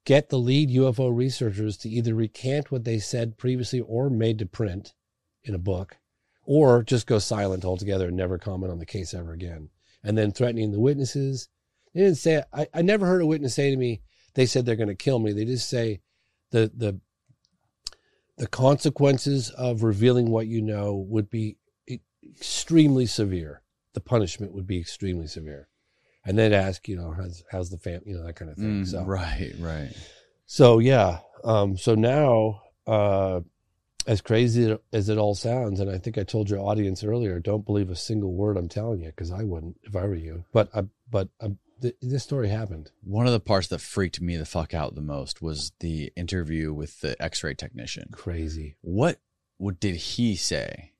get the lead UFO researchers to either recant what they said previously or made to print in a book, or just go silent altogether and never comment on the case ever again. And then threatening the witnesses. They didn't say I, I never heard a witness say to me, they said they're going to kill me. They just say the the the consequences of revealing what you know would be extremely severe. The punishment would be extremely severe. And then ask, you know, how's, how's the fam, you know, that kind of thing. Mm, so right, right. So yeah, um, so now, uh, as crazy as it all sounds, and I think I told your audience earlier, don't believe a single word I'm telling you because I wouldn't if I were you. But I, but I, th- this story happened. One of the parts that freaked me the fuck out the most was the interview with the X-ray technician. Crazy. What what did he say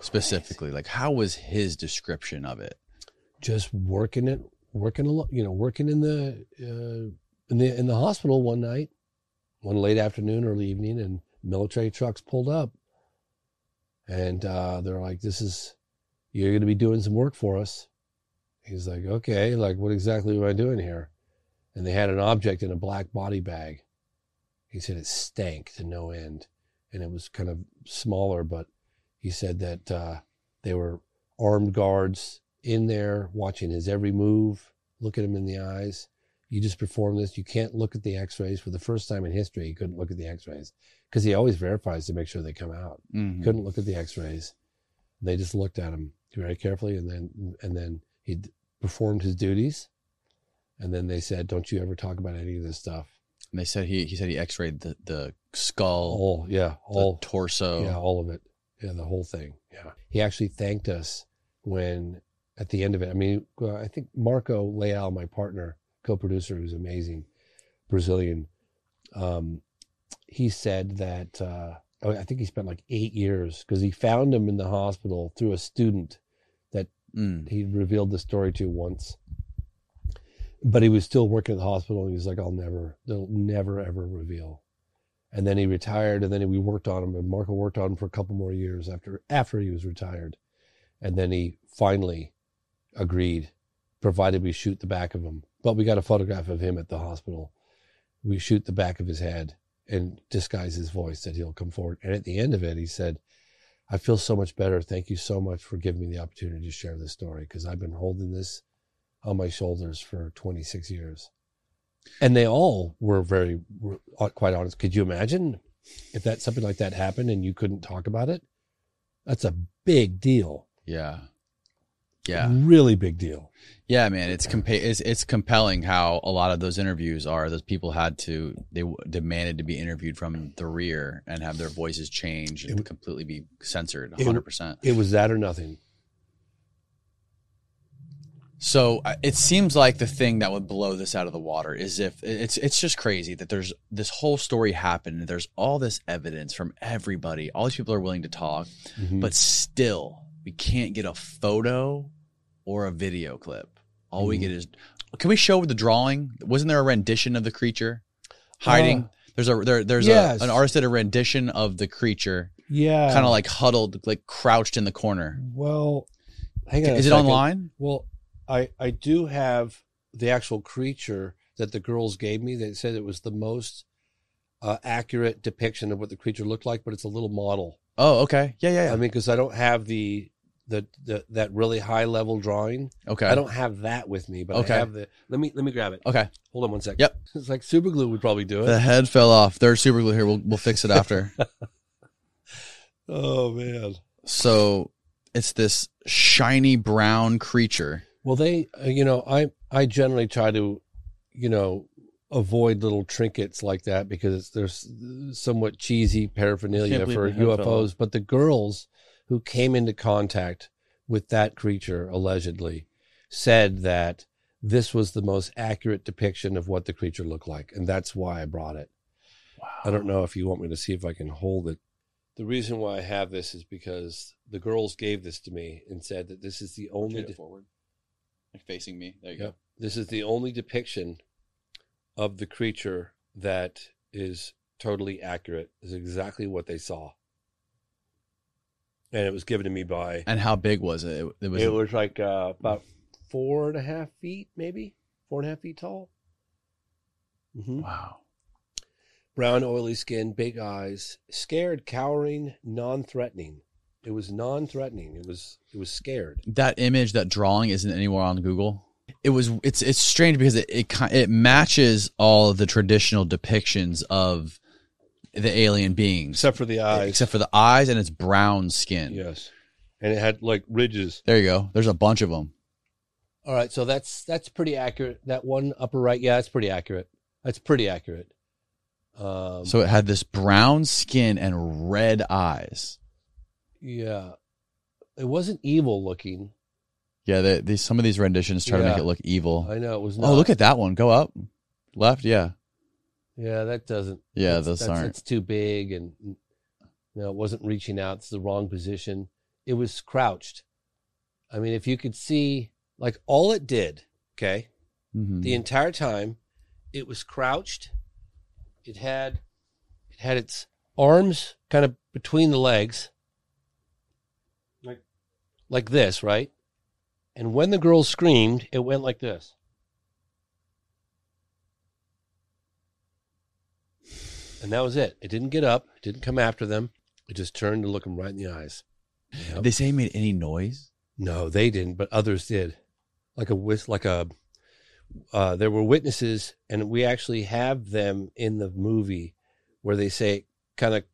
specifically? Like, how was his description of it? Just working it, working a lot, you know, working in the uh, in the in the hospital one night, one late afternoon, early evening, and military trucks pulled up, and uh, they're like, "This is you're going to be doing some work for us." He's like, "Okay, like what exactly am I doing here?" And they had an object in a black body bag. He said it stank to no end, and it was kind of smaller, but he said that uh, they were armed guards in there watching his every move, looking him in the eyes. You just perform this. You can't look at the x-rays. For the first time in history, he couldn't look at the x-rays because he always verifies to make sure they come out. Mhm. Couldn't look at the x-rays. They just looked at him very carefully and then and then he performed his duties. And then they said, "Don't you ever talk about any of this stuff." And they said he he said he X-rayed the the skull, All, yeah, all torso. Yeah, all of it. Yeah, the whole thing. Yeah. He actually thanked us when at the end of it. I mean, I think Marco Leal, my partner, co-producer, who's amazing, Brazilian. Um, he said that uh, oh, I think he spent like eight years because he found him in the hospital through a student that Mm. he revealed the story to once. But he was still working at the hospital. And he was like, "I'll never, they'll never ever reveal." And then he retired, and then we worked on him, and Marco worked on him for a couple more years after after he was retired, and then he finally agreed, provided we shoot the back of him. But we got a photograph of him at the hospital. We shoot the back of his head and disguise his voice that he'll come forward. And at the end of it, he said, "I feel so much better. Thank you so much for giving me the opportunity to share this story because I've been holding this on my shoulders for 26 years." And they all were very, were uh, quite honest. Could you imagine if that something like that happened and you couldn't talk about it? That's a big deal. Yeah. Yeah. Really big deal. Yeah, man, it's compa- it's it's compelling how a lot of those interviews are. Those people had to they w- demanded to be interviewed from the rear and have their voices changed and completely be censored, It- hundred percent. It was that or nothing. So it seems like the thing that would blow this out of the water is if it's it's just crazy that there's this whole story happened and there's all this evidence from everybody. All these people are willing to talk, Mhm. but still we can't get a photo or a video clip. All we Mhm. get is can we show the drawing? Wasn't there a rendition of the creature hiding? Uh, there's a there, there's yes. a, an artist did a rendition of the creature, Yeah. kind of like huddled, like crouched in the corner. Well, hang on. Is it second. online? Well, I I do have the actual creature that the girls gave me. They said it was the most uh, accurate depiction of what the creature looked like, but it's a little model. Oh, okay, yeah, yeah, yeah. I mean, because I don't have the, the the that really high level drawing. Okay. I don't have that with me, but Okay. I have the. Let me let me grab it. Okay. Hold on one second. Yep. It's like super glue would probably do it. The head fell off. There's super glue here. We'll we'll fix it after. oh man. so it's this shiny brown creature. Well, they, uh, you know, I I generally try to, you know, avoid little trinkets like that because it's, there's somewhat cheesy paraphernalia for the head fell UFOs. But the girls who came into contact with that creature allegedly said that this was the most accurate depiction of what the creature looked like, and that's why I brought it. I don't know if you want me to see if I can hold it The reason why I have this is because the girls gave this to me and said that this is the only de- forward. Like facing me. There you Yep. This is the only depiction of the creature that is totally accurate. Is exactly what they saw, and it was given to me by. And how big was it? It, it was. it was like uh, about four and a half feet, maybe four and a half feet tall. Mm-hmm. wow. Brown, oily skin, big eyes, scared, cowering, non-threatening. It was non-threatening. It was it was scared. That image, that drawing, isn't anywhere on Google. It was. It's. It's strange because it. It, it matches all of the traditional depictions of the alien beings, Except for the eyes. except for the eyes and its brown skin. Yes. And it had like ridges. There you go. There's a bunch of them. All right, so that's that's pretty accurate. That one upper right, yeah, that's pretty accurate. That's pretty accurate. Um, So it had this brown skin and red eyes. yeah, it wasn't evil looking. Yeah, they, these some of these renditions try to make it look evil. I know it was. Oh, look at that one. Go up, left. Yeah, Yeah, that doesn't. Yeah, that's, those that's, aren't. It's too big, and you know, it wasn't reaching out. It's the wrong position. It was crouched. I mean, if you could see, like, all it did, okay, Mhm. the entire time, it was crouched. It had, it had its arms kind of between the legs, like, like this, right? And when the girl screamed, it went like this. And that was it. It didn't get up. It didn't come after them. It just turned to look them right in the eyes. They say it made any noise. No, they didn't, but others did. Like a whis, like a. Uh, there were witnesses, and we actually have them in the movie where they say kind of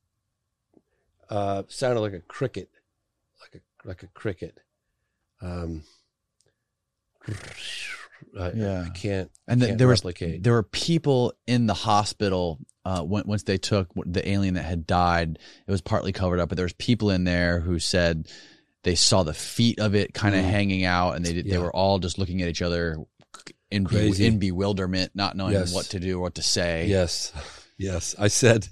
uh, sounded like a cricket, like a like a cricket. Um, I, Yeah. I can't. And th- can't there was there were people in the hospital uh, when, once they took the alien that had died. It was partly covered up, but there was people in there who said they saw the feet of it kind of Mm. hanging out, and they did, they were all just looking at each other in Crazy. in bewilderment, not knowing Yes. what to do or what to say. Yes. Yes. I said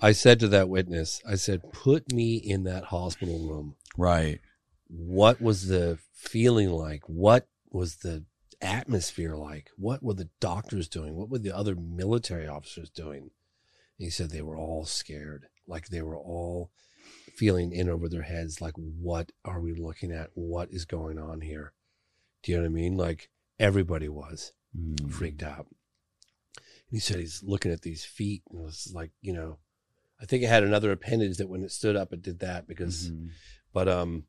I said to that witness, I said, put me in that hospital room. Right. What was the feeling like? What was the atmosphere like? What were the doctors doing? What were the other military officers doing? And he said they were all scared. Like they were all feeling in over their heads, like, what are we looking at? What is going on here? Do you know what I mean? Like everybody was Mm. freaked out. And he said he's looking at these feet and it was like, you know, I think it had another appendage that when it stood up, it did that because, Mhm. but, um,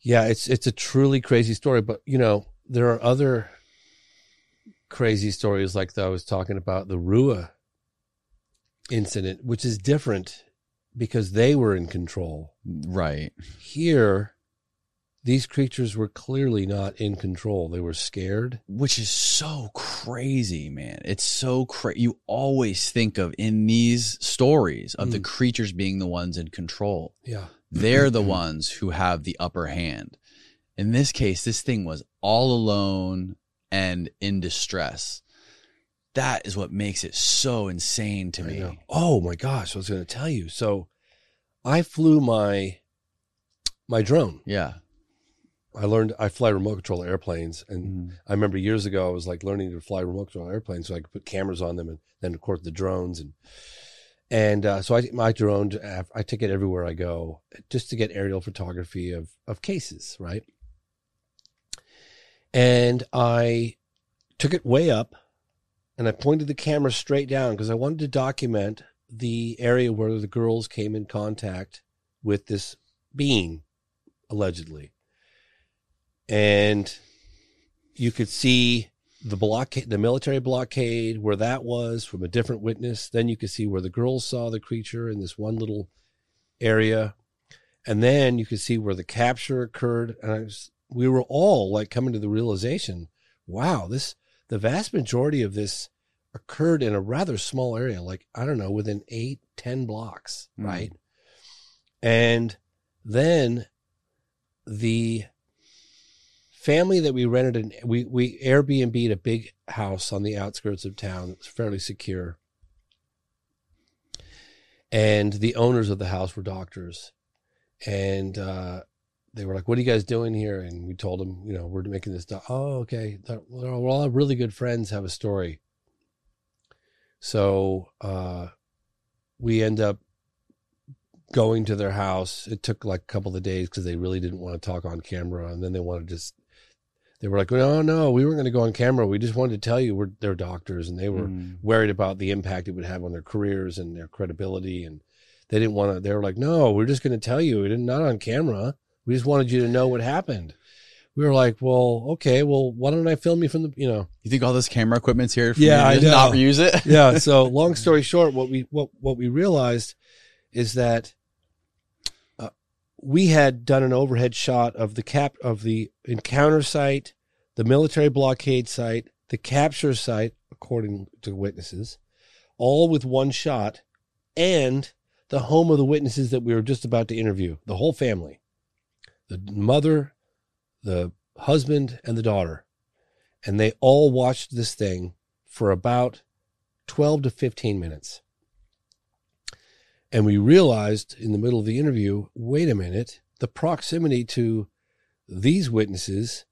yeah, it's, it's a truly crazy story, but you know, there are other crazy stories like that I was talking about the Ruwa incident, which is different because they were in control. Right. Here, these creatures were clearly not in control. They were scared. Which is so crazy, man. It's so crazy. You always think of in these stories of the Mm. creatures being the ones in control. Yeah. They're the ones who have the upper hand. In this case, this thing was all alone and in distress. That is what makes it so insane to me. Oh my gosh, I was going to tell you. So I flew my my drone. Yeah. I learned I fly remote control airplanes and Mhm. I remember years ago I was like learning to fly remote control airplanes so I could put cameras on them and then of course the drones and and uh, so I my drone I take it everywhere I go just to get aerial photography of of cases, right? And I took it way up and I pointed the camera straight down because I wanted to document the area where the girls came in contact with this being, allegedly. And you could see the blockade, the military blockade, where that was from a different witness. Then you could see where the girls saw the creature in this one little area. And then you could see where the capture occurred. And I was, we were all like coming to the realization wow, this, the vast majority of this occurred in a rather small area, like, I don't know, within eight, ten blocks, Mm. right? And then the family that we rented an we we Airbnb'd a big house on the outskirts of town. It was fairly secure. and the owners of the house were doctors, and uh, they were like, "What are you guys doing here?" And we told them, you know, we're making this. Do- oh, okay. We're all really good friends. Have a story. So uh, we end up going to their house. It took like a couple of days because they really didn't want to talk on camera, and then they wanted to just. They were like, "No, no, we weren't going to go on camera. We just wanted to tell you we're they're doctors, and they were Mm. worried about the impact it would have on their careers and their credibility, and they didn't want to. They were like, "No, we're just going to tell you. We didn't not on camera. We just wanted you to know what happened." We were like, "Well, okay. Well, why don't I film you from the you know?" You think all this camera equipment's here for yeah, I know. not use it? yeah. So long story short, what we what what we realized is that uh, we had done an overhead shot of the cap of the encounter site, the military blockade site, the capture site, according to witnesses, all with one shot, and the home of the witnesses that we were just about to interview, the whole family, the mother, the husband, and the daughter and they all watched this thing for about 12 to 15 minutes. And we realized in the middle of the interview wait a minute, the proximity to these witnesses,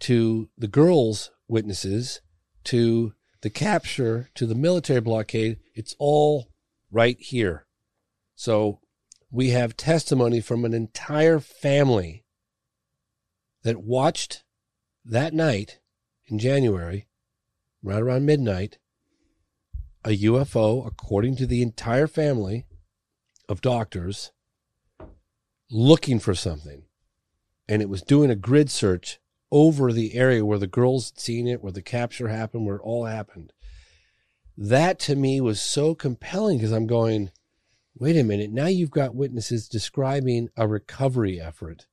to the girls' witnesses, to the capture, to the military blockade, it's all right here. So we have testimony from an entire family that watched that night in January, right around midnight, a UFO, according to the entire family of doctors, looking for something. And it was doing a grid search over the area where the girls had seen it, where the capture happened, where it all happened. That to me was so compelling because I'm going, wait a minute, now you've got witnesses describing a recovery effort.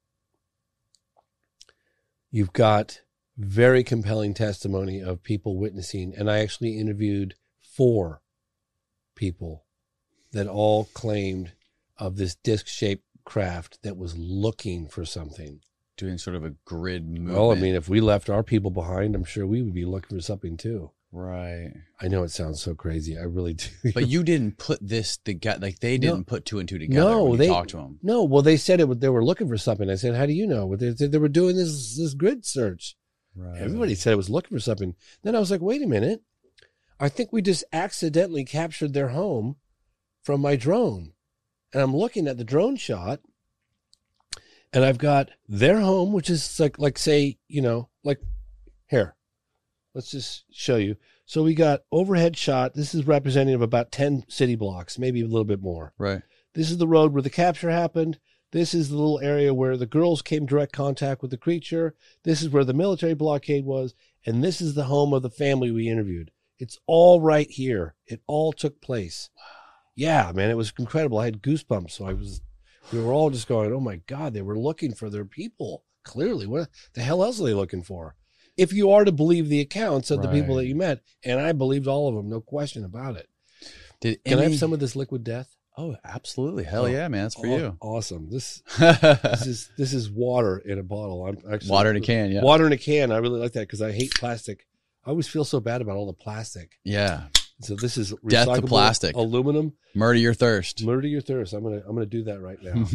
You've got very compelling testimony of people witnessing. And I actually interviewed four people that all claimed of this disc shaped craft that was looking for something. Doing sort of a grid movement. Well, I mean, if we left our people behind, I'm sure we would be looking for something too. Right. I know it sounds so crazy. I really do. But you didn't put this together. Like they didn't put two and two together. no, they talked to them. No, well, they said it. They were looking for something. I said, "How do you know?" They, they, they were doing this this grid search. Right. Everybody said it was looking for something. Then I was like, "Wait a minute! I think we just accidentally captured their home from my drone." And I'm looking at the drone shot, and I've got their home, which is like like say you know like here. Let's just show you. So we got overhead shot. This is representative of about 10 city blocks, maybe a little bit more. Right. This is the road where the capture happened. This is the little area where the girls came direct contact with the creature. This is where the military blockade was. And this is the home of the family we interviewed. It's all right here. It all took place. Yeah, man, it was incredible. I had goosebumps. So I was, we were all just going, oh my God, they were looking for their people. Clearly. What the hell else are they looking for? If you are to believe the accounts of the people that you met, and I believed all of them, no question about it. Did Can I have some of this liquid death? Oh, absolutely. Hell oh, yeah, man. That's for Aw- you. Awesome. This this is this is water in a bottle. I'm actually Water in a can, yeah. Water in a can. I really like that because I hate plastic. I always feel so bad about all the plastic. Yeah. So this is Death to plastic. aluminum. Murder your thirst. Murder your thirst. I'm gonna I'm gonna do that right now.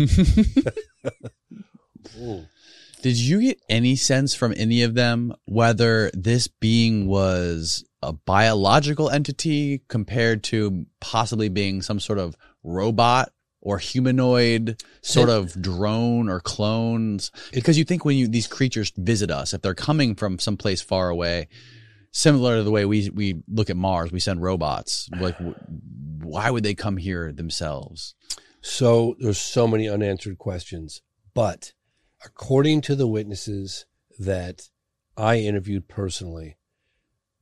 Did you get any sense from any of them whether this being was a biological entity compared to possibly being some sort of robot or humanoid sort of drone or clones? Because you think when you these creatures visit us, if they're coming from someplace far away, similar to the way we we look at Mars, we send robots. Like, why would they come here themselves? So there's so many unanswered questions. But according to the witnesses that I interviewed personally,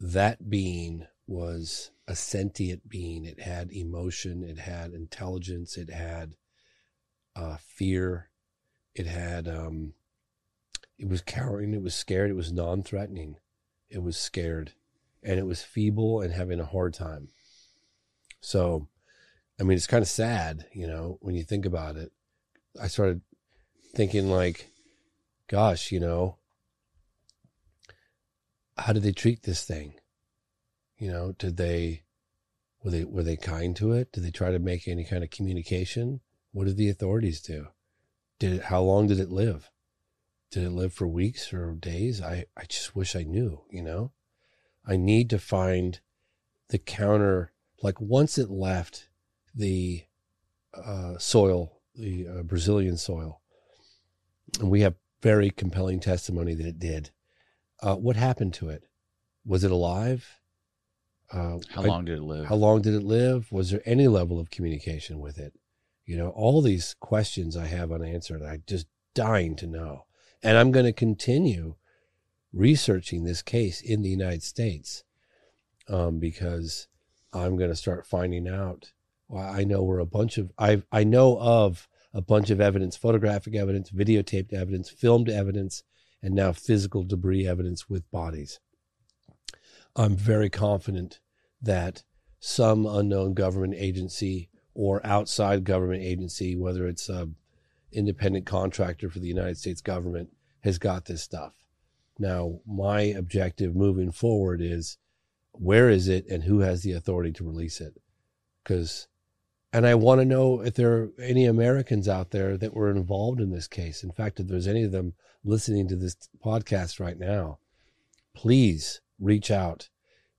that being was a sentient being. It had emotion, it had intelligence, it had uh, fear, it had um, it was cowering, it was scared, it was non-threatening, it was scared, and it was feeble and having a hard time. So, I mean, it's kind of sad, you know, when you think about it. I started thinking, like, gosh, you know, how did they treat this thing? You know, did they Were they were they kind to it? Did they try to make any kind of communication? What did the authorities do? Did it, how long did it live? Did it live for weeks or days? I, I just wish I knew, you know? I need to find the counter like once it left the uh, soil, the uh, Brazilian soil, and we have very compelling testimony that it did. Uh, what happened to it? Was it alive? Uh, How I- long did it live? How long did it live? Was there any level of communication with it? You know, all these questions I have unanswered. I'm just dying to know. And I'm going to continue researching this case in the United States um, because I'm going to start finding out. Well, I know where a bunch of I I know of a bunch of evidence, photographic evidence, videotaped evidence, filmed evidence, and now physical debris evidence with bodies. I'm very confident that some unknown government agency or outside government agency, whether it's a independent contractor for the United States government, has got this stuff. Now, my objective moving forward is where is it and who has the authority to release it? Because, and I want to know if there are any Americans out there that were involved in this case. In fact, if there's any of them listening to this podcast right now, please reach out.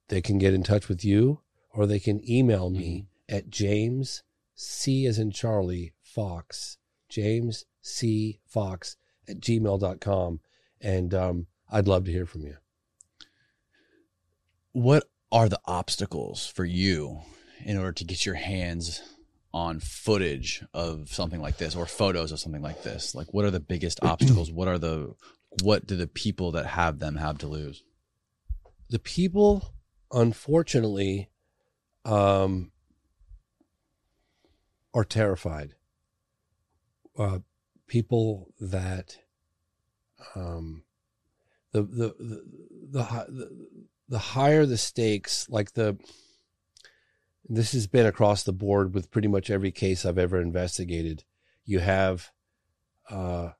They can get in touch with you or they can email me at James C as in Charlie Fox, James C Fox at gmail.com. And um, I'd love to hear from you. what are the obstacles for you in order to get your hands on footage of something like this or photos of something like this? Like what are the biggest obstacles? What are the what do the people that have them have to lose? The people unfortunately um are terrified. Uh people that um the the the the, the, the higher the stakes like the this has been across the board with pretty much every case I've ever investigated. You have uh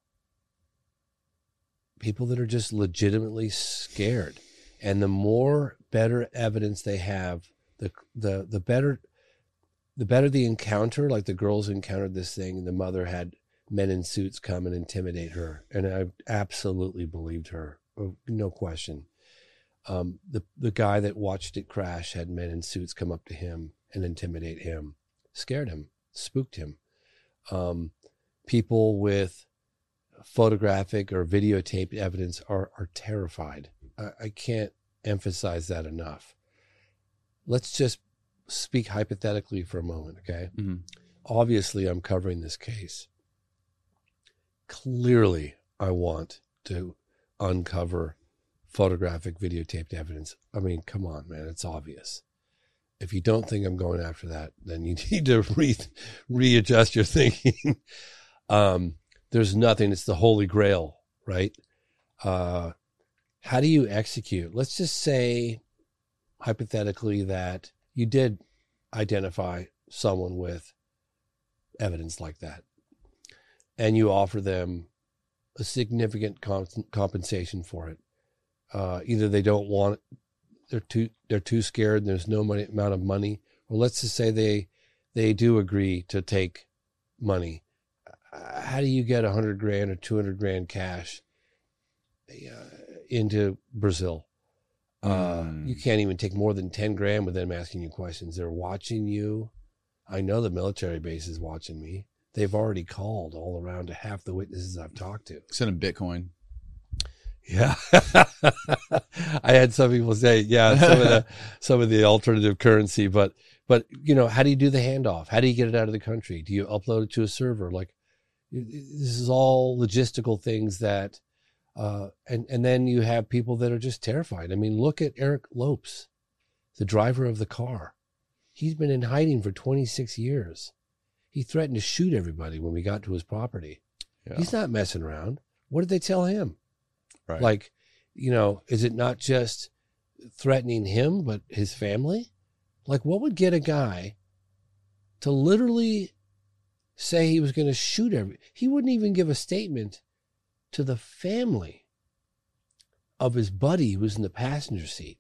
people that are just legitimately scared. And the more better evidence they have the the the better the better the encounter like the girls encountered this thing and the mother had men in suits come and intimidate her. And i absolutely believed her. Oh, no question um, the the guy that watched it crash had men in suits come up to him and intimidate him scared him spooked him um, people with photographic or videotaped evidence are are terrified. I, I can't emphasize that enough. Let's just speak hypothetically for a moment, okay? Mhm. Obviously, I'm covering this case. Clearly, I want to uncover photographic videotaped evidence. I mean, come on, man, it's obvious. If you don't think I'm going after that, then you need to re- readjust your thinking. um, there's nothing. It's the holy grail, right? Uh, how do you execute? Let's just say, hypothetically, that you did identify someone with evidence like that, and you offer them a significant comp- compensation for it. Uh, either they don't want it, they're too they're too scared, and there's no money, amount of money, or let's just say they they do agree to take money how do you get a hundred grand or two hundred grand cash uh, into Brazil? Uh, You can't even take more than ten grand with them asking you questions. They're watching you. I know the military base is watching me. They've already called all around to half the witnesses I've talked to. send them bitcoin Yeah, I had some people say, yeah, some of the some of the alternative currency, but but you know, how do you do the handoff? How do you get it out of the country? Do you upload it to a server? Like this is all logistical things that, uh, and and then you have people that are just terrified. I mean, look at Eric Lopes, the driver of the car. He's been in hiding for 26 years. He threatened to shoot everybody when we got to his property. Yeah. He's not messing around. What did they tell him? Right Like, you know, is it not just threatening him, but his family? Like, what would get a guy to literally say he was going to shoot every? He wouldn't even give a statement to the family of his buddy who was in the passenger seat.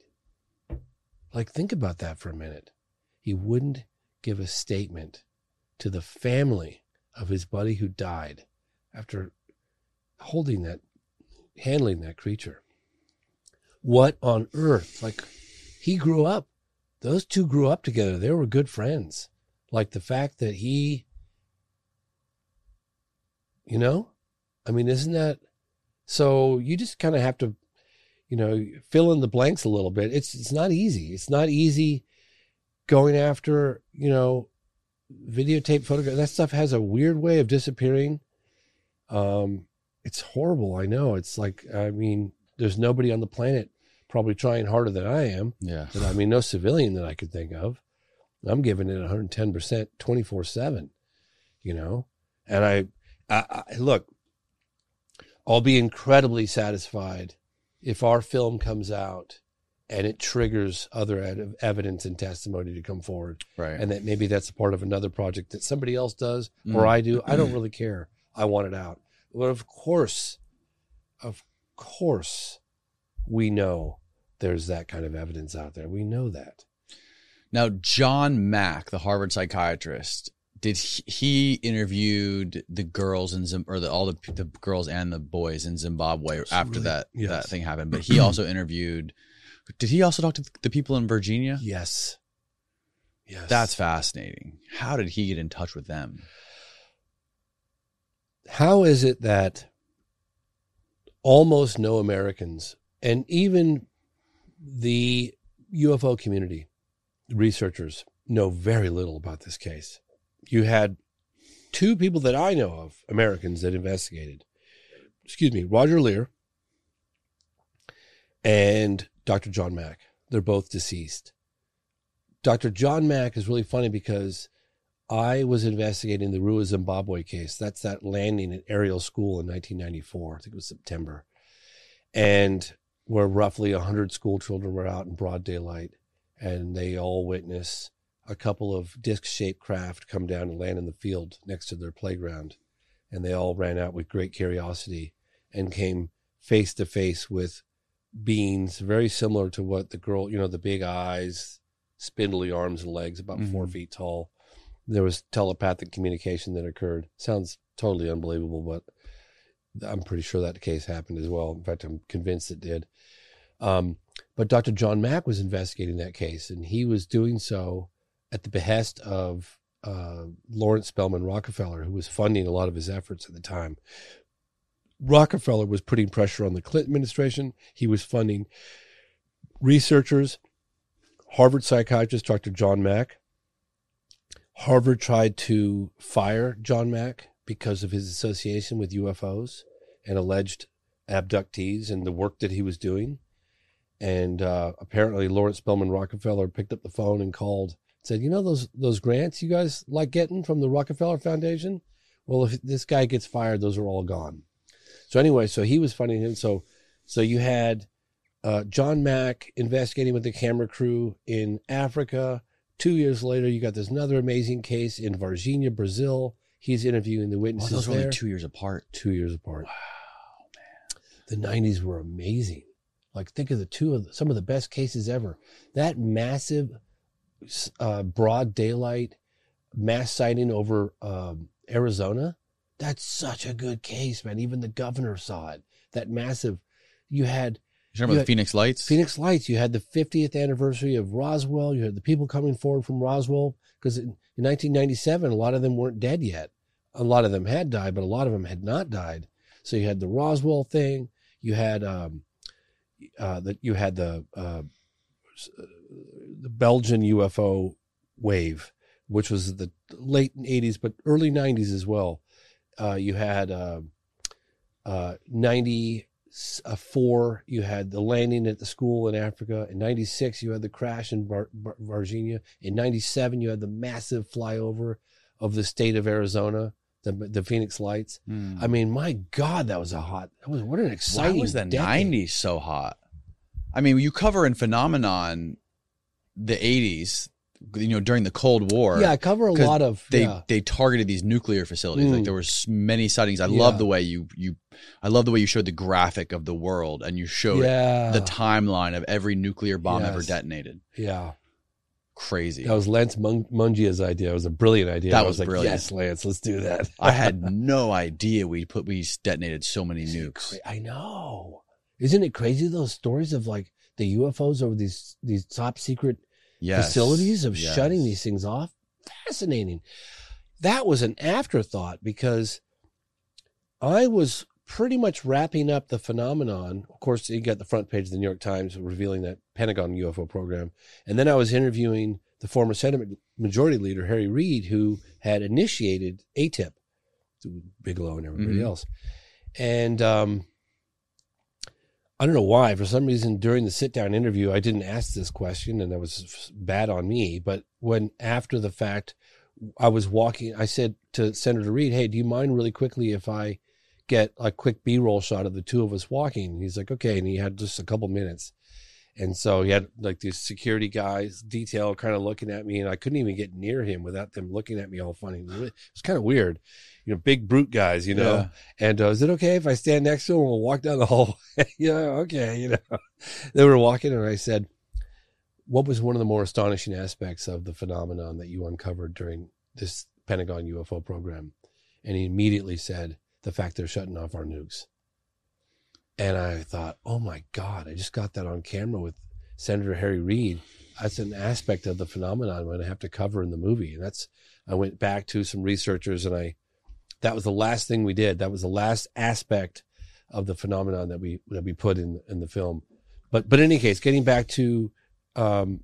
Like, think about that for a minute. he wouldn't give a statement to the family of his buddy who died after holding that, handling that creature. What on earth? Like, he grew up, those two grew up together. They were good friends. Like the fact that he, you know, I mean, isn't that so? You just kind of have to, you know, fill in the blanks a little bit. It's it's not easy. It's not easy going after, you know, videotape photograph. That stuff has a weird way of disappearing. Um, it's horrible. I know. It's like I mean, there's nobody on the planet probably trying harder than I am. Yeah. And I mean, no civilian that I could think of. I'm giving it 110% 24 7, you know? And I, I, I, look, I'll be incredibly satisfied if our film comes out and it triggers other ed- evidence and testimony to come forward. Right. And that maybe that's a part of another project that somebody else does Mm. or I do. I don't really care. I want it out. But of course, of course, we know there's that kind of evidence out there. We know that. Now, John Mack, the Harvard psychiatrist, did he, he interviewed the girls in Zim, or the, all the, the girls and the boys in Zimbabwe after that Yes. that thing happened? But he also interviewed. Did he also talk to the people in Varginha? Yes. Yes. That's fascinating. How did he get in touch with them? How is it that almost no Americans and even the UFO community researchers know very little about this case? You had two people that I know of, Americans, that investigated. Excuse me, Roger Leir and Dr. John Mack. They're both deceased. Dr. John Mack is really funny because I was investigating the Ruwa Zimbabwe case. That's that landing at Ariel School in 1994. I think it was September. And where roughly 100 school children were out in broad daylight and they all witness a couple of disc shaped craft come down and land in the field next to their playground. And they all ran out with great curiosity and came face to face with beings very similar to what the girl, you know, the big eyes, spindly arms and legs, about four Mhm. feet tall. There was telepathic communication that occurred. Sounds totally unbelievable, but I'm pretty sure that case happened as well. In fact, I'm convinced it did. Um, but Dr. John Mack was investigating that case, and he was doing so at the behest of uh, Laurance Spelman Rockefeller, who was funding a lot of his efforts at the time. Rockefeller was putting pressure on the Clinton administration. He was funding researchers, Harvard psychiatrist Dr. John Mack. Harvard tried to fire John Mack because of his association with UFOs and alleged abductees and the work that he was doing. And uh, apparently, Laurance Spelman Rockefeller picked up the phone and called, said, "You know those those grants you guys like getting from the Rockefeller Foundation? Well, if this guy gets fired, those are all gone." So anyway, so he was funding him. So so you had uh, John Mack investigating with the camera crew in Africa. Two years later, you got this another amazing case in Varginha, Brazil. He's interviewing the Oh, witnesses those were there. only two years apart. Two years apart. Wow, man. The '90s were amazing. Like, think of the two of some of the best cases ever. That massive, uh, broad daylight mass sighting over um, Arizona. That's such a good case, man. Even the governor saw it. That massive. You had. You're talking you about Phoenix Lights? Phoenix Lights. You had the 50th anniversary of Roswell. You had the people coming forward from Roswell because in, in 1997, a lot of them weren't dead yet. A lot of them had died, but a lot of them had not died. So you had the Roswell thing. You had um, uh, that you had the uh, uh the Belgian UFO wave, which was the late 80s, but early 90s as well. Uh, you had um, uh, 90 four, you had the landing at the school in Africa. In 96, you had the crash in Bar- Bar- Varginha. In 97, you had the massive flyover of the state of Arizona, the, the Phoenix Lights. Mm. I mean, my God, that was a hot, that was, what an exciting Why was the decade. 90s so hot? I mean, you cover in Phenomenon the 80s, you know, during the Cold War. Yeah, I cover a lot of- They yeah. they targeted these nuclear facilities. Mm. Like there was many sightings. I Yeah. love the way you you, I love the way you showed the graphic of the world and you showed Yeah. the timeline of every nuclear bomb ever detonated. Yeah. crazy. That was Lance Mun- Mungia's idea. It was a brilliant idea. That I was like, brilliant. yes, Lance, let's do that. I had no idea we put we detonated so many nukes. I know. Isn't it crazy those stories of like the UFOs over these these top secret Yes. facilities of Yes. shutting these things off? Fascinating. That was an afterthought because I was pretty much wrapping up the phenomenon. Of course, you got the front page of the New York Times revealing that Pentagon UFO program. And then I was interviewing the former Senate Majority Leader, Harry Reid, who had initiated AATIP, to Bigelow and everybody Mhm. else. And um, I don't know why. For some reason, during the sit down interview, I didn't ask this question, and that was bad on me. But when after the fact, I was walking, I said to Senator Reid, Hey, do you mind really quickly if I get a quick B roll shot of the two of us walking? He's like, Okay. And he had just a couple minutes. And so he had like these security guys, detail kind of looking at me, and I couldn't even get near him without them looking at me all funny. It was kind of weird, you know, big brute guys, you know. Yeah. And uh, is it okay if I stand next to him we'll walk down the hallway? yeah, okay, you know. They were walking, and I said, "What was one of the more astonishing aspects of the phenomenon that you uncovered during this Pentagon UFO program?" And he immediately said, "The fact they're shutting off our nukes." And I thought, oh my God, I just got that on camera with Senator Harry Reid. That's an aspect of the phenomenon I'm going to have to cover in the movie. And that's, I went back to some researchers and I, that was the last thing we did. That was the last aspect of the phenomenon that we, that we put in, in the film. But, but in any case, getting back to, um,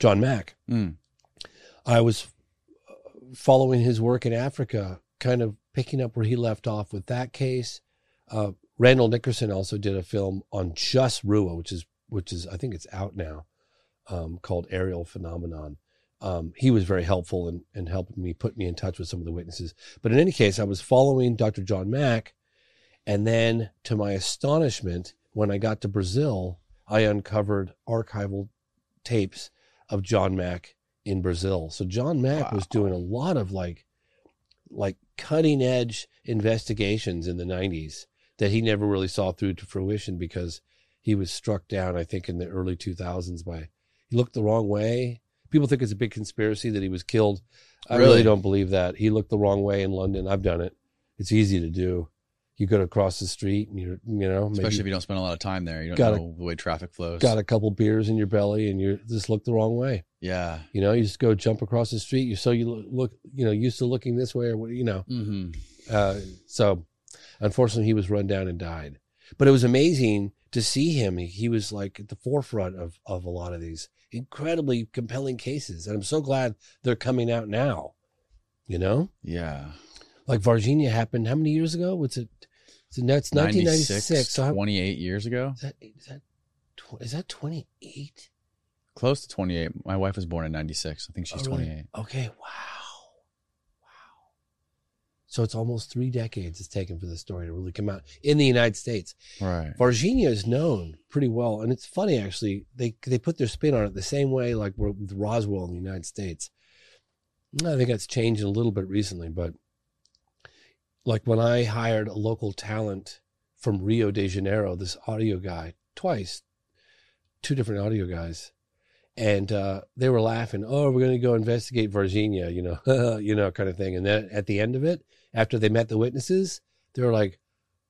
John Mack, Mm. I was following his work in Africa, kind of picking up where he left off with that case. Uh, Randall Nickerson also did a film on just Ruwa, which is which is I think it's out now, um, called Ariel Phenomenon. Um, he was very helpful in, in helping me put me in touch with some of the witnesses. But in any case, I was following Dr. John Mack, and then to my astonishment, when I got to Brazil, I uncovered archival tapes of John Mack in Brazil. So John Mack was doing a lot of like like cutting edge investigations in the 90s that he never really saw through to fruition because he was struck down I think in the early 2000s by he looked the wrong way. People think it's a big conspiracy that he was killed. I really, Really? don't believe that. He looked the wrong way in London. I've done it. It's easy to do. You go to cross the street and you're, you know, maybe Especially if you don't spend a lot of time there. You don't Got a- know the way traffic flows. got a couple beers in your belly and you just look the wrong way. Yeah. You know, you just go jump across the street. You're so you look, look you know, used to looking this way or what, you know. Mm-hmm. Uh, so unfortunately, he was run down and died. But it was amazing to see him. He, was like at the forefront of, of a lot of these incredibly compelling cases. And I'm so glad they're coming out now, you know? Yeah. Like Varginha happened how many years ago? What's it? So now it's 1996. So how, 28 years ago. is that, is that, tw- is that 28? Close to 28. My wife was born in 96. I think she's Oh, really? 28. Okay. Wow. So it's almost three decades it's taken for the story to really come out in the United States. Right. Varginha is known pretty well, and it's funny actually. They they put their spin on it the same way like with Roswell in the United States. I think that's changed a little bit recently, but like when I hired a local talent from Rio de Janeiro, this audio guy twice, two different audio guys, and uh, they were laughing. Oh, we're going to go investigate Varginha, you know, you know, kind of thing. And then at the end of it, after they met the witnesses, they were like,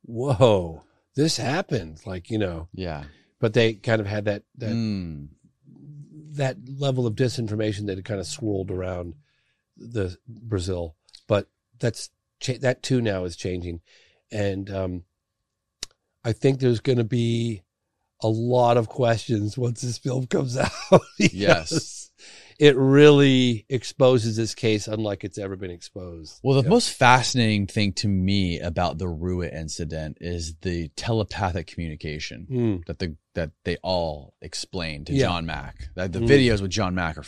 "Whoa, this happened!" Like you know, Yeah. but they kind of had that that Mm. that level of disinformation that had kind of swirled around the Brazil. But that's that too now is changing, and um, I think there's going to be a lot of questions once this film comes out. Yes. It really exposes this case unlike it's ever been exposed. Well, the Yeah. most fascinating thing to me about the Ruwa incident is the telepathic communication Mm. that the that they all explained to Yeah. John Mack. That the Mm. videos with John Mack are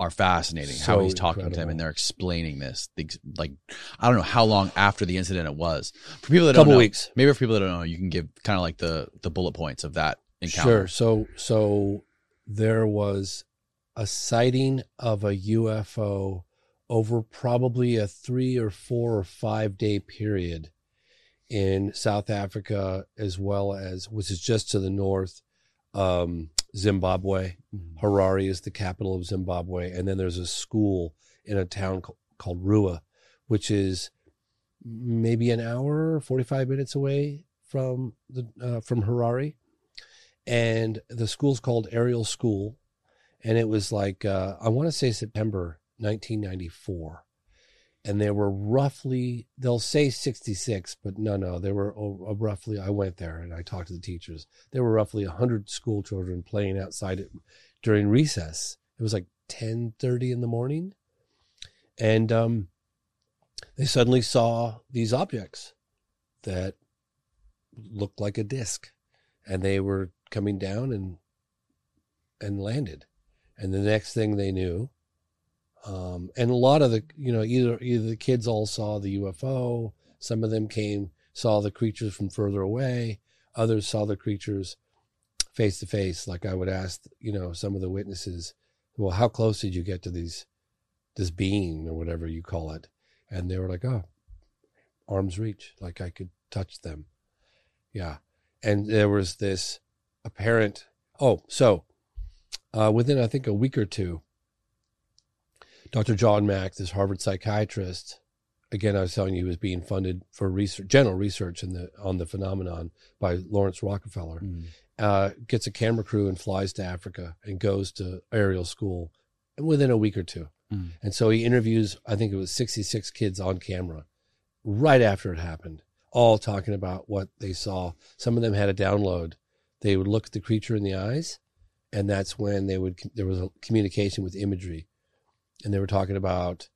are fascinating. how he's talking to him incredible. and they're explaining this. Things like I don't know how long after the incident it was. For people that Couple don't know, weeks. maybe for people that don't know, you can give kind of like the the bullet points of that encounter. Sure. So so there was a sighting of a UFO over probably a three or four or five day period in South Africa, as well as which is just to the north, um, Zimbabwe, Harare is the capital of Zimbabwe, and then there's a school in a town ca- called Ruwa, which is maybe an hour, forty five minutes away from the uh, from Harare, and the school's called Ariel School, and it was like uh, I want to say September 1994, and there were roughly they'll say 66, but no, no, there were oh, roughly. I went there and I talked to the teachers. There were roughly 100 school children playing outside during recess. It was like 10:30 in the morning, and um, they suddenly saw these objects that looked like a disc, and they were coming down and and landed. And the next thing they knew, um, and a lot of the you know either either the kids all saw the UFO, some of them came saw the creatures from further away, others saw the creatures face to face. Like I would ask, you know, some of the witnesses, well, how close did you get to these this being or whatever you call it? And they were like, oh, arm's reach, like I could touch them. Yeah. And there was this apparent, oh, so uh, within, I think, a week or two, Dr. John Mack, this Harvard psychiatrist, again, I was telling you, he was being funded for research, general research in the on the phenomenon by Laurance Rockefeller. Mm. Uh, gets a camera crew and flies to Africa and goes to Ariel school within a week or two. Mm. And so he interviews, I think it was 66 kids on camera right after it happened, all talking about what they saw. Some of them had a download. They would look at the creature in the eyes, and that's when they would, there was a communication with imagery. And they were talking about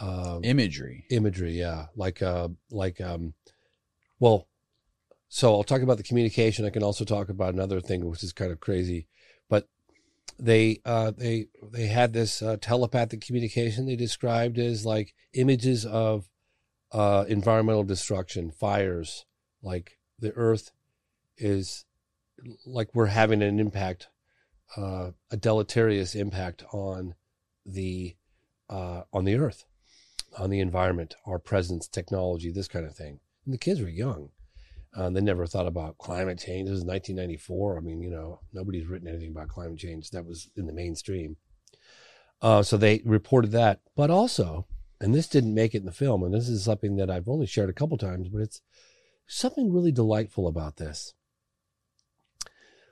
um, Imagery. imagery yeah like uh like um well so i'll talk about the communication i can also talk about another thing which is kind of crazy but they uh they they had this uh, telepathic communication they described as like images of uh environmental destruction fires like the earth is like we're having an impact uh a deleterious impact on the uh on the earth on the environment, our presence, technology, this kind of thing. And the kids were young. Uh, they never thought about climate change. This was 1994. I mean, you know, nobody's written anything about climate change. That was in the mainstream. Uh, so they reported that. But also, and this didn't make it in the film, and this is something that I've only shared a couple times, but it's something really delightful about this.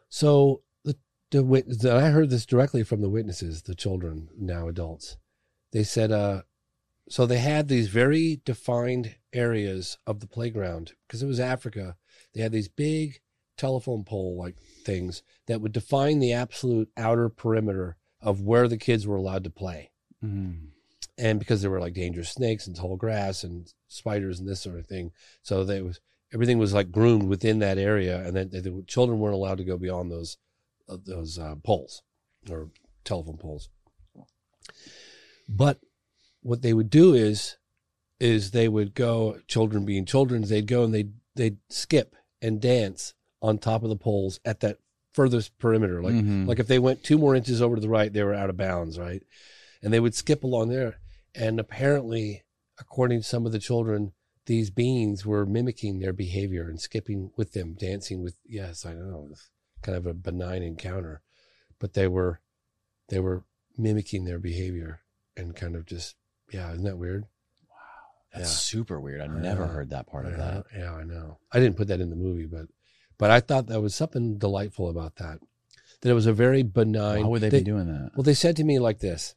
So the, I heard this directly from the witnesses, the children, now adults. They said, uh, so they had these very defined areas of the playground because it was Africa. They had these big telephone pole like things that would define the absolute outer perimeter of where the kids were allowed to play. Mm. And because there were like dangerous snakes and tall grass and spiders and this sort of thing, so they was everything was like groomed within that area, and then the, children weren't allowed to go beyond those those uh, poles or telephone poles. But what they would do is is they would go children being children they'd go and they'd they'd skip and dance on top of the poles at that furthest perimeter like Mhm. like if they went two more inches over to the right they were out of bounds right and they would skip along there and apparently according to some of the children these beings were mimicking their behavior and skipping with them dancing with yes i know kind of a benign encounter but they were they were mimicking their behavior and kind of just yeah isn't that weird Wow, That's Yeah. super weird. I I never know. heard that part of Yeah, that. Yeah, I know. I didn't put that in the movie, but but I thought that was something delightful about that. That it was a very benign. Why would they, be doing that? Well, they said to me like this,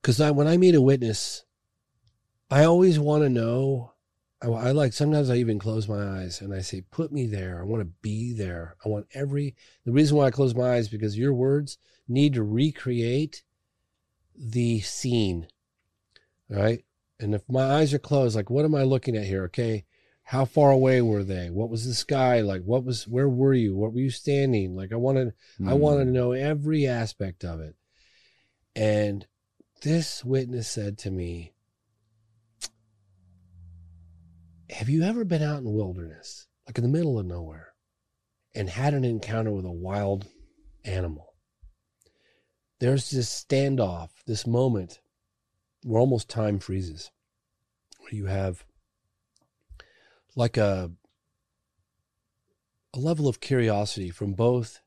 because I when I meet a witness, I always want to know. I, I like sometimes I even close my eyes and I say, "Put me there. I want to be there. I want every." The reason why I close my eyes is because your words need to recreate the scene, right? And if my eyes are closed, like what am I looking at here? Okay, how far away were they? What was the sky like? What was where were you? What were you standing? Like I wanted I Mm. want to know every aspect of it. And this witness said to me, Have you ever been out in wilderness, like in the middle of nowhere, and had an encounter with a wild animal? There's this standoff, this moment where almost time freezes, where you have like a a level of curiosity from both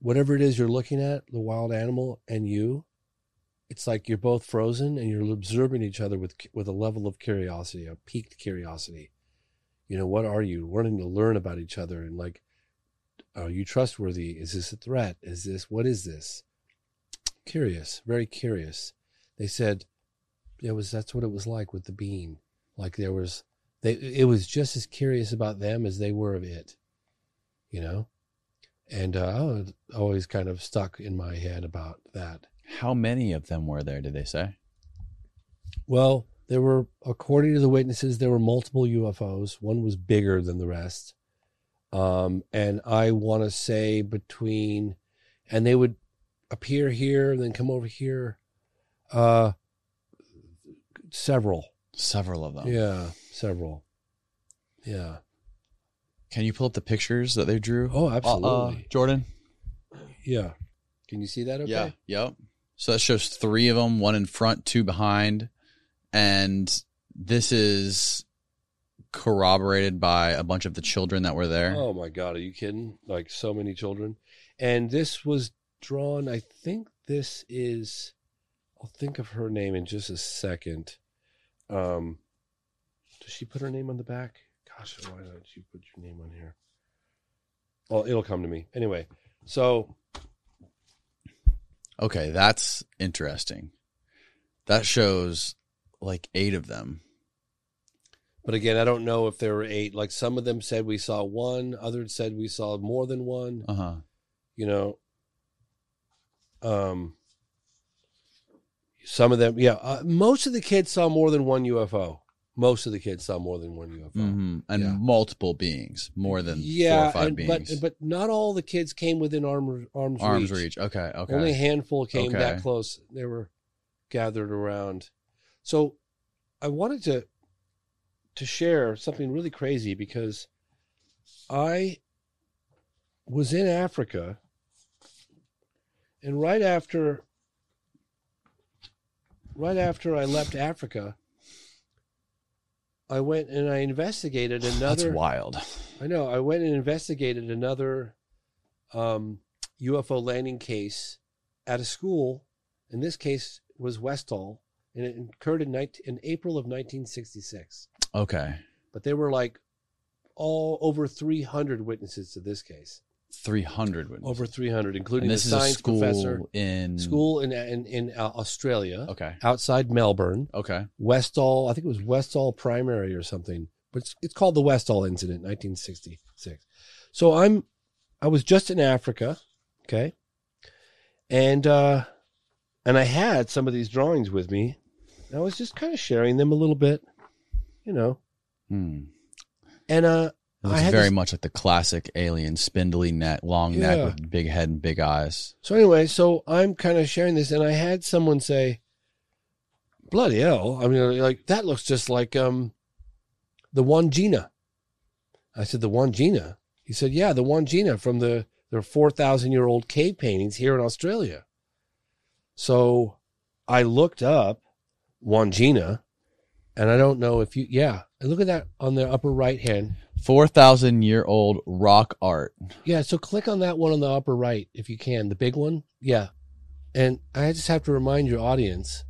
whatever it is you're looking at, the wild animal and you, it's like you're both frozen and you're observing each other with with a level of curiosity, a piqued curiosity. You know, what are you wanting to learn about each other and like, are you trustworthy? Is this a threat? Is this what is this? Curious, very curious. They said it was that's what it was like with the bean. Like there was they it was just as curious about them as they were of it. You know? And uh, I was always kind of stuck in my head about that. How many of them were there, did they say? Well, there were, according to the witnesses, there were multiple UFOs. One was bigger than the rest. Um, and I want to say between, and they would appear here and then come over here. Uh, several. Several of them. Yeah, several. Yeah. Can you pull up the pictures that they drew? Oh, Uh, uh, absolutely. Jordan? Yeah. Can you see that okay? Yeah. Yep. So that shows three of them, one in front, two behind. And this is corroborated by a bunch of the children that were there. Oh my God, are you kidding? Like so many children. And this was drawn, I think this is, I'll think of her name in just a second. Um, does she put her name on the back? Gosh, why don't you put your name on here? Well, it'll come to me. Anyway, so Okay, that's interesting. That shows like eight of them. But again, I don't know if there were eight. Like some of them said we saw one, others said we saw more than one. Uh huh. You know, um, some of them, yeah. Uh, most of the kids saw more than one UFO. Most of the kids saw more than one UFO. hmm And Yeah. multiple beings, more than Yeah, four or five and, beings. but but not all the kids came within arm, arm's, Arm's reach. reach. Okay. Okay. Only a handful came that close. They were gathered around. So I wanted to to share something really crazy because I was in Africa and right after right after I left Africa I went and I investigated another That's wild. I know. I went and investigated another um, UFO landing case at a school. In this case, was Westall, and it occurred in, 19, in April of 1966. Okay. But there were like all over 300 witnesses to this case. 300 witnesses. Over 300, including And the this is a school professor in school in in, in uh, Australia. Okay. outside Melbourne. Okay. Westall, I think it was Westall Primary or something, but it's, it's called the Westall Incident, 1966. So I'm, I was just in Africa, okay, and uh, and I had some of these drawings with me. And I was just kind of sharing them a little bit, you know, Hmm. and uh, It looks very this- much like the classic alien, spindly neck, long Yeah. neck with big head and big eyes. So anyway, so I'm kind of sharing this, and I had someone say, "Bloody hell!" I mean, like that looks just like um, the Wandjina. I said, "The Wandjina." He said, "Yeah, the Wandjina from the their four thousand year old cave paintings here in Australia." So I looked up Wandjina, and I don't know if you, yeah, look at that on the upper right hand. 4,000 year old rock art. Yeah, so click on that one on the upper right if you can, the big one. Yeah. And I just have to remind your audience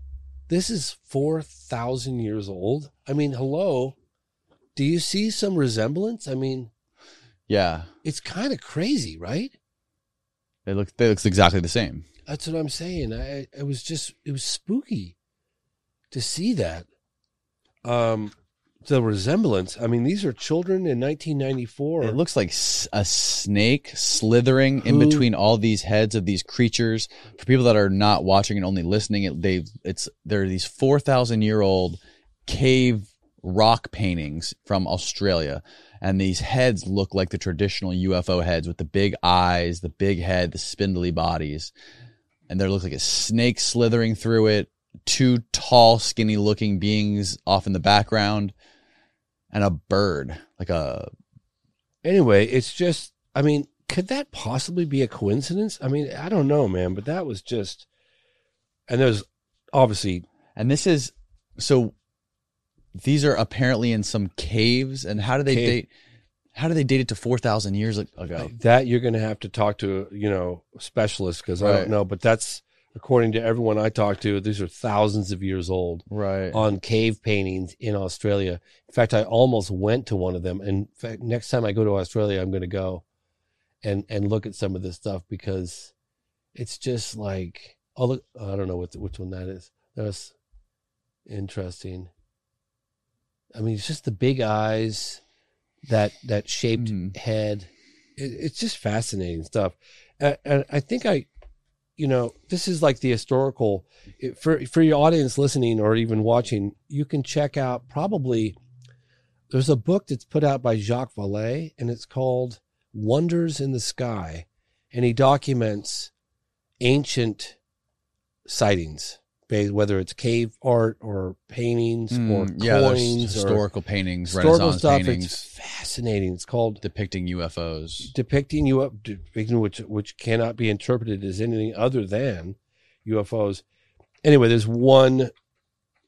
this is 4,000 years old. I mean, hello. Do you see some resemblance? I mean, Yeah. it's kind of crazy, right? They look, they looks exactly the same. That's what I'm saying. I it was just it was spooky to see that. Um the resemblance. I mean, these are children in 1994. It looks like a snake slithering in between all these heads of these creatures. For people that are not watching and only listening, it, they it's there are these four thousand year old cave rock paintings from Australia, and these heads look like the traditional UFO heads with the big eyes, the big head, the spindly bodies, and there looks like a snake slithering through it. Two tall, skinny looking beings off in the background, and a bird like a anyway, it's just, I mean, could that possibly be a coincidence? I mean, I don't know, man, but that was just, and there's obviously, And this is so these are apparently in some caves and how do they Cave. date How do they date it to four thousand years ago? That you're going to have to talk to you know specialists because I don't know, but that's according to everyone I talked to. These are thousands of years old. Right. on cave paintings in Australia. In fact, I almost went to one of them. And in fact, next time I go to Australia, I'm going to go and and look at some of this stuff because it's just like oh look, I don't know what which one that is. That's interesting. I mean, it's just the big eyes, that that shaped mm-hmm. head. It, it's just fascinating stuff. And, and I think I, you know, this is like the historical for for your audience listening or even watching. You can check out probably. There's a book that's put out by Jacques Vallée, and it's called Wonders in the Sky, and he documents ancient sightings, whether it's cave art or paintings or Mm, yeah, there's coins or historical paintings, historical Renaissance stuff. paintings. It's fascinating. It's called depicting UFOs. depicting you depicting which which cannot be interpreted as anything other than UFOs. Anyway, there's one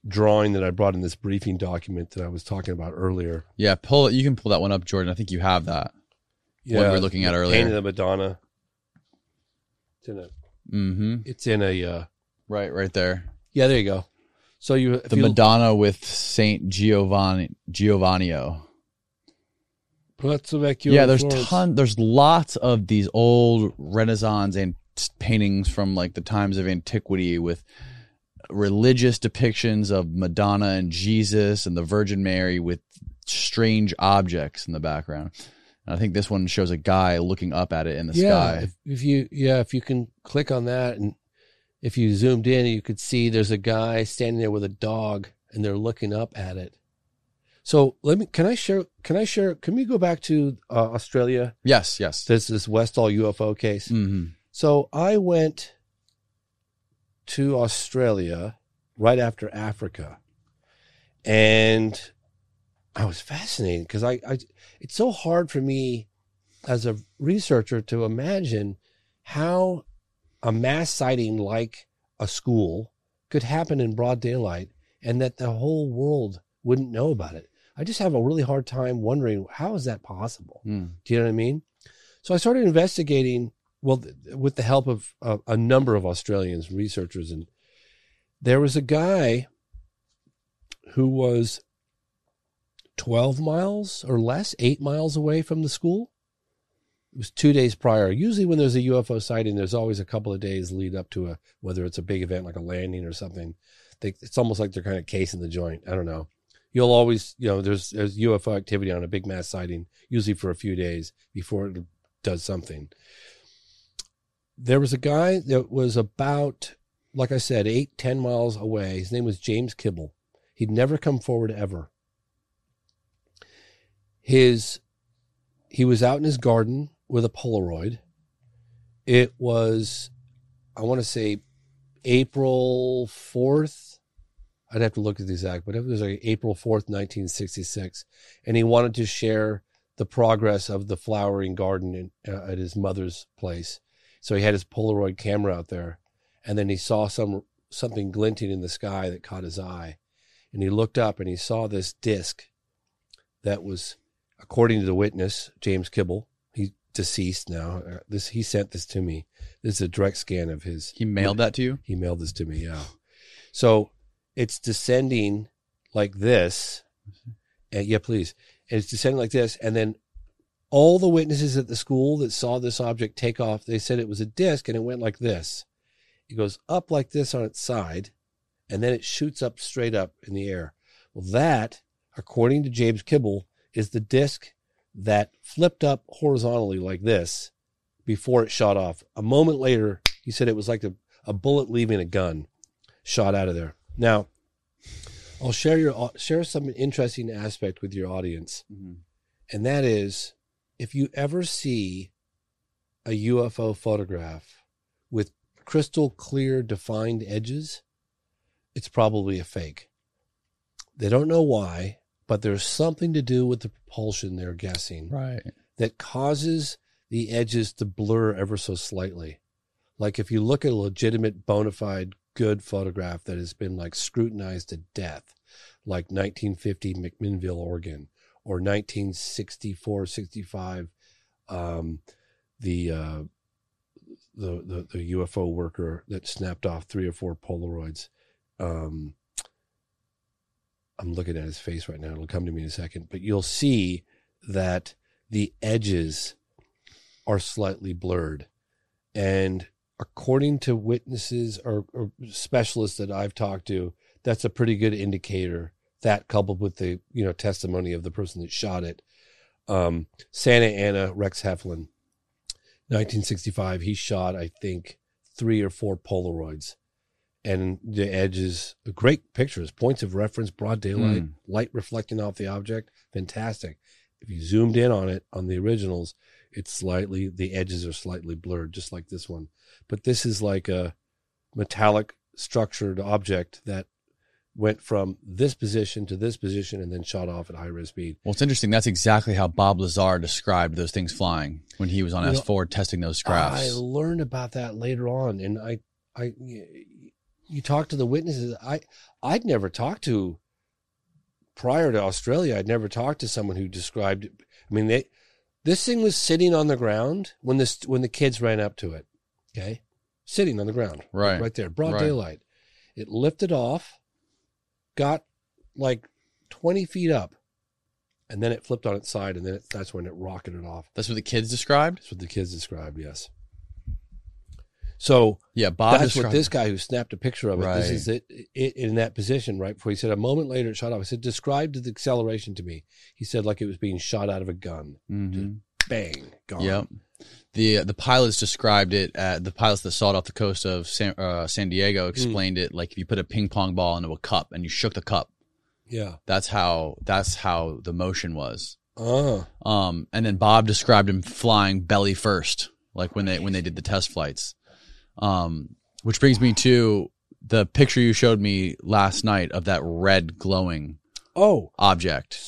drawing that I brought in this briefing document that I was talking about earlier. Yeah, pull it. You can pull that one up, Jordan. I think you have that. What we were looking at earlier. Painting of the Madonna. It's in a. Mm-hmm. It's in a. Uh, right, right there. Yeah, there you go. So you The you, Madonna with Saint Giovanni Giovannio. Yeah, there's ton. There's lots of these old Renaissance and paintings from like the times of antiquity with religious depictions of Madonna and Jesus and the Virgin Mary with strange objects in the background. And I think this one shows a guy looking up at it in the yeah, sky. If, if you yeah, if you can click on that and if you zoomed in, you could see there's a guy standing there with a dog and they're looking up at it. So let me can I share can I share can we go back to uh, Australia? Yes, yes. This this Westall UFO case. Mm-hmm. So I went to Australia right after Africa, and I was fascinated because I, I it's so hard for me as a researcher to imagine how a mass sighting like a school could happen in broad daylight and that the whole world wouldn't know about it. I just have a really hard time wondering how is that possible. Mm. Do you know what I mean? So I started investigating, well, th- with the help of uh, a number of Australians, researchers, and there was a guy who was 12 miles or less, eight miles away from the school. It was two days prior. Usually, when there's a UFO sighting, there's always a couple of days lead up to a whether it's a big event like a landing or something. They, it's almost like they're kind of casing the joint. I don't know. You'll always, you know, there's there's UFO activity on a big mass sighting, usually for a few days before it does something. There was a guy that was about, like I said, eight, ten miles away. His name was James Kibble. He'd never come forward ever. His he was out in his garden with a Polaroid. It was, I want to say, April fourth. I'd have to look at the exact, but it was like April fourth, nineteen sixty six, and he wanted to share the progress of the flowering garden in, uh, at his mother's place. So he had his Polaroid camera out there, and then he saw some something glinting in the sky that caught his eye, and he looked up and he saw this disc that was, according to the witness James Kibble, deceased now. Uh, This he sent this to me. This is a direct scan of his. He mailed that to you. He mailed this to me. Yeah. So it's descending like this. And yeah, please. And it's descending like this, and then all the witnesses at the school that saw this object take off, they said it was a disc and it went like this. It goes up like this on its side, and then it shoots up straight up in the air. Well, that, according to James Kibble, is the disc that flipped up horizontally like this before it shot off. A moment later, he said it was like a, a bullet leaving a gun shot out of there. Now, I'll share your uh, share some interesting aspect with your audience, mm-hmm. and that is if you ever see a UFO photograph with crystal clear defined edges, it's probably a fake. They don't know why, but there's something to do with the propulsion they're guessing Right. that causes the edges to blur ever so slightly. Like if you look at a legitimate, bona fide, good photograph that has been like scrutinized to death, like 1950 McMinnville, Oregon, or 1964, 65, um, the, uh, the, the, the UFO worker that snapped off three or four Polaroids. Um, I'm looking at his face right now. It'll come to me in a second, but you'll see that the edges are slightly blurred. And according to witnesses or, or, specialists that I've talked to, that's a pretty good indicator. That coupled with the you know testimony of the person that shot it, um, Santa Ana Rex Heflin, 1965. He shot I think three or four Polaroids, and the edges, great pictures, points of reference, broad daylight, Mm. light reflecting off the object, fantastic. If you zoomed in on it on the originals, it's slightly the edges are slightly blurred, just like this one. But this is like a metallic structured object that went from this position to this position and then shot off at high res speed. Well, it's interesting. That's exactly how Bob Lazar described those things flying when he was on You S4 testing those scraps. I learned about that later on, and I, I, you talk to the witnesses. I, I'd never talked to prior to Australia. I'd never talked to someone who described. I mean, they, this thing was sitting on the ground when this when the kids ran up to it. Okay, sitting on the ground, Right. right there, broad Right. daylight. It lifted off, got like twenty feet up, and then it flipped on its side, and then it, that's when it rocketed off. That's what the kids described. That's what the kids described. Yes. So Yeah, Bob that's what this guy who snapped a picture of it. This is it, it in that position right before he said. A moment later, it shot off. I said, "Describe the acceleration to me." He said, like it was being shot out of a gun. Mhm. Bang, gone. Yep. The the pilots described it. At, the pilots that saw it off the coast of San, uh, San. Diego explained it like if you put a ping pong ball into a cup and you shook the cup. Yeah. That's how that's how the motion was. Oh. Um, and then Bob described him flying belly first, like when they when they did the test flights. Um, which brings me to the picture you showed me last night of that red glowing Oh, object.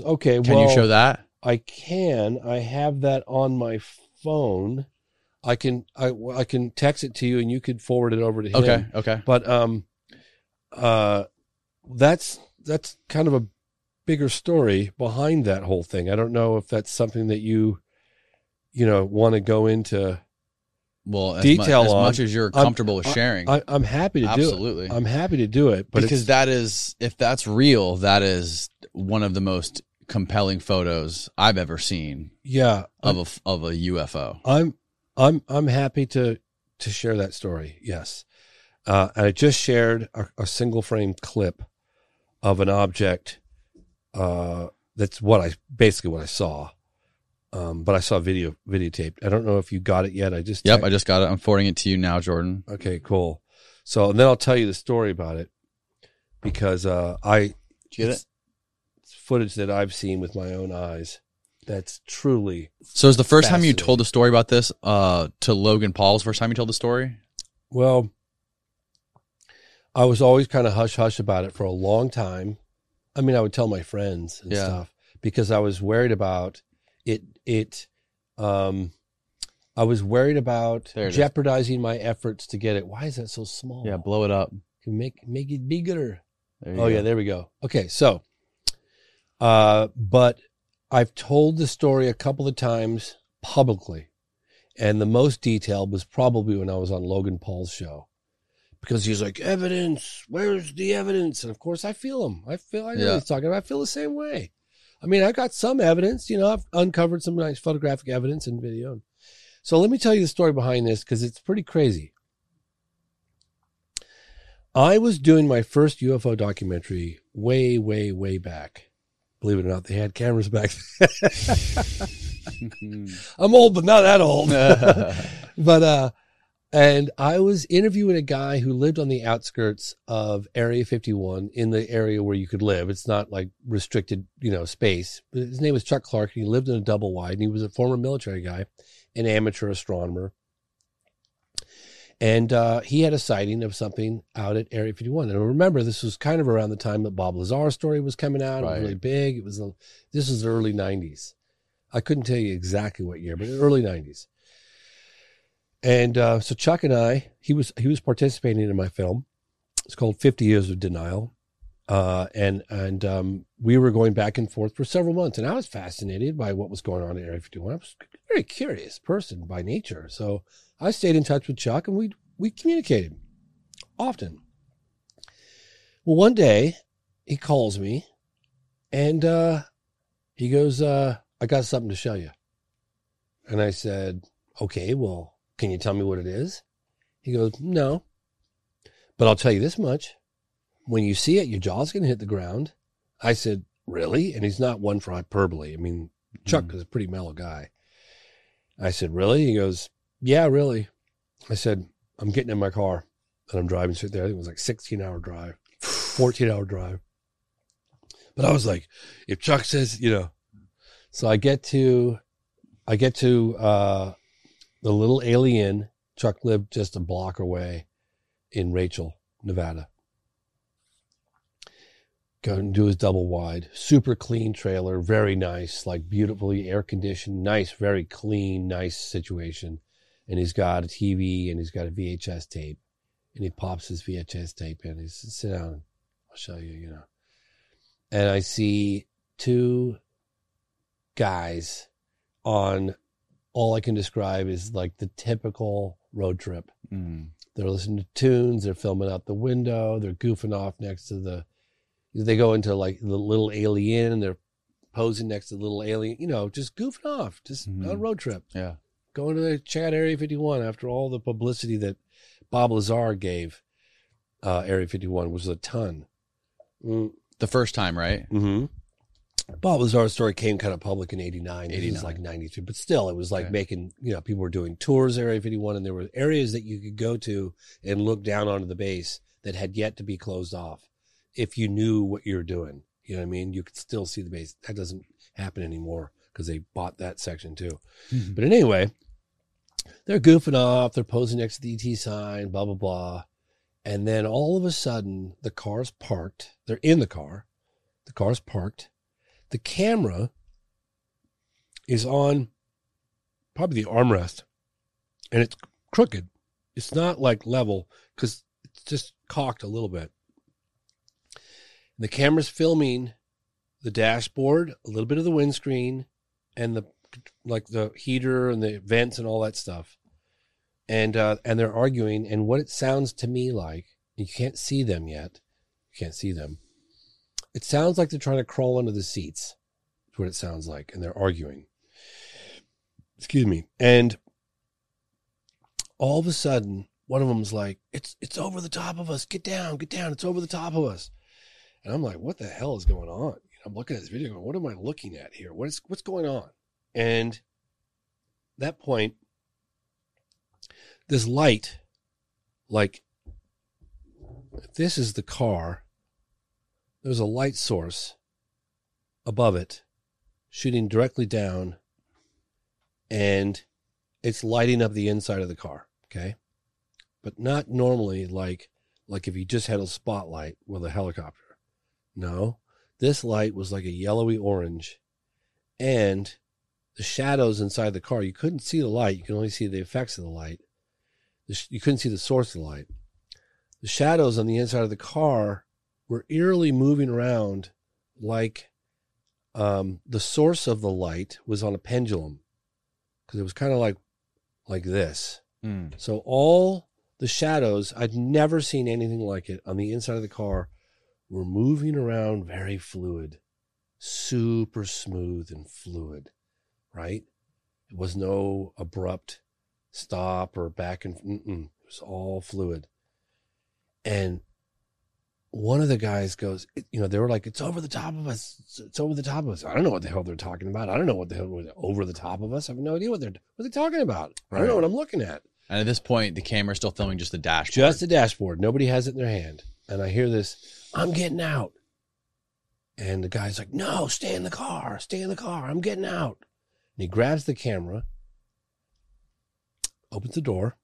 okay. Can well, you show that? I can. I have that on my phone. I can. I I can text it to you, and you could forward it over to him. Okay, okay. But um, uh, that's that's kind of a bigger story behind that whole thing. I don't know if that's something that you, you know, want to go into. Well, as mu- detail as on. much as you're I'm- comfortable with I- sharing. I, am happy to Absolutely. do it. I'm happy to do it, but because that is if that's real, that is one of the most compelling photos I've ever seen yeah, of a f- of a UFO. I'm I'm I'm happy to to share that story. Yes, uh, and I just shared a, a single frame clip of an object. Uh, that's what I basically what I saw, um, but I saw video videotaped. I don't know if you got it yet. I just Yep, text- I just got it. I'm forwarding it to you now, Jordan. Okay, cool. So and then I'll tell you the story about it because uh, I Did you get it's- it's footage that I've seen with my own eyes. That's truly So is the first time you told the story about this uh, to Logan Paul's first time you told the story? Well, I was always kind of hush hush about it for a long time. I mean, I would tell my friends and Yeah. stuff because I was worried about it. It, um, I was worried about it is. jeopardizing my efforts to get it. Why is that so small? Yeah, blow it up. Can make make it bigger. Oh go. yeah, there we go. Okay, so, uh, but I've told the story a couple of times publicly, and the most detailed was probably when I was on Logan Paul's show, because he was like, "Evidence, where's the evidence?" And of course, I feel him. I feel I know Yeah. what he's talking about. I feel the same way. I mean, I got some evidence. You know, I've uncovered some nice photographic evidence and video. So let me tell you the story behind this because it's pretty crazy. I was doing my first UFO documentary way, way, way back. Believe it or not, they had cameras back then. I'm old, but not that old. but uh and I was interviewing a guy who lived on the outskirts of Area 51 in the area where you could live. It's not like restricted, you know, space. But his name was Chuck Clark. And he lived in a double wide and he was a former military guy, an amateur astronomer. And uh, he had a sighting of something out at Area 51. And remember, this was kind of around the time that Bob Lazar's story was coming out. It Right. was really big. It was this was the early 90s. I couldn't tell you exactly what year, but early 90s. And uh, so Chuck and I, he was he was participating in my film. It's called 50 Years of Denial. Uh, and and um, we were going back and forth for several months, and I was fascinated by what was going on in Area 51. I was a very curious person by nature, so I stayed in touch with Chuck, and we we communicated often. Well, one day he calls me, and uh, he goes, uh, "I got something to show you," and I said, "Okay, well, can you tell me what it is?" He goes, "No, but I'll tell you this much." when you see it, your jaw's going to hit the ground. I said, really? And he's not one for hyperbole. I mean, Chuck is a pretty mellow guy. I said, really? He goes, yeah, really. I said, I'm getting in my car and I'm driving straight there. I think it was like 16 hour drive, 14 hour drive. But I was like, if Chuck says, you know, so I get to, I get to, uh, the Little A'Le'Inn. Chuck lived just a block away in Rachel, Nevada go and do his double wide. Super clean trailer, very nice, like beautifully air conditioned, nice, very clean, nice situation. And he's got a TV and he's got a VHS tape. And he pops his VHS tape in. He says, sit down. I'll show you, you know. And I see two guys on all I can describe is like the typical road trip. Mm. They're listening to tunes, they're filming out the window, they're goofing off next to the they go into like the Little A'Le'Inn and they're posing next to the little alien, you know, just goofing off, just mm-hmm. on a road trip. Yeah. Going to the out Area 51 after all the publicity that Bob Lazar gave uh, Area 51 was a ton. Mm. The first time, right? Mm-hmm. Bob Lazar's story came kind of public in 89. 89. It was like 93, but still, it was like okay. making, you know, people were doing tours Area 51 and there were areas that you could go to and look down onto the base that had yet to be closed off if you knew what you were doing. You know what I mean? You could still see the base. That doesn't happen anymore because they bought that section too. Mm-hmm. But anyway, they're goofing off. They're posing next to the ET sign, blah, blah, blah. And then all of a sudden, the car's parked. They're in the car. The car's parked. The camera is on probably the armrest and it's crooked. It's not like level because it's just cocked a little bit. And The camera's filming the dashboard, a little bit of the windscreen, and the like the heater and the vents and all that stuff. And uh, and they're arguing, and what it sounds to me like, you can't see them yet. You can't see them. It sounds like they're trying to crawl under the seats. That's what it sounds like, and they're arguing. Excuse me. And all of a sudden, one of them's like, "It's it's over the top of us. Get down, get down. It's over the top of us." And I'm like, what the hell is going on? I'm looking at this video going, what am I looking at here? What is what's going on? And that point, this light, like this is the car. There's a light source above it, shooting directly down, and it's lighting up the inside of the car. Okay. But not normally like like if you just had a spotlight with a helicopter. No, this light was like a yellowy orange, and the shadows inside the car. You couldn't see the light. You could only see the effects of the light. You couldn't see the source of the light. The shadows on the inside of the car were eerily moving around like um, the source of the light was on a pendulum because it was kind of like like this. Mm. So all the shadows, I'd never seen anything like it on the inside of the car were moving around very fluid, super smooth and fluid, right? It was no abrupt stop or back and mm-mm, it was all fluid. And one of the guys goes, you know, they were like, it's over the top of us. It's over the top of us. I don't know what the hell they're talking about. I don't know what the hell was over the top of us. I have no idea what they're what they're talking about. Right. I don't know what I'm looking at. And at this point, the camera's still filming just the dashboard. Just the dashboard. Nobody has it in their hand. And I hear this I'm getting out. And the guy's like, no, stay in the car, stay in the car. I'm getting out. And he grabs the camera, opens the door.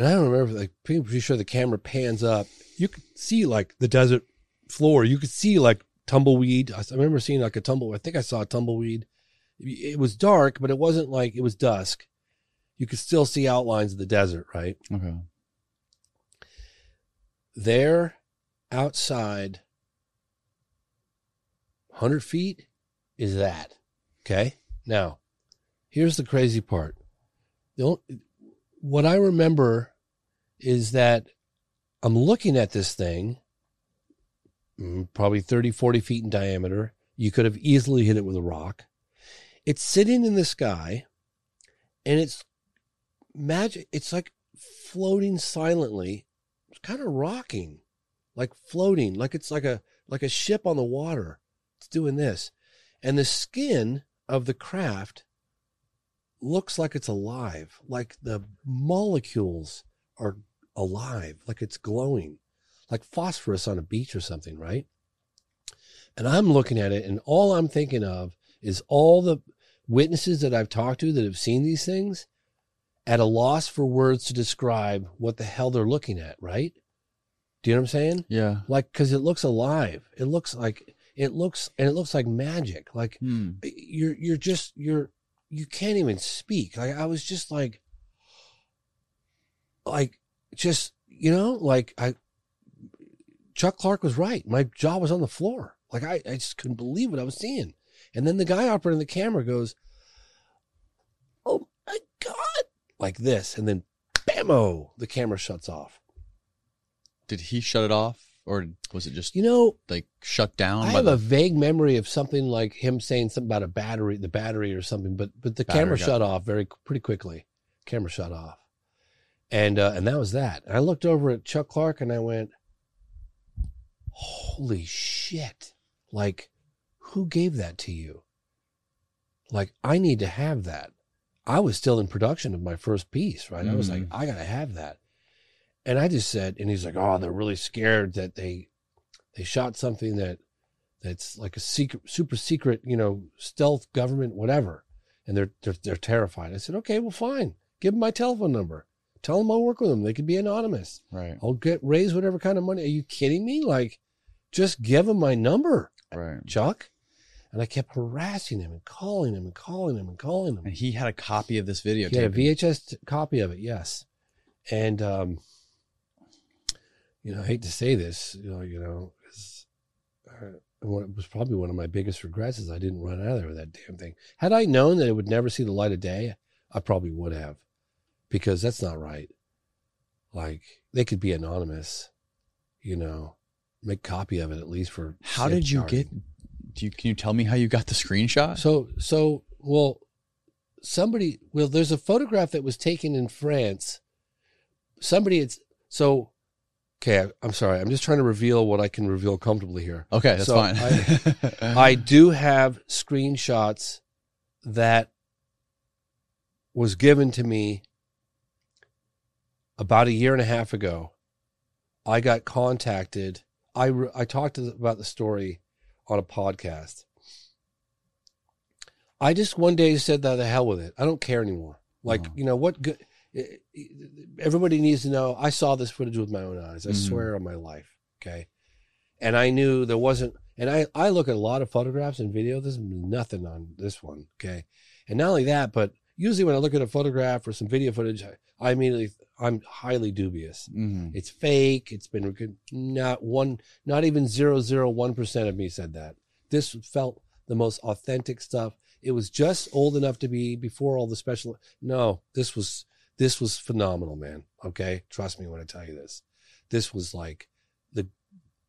And I don't remember, like, pretty sure the camera pans up. You could see like the desert floor. You could see like tumbleweed. I remember seeing like a tumble. I think I saw a tumbleweed. It was dark, but it wasn't like it was dusk. You could still see outlines of the desert, right? Okay there outside 100 feet is that. Okay. Now, here's the crazy part. The only, what I remember is that I'm looking at this thing, mm, probably 30, 40 feet in diameter. You could have easily hit it with a rock. It's sitting in the sky and it's magic. It's like floating silently. It's kind of rocking, like floating, like it's like a like a ship on the water. It's doing this. And the skin of the craft looks like it's alive, like the molecules are alive, like it's glowing, like phosphorus on a beach or something, right? And I'm looking at it, and all I'm thinking of is all the witnesses that I've talked to that have seen these things at a loss for words to describe what the hell they're looking at, right? Do you know what I'm saying? Yeah. Like, cause it looks alive. It looks like, it looks, and it looks like magic. Like Hmm. you're, you're just, you're, you can't even speak. Like I was just like, like, just, you know, like I, Chuck Clark was right. My jaw was on the floor. Like I, I just couldn't believe what I was seeing. And then the guy operating the camera goes, Oh my God. Like this. And then bammo, the camera shuts off. Did he shut it off, or was it just You know, like shut down? I have the- a vague memory of something like him saying something about a battery, the battery or something, but but the Battery camera got- shut off very pretty quickly. Camera shut off, and uh, and that was that. And I looked over at Chuck Clark and I went, "Holy shit! Like, who gave that to you? Like, I need to have that." I was still in production of my first piece, right? I was like, Mm. I gotta have that. And I just said, and he's like, oh, they're really scared that they they shot something that that's like a secret, super secret, you know, stealth government, whatever, and they're they're they're terrified. I said, okay, well, fine, give them my telephone number. Tell them I'll work with them. They can be anonymous. Right. I'll get raise whatever kind of money. Are you kidding me? Like, just give them my number, Right. Chuck. And I kept harassing him and calling him and calling him and calling him. And he had a copy of this video. He had a VHS t- copy of it, yes. And um, you know, I hate to say this, you know, you know, uh, it was probably one of my biggest regrets is I didn't run out of there with that damn thing. Had I known that it would never see the light of day, I probably would have, because that's not right. Like they could be anonymous, you know, make copy of it at least for. How did you safeguarding. get? Do you, can you tell me how you got the screenshot? So, so, well, somebody, well, there's a photograph that was taken in France. Somebody, it's, so, okay, I'm sorry. I'm just trying to reveal what I can reveal comfortably here. Okay, that's So fine. I, I do have screenshots that was given to me about a year and a half ago. I got contacted. I, re- I talked about the story on a podcast. I just one day said that the hell with it. I don't care anymore. Like, you know, what good everybody needs to know I saw this footage with my own eyes. I Mhm. swear on my life. Okay. And I knew there wasn't and I, I look at a lot of photographs and video. There's nothing on this one. Okay. And not only that, but usually when I look at a photograph or some video footage, I, I immediately I'm highly dubious. Mhm. It's fake. It's been not one, not even zero zero one percent of me said that. This felt the most authentic stuff. It was just old enough to be before all the special. No, this was this was phenomenal, man. Okay, trust me when I tell you this. This was like the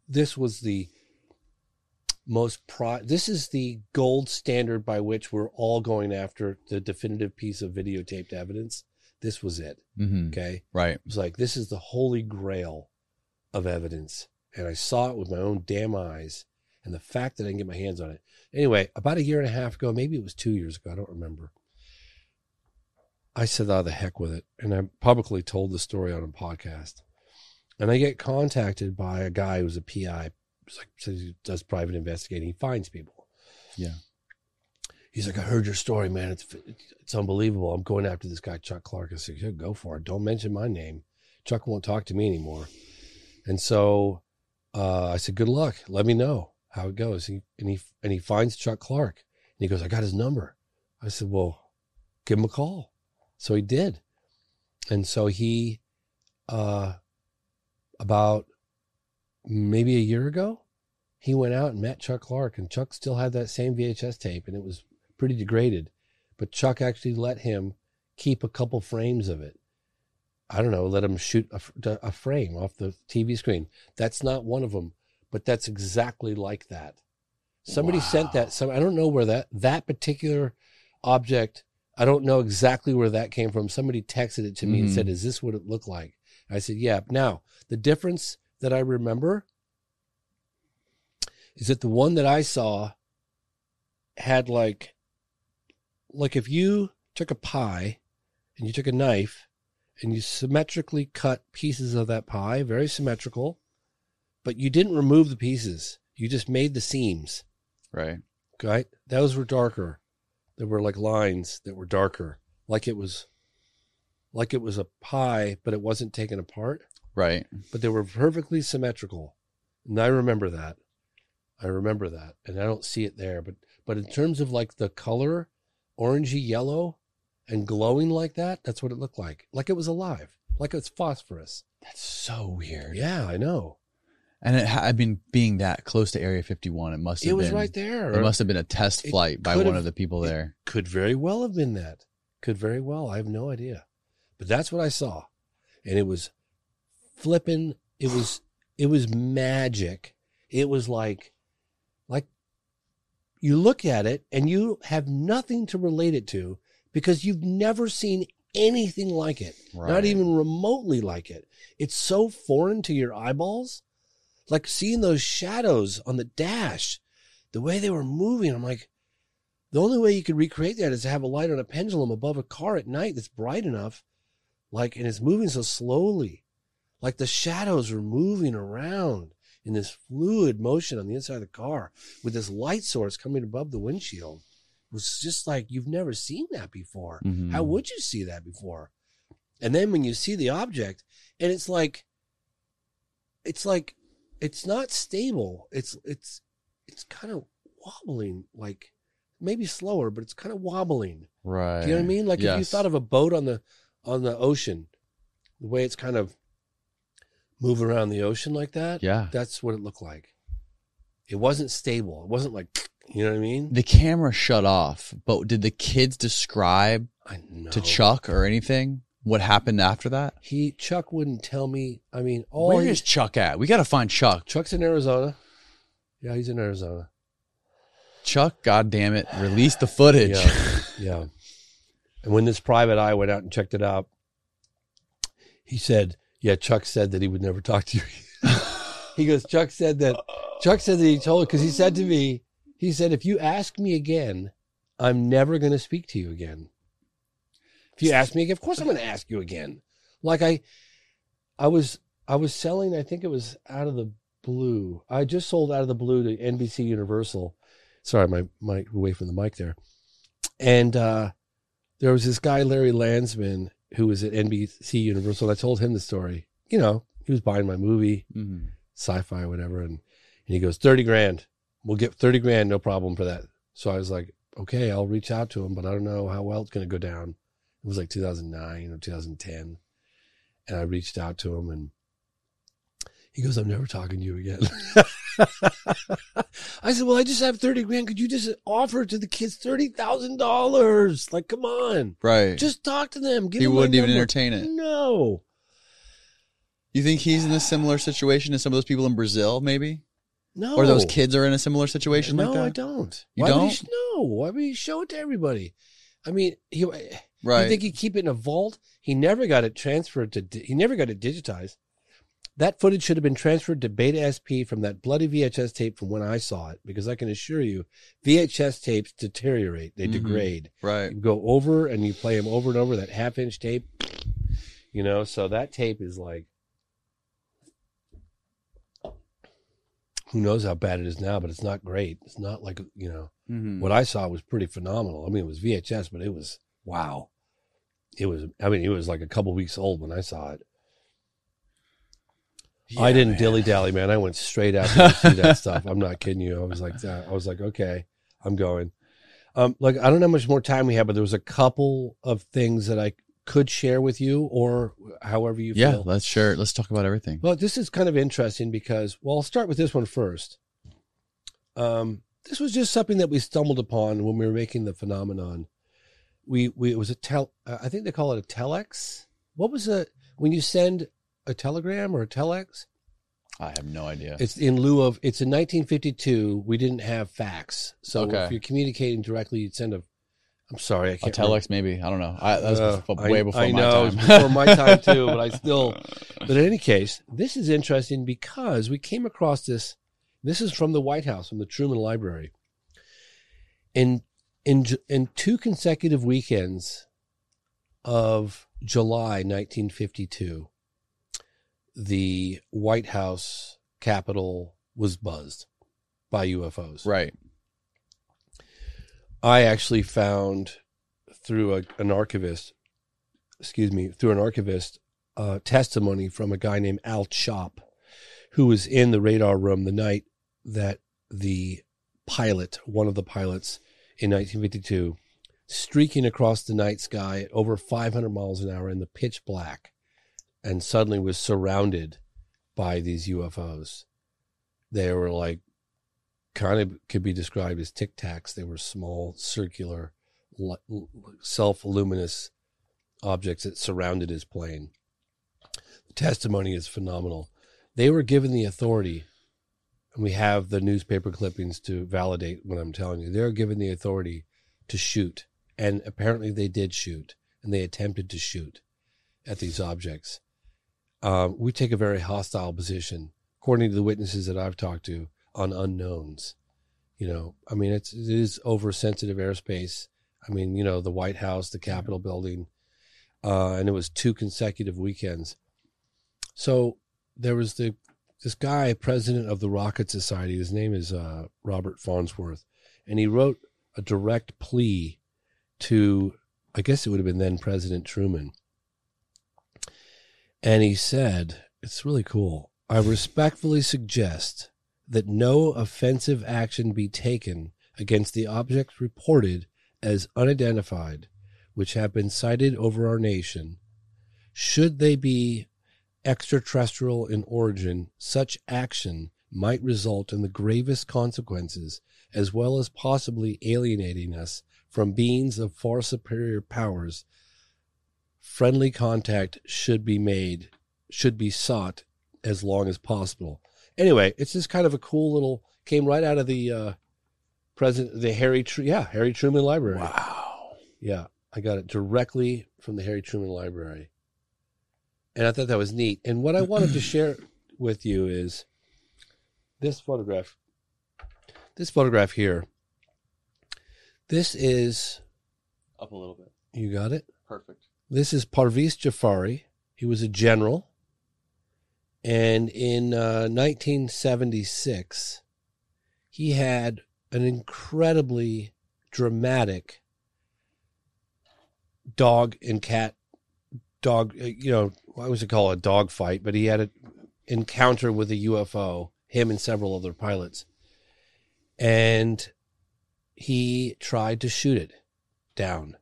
this was the most pro. This is the gold standard by which we're all going after the definitive piece of videotaped evidence. This was it. Mhm. Okay. Right. It was like, this is the holy grail of evidence. And I saw it with my own damn eyes. And the fact that I didn't get my hands on it. Anyway, about a year and a half ago, maybe it was two years ago, I don't remember. I said, oh, the heck with it. And I publicly told the story on a podcast. And I get contacted by a guy who's a PI, He's like says he does private investigating. He finds people. Yeah. He's like, I heard your story, man. It's it's unbelievable. I'm going after this guy, Chuck Clark. I said, yeah, go for it. Don't mention my name. Chuck won't talk to me anymore. And so uh, I said, good luck. Let me know how it goes. He, and he and he finds Chuck Clark. And he goes, I got his number. I said, well, give him a call. So he did. And so he, uh, about maybe a year ago, he went out and met Chuck Clark, and Chuck still had that same VHS tape, and it was pretty degraded. But Chuck actually let him keep a couple frames of it. I don't know, let him shoot a, a frame off the TV screen. That's not one of them, but that's exactly like that. Somebody wow. sent that. Some I don't know where that that particular object. I don't know exactly where that came from. Somebody texted it to me mm. and said, mm-hmm. "Is this what it looked like?" I said, "Yeah." Now the difference that I remember is that the one that I saw had like like if you took a pie and you took a knife and you symmetrically cut pieces of that pie, very symmetrical, but you didn't remove the pieces. You just made the seams. Right. Right. Those were darker. There were like lines that were darker, like it was, like it was a pie, but it wasn't taken apart. Right. But they were perfectly symmetrical, and I remember that. I remember that, and I don't see it there. But but in terms of like the color, orangey yellow, and glowing like that, that's what it looked like. Like it was alive, like it's phosphorus. That's so weird. Yeah, I know. And it, I mean, being that close to Area 51, it must have it was been, right there. It must have been a test flight by one of the people there. Could very well have been that. Could very well. I have no idea. But that's what I saw. And it was flipping. It was, it was magic. It was like, like you look at it and you have nothing to relate it to because you've never seen anything like it, right. not even remotely like it. It's so foreign to your eyeballs like seeing those shadows on the dash, the way they were moving. I'm like, the only way you could recreate that is to have a light on a pendulum above a car at night that's bright enough, like, and it's moving so slowly. Like the shadows were moving around in this fluid motion on the inside of the car with this light source coming above the windshield. It was just like you've never seen that before. Mm-hmm. How would you see that before? And then when you see the object, and it's like, it's like it's not stable. It's it's it's kind of wobbling, like maybe slower, but it's kind of wobbling. Right. Do you know what I mean? Like yes. if you thought of a boat on the on the ocean, the way it's kind of move around the ocean like that. Yeah. That's what it looked like. It wasn't stable. It wasn't like you know what I mean? The camera shut off, but did the kids describe to Chuck or anything? What happened after that? He Chuck wouldn't tell me. I mean, all where he, is Chuck at? We got to find Chuck. Chuck's in Arizona. Yeah, he's in Arizona. Chuck, God damn it, release the footage. Yeah, yeah. And when this private eye went out and checked it out, he said, "Yeah, Chuck said that he would never talk to you." he goes, "Chuck said that." Chuck said that he told because he said to me, he said, "If you ask me again, I'm never going to speak to you again." If you ask me again, of course I'm going to ask you again. Like I, I was, I was selling. I think it was out of the blue. I just sold out of the blue to NBC Universal. Sorry, my mic away from the mic there. And uh, there was this guy Larry Landsman who was at NBC Universal. And I told him the story. You know, he was buying my movie, mm-hmm. sci-fi whatever, and and he goes thirty grand. We'll get thirty grand, no problem for that. So I was like, okay, I'll reach out to him, but I don't know how well it's going to go down. It was like 2009 or 2010. And I reached out to him and he goes, I'm never talking to you again. I said, Well, I just have 30 grand. Could you just offer to the kids $30,000? Like, come on. Right. Just talk to them. Give he them wouldn't even entertain it. No. You think he's in a similar situation as some of those people in Brazil, maybe? No. Or those kids are in a similar situation no, like that? No, I don't. You Why don't? He, no. Why would he show it to everybody? I mean, he Right. You think he'd keep it in a vault? He never got it transferred to. He never got it digitized. That footage should have been transferred to Beta SP from that bloody VHS tape from when I saw it, because I can assure you, VHS tapes deteriorate, they mm-hmm. degrade. Right. You go over and you play them over and over. That half inch tape, you know. So that tape is like, who knows how bad it is now, but it's not great. It's not like you know mm-hmm. what I saw was pretty phenomenal. I mean, it was VHS, but it was wow it was i mean it was like a couple weeks old when i saw it yeah, i didn't dilly dally man i went straight out to see that stuff i'm not kidding you i was like i was like okay i'm going um like i don't know how much more time we have but there was a couple of things that i could share with you, or however you yeah, feel. let's share. Let's talk about everything. Well, this is kind of interesting because, well, I'll start with this one first. Um, this was just something that we stumbled upon when we were making the phenomenon. We we it was a tel. uh, I think they call it a telex. What was it when you send a telegram or a telex? I have no idea. It's in lieu of. It's in 1952. We didn't have fax, so Okay. if you're communicating directly, you'd send a. I'm sorry, I a can't. telex, maybe. I don't know. I, was Uh, bef- I- way before I my know, time. before my time too, but I still. But in any case, this is interesting because we came across this. This is from the White House, from the Truman Library. In in in two consecutive weekends of July 1952, the White House Capitol was buzzed by UFOs. right. I actually found through a, an archivist, excuse me, through an archivist, uh, testimony from a guy named Al Chop, who was in the radar room the night that the pilot, one of the pilots in 1952, streaking across the night sky at over 500 miles an hour in the pitch black, and suddenly was surrounded by these UFOs. They were like kind of could be described as tic tacs. They were small, circular, self luminous objects that surrounded his plane. The testimony is phenomenal. They were given the authority, and we have the newspaper clippings to validate what I'm telling you. They're given the authority to shoot, and apparently they did shoot, and they attempted to shoot at these objects. Um, we take a very hostile position, according to the witnesses that I've talked to, on unknowns. You know, I mean, it's it is oversensitive airspace. I mean, you know, the White House, the Capitol building, uh, and it was two consecutive weekends. So there was the this guy, president of the Rocket Society. His name is uh, Robert Farnsworth, and he wrote a direct plea to, I guess it would have been then President Truman. And he said, it's really cool. I respectfully suggest that no offensive action be taken against the objects reported as unidentified, which have been sighted over our nation. Should they be extraterrestrial in origin, such action might result in the gravest consequences, as well as possibly alienating us from beings of far superior powers. Friendly contact should be made, should be sought as long as possible. Anyway, it's just kind of a cool little came right out of the uh president the Harry yeah, Harry Truman Library. Wow. Yeah, I got it directly from the Harry Truman Library. And I thought that was neat. And what I wanted to share with you is this photograph. This photograph here. This is Up a little bit. you got it? Perfect. This is Parviz Jafari. He was a general. And in uh, 1976, he had an incredibly dramatic dog and cat dog, uh, you know, I was it called? A dog fight, but he had an encounter with a UFO, him and several other pilots. And he tried to shoot it down.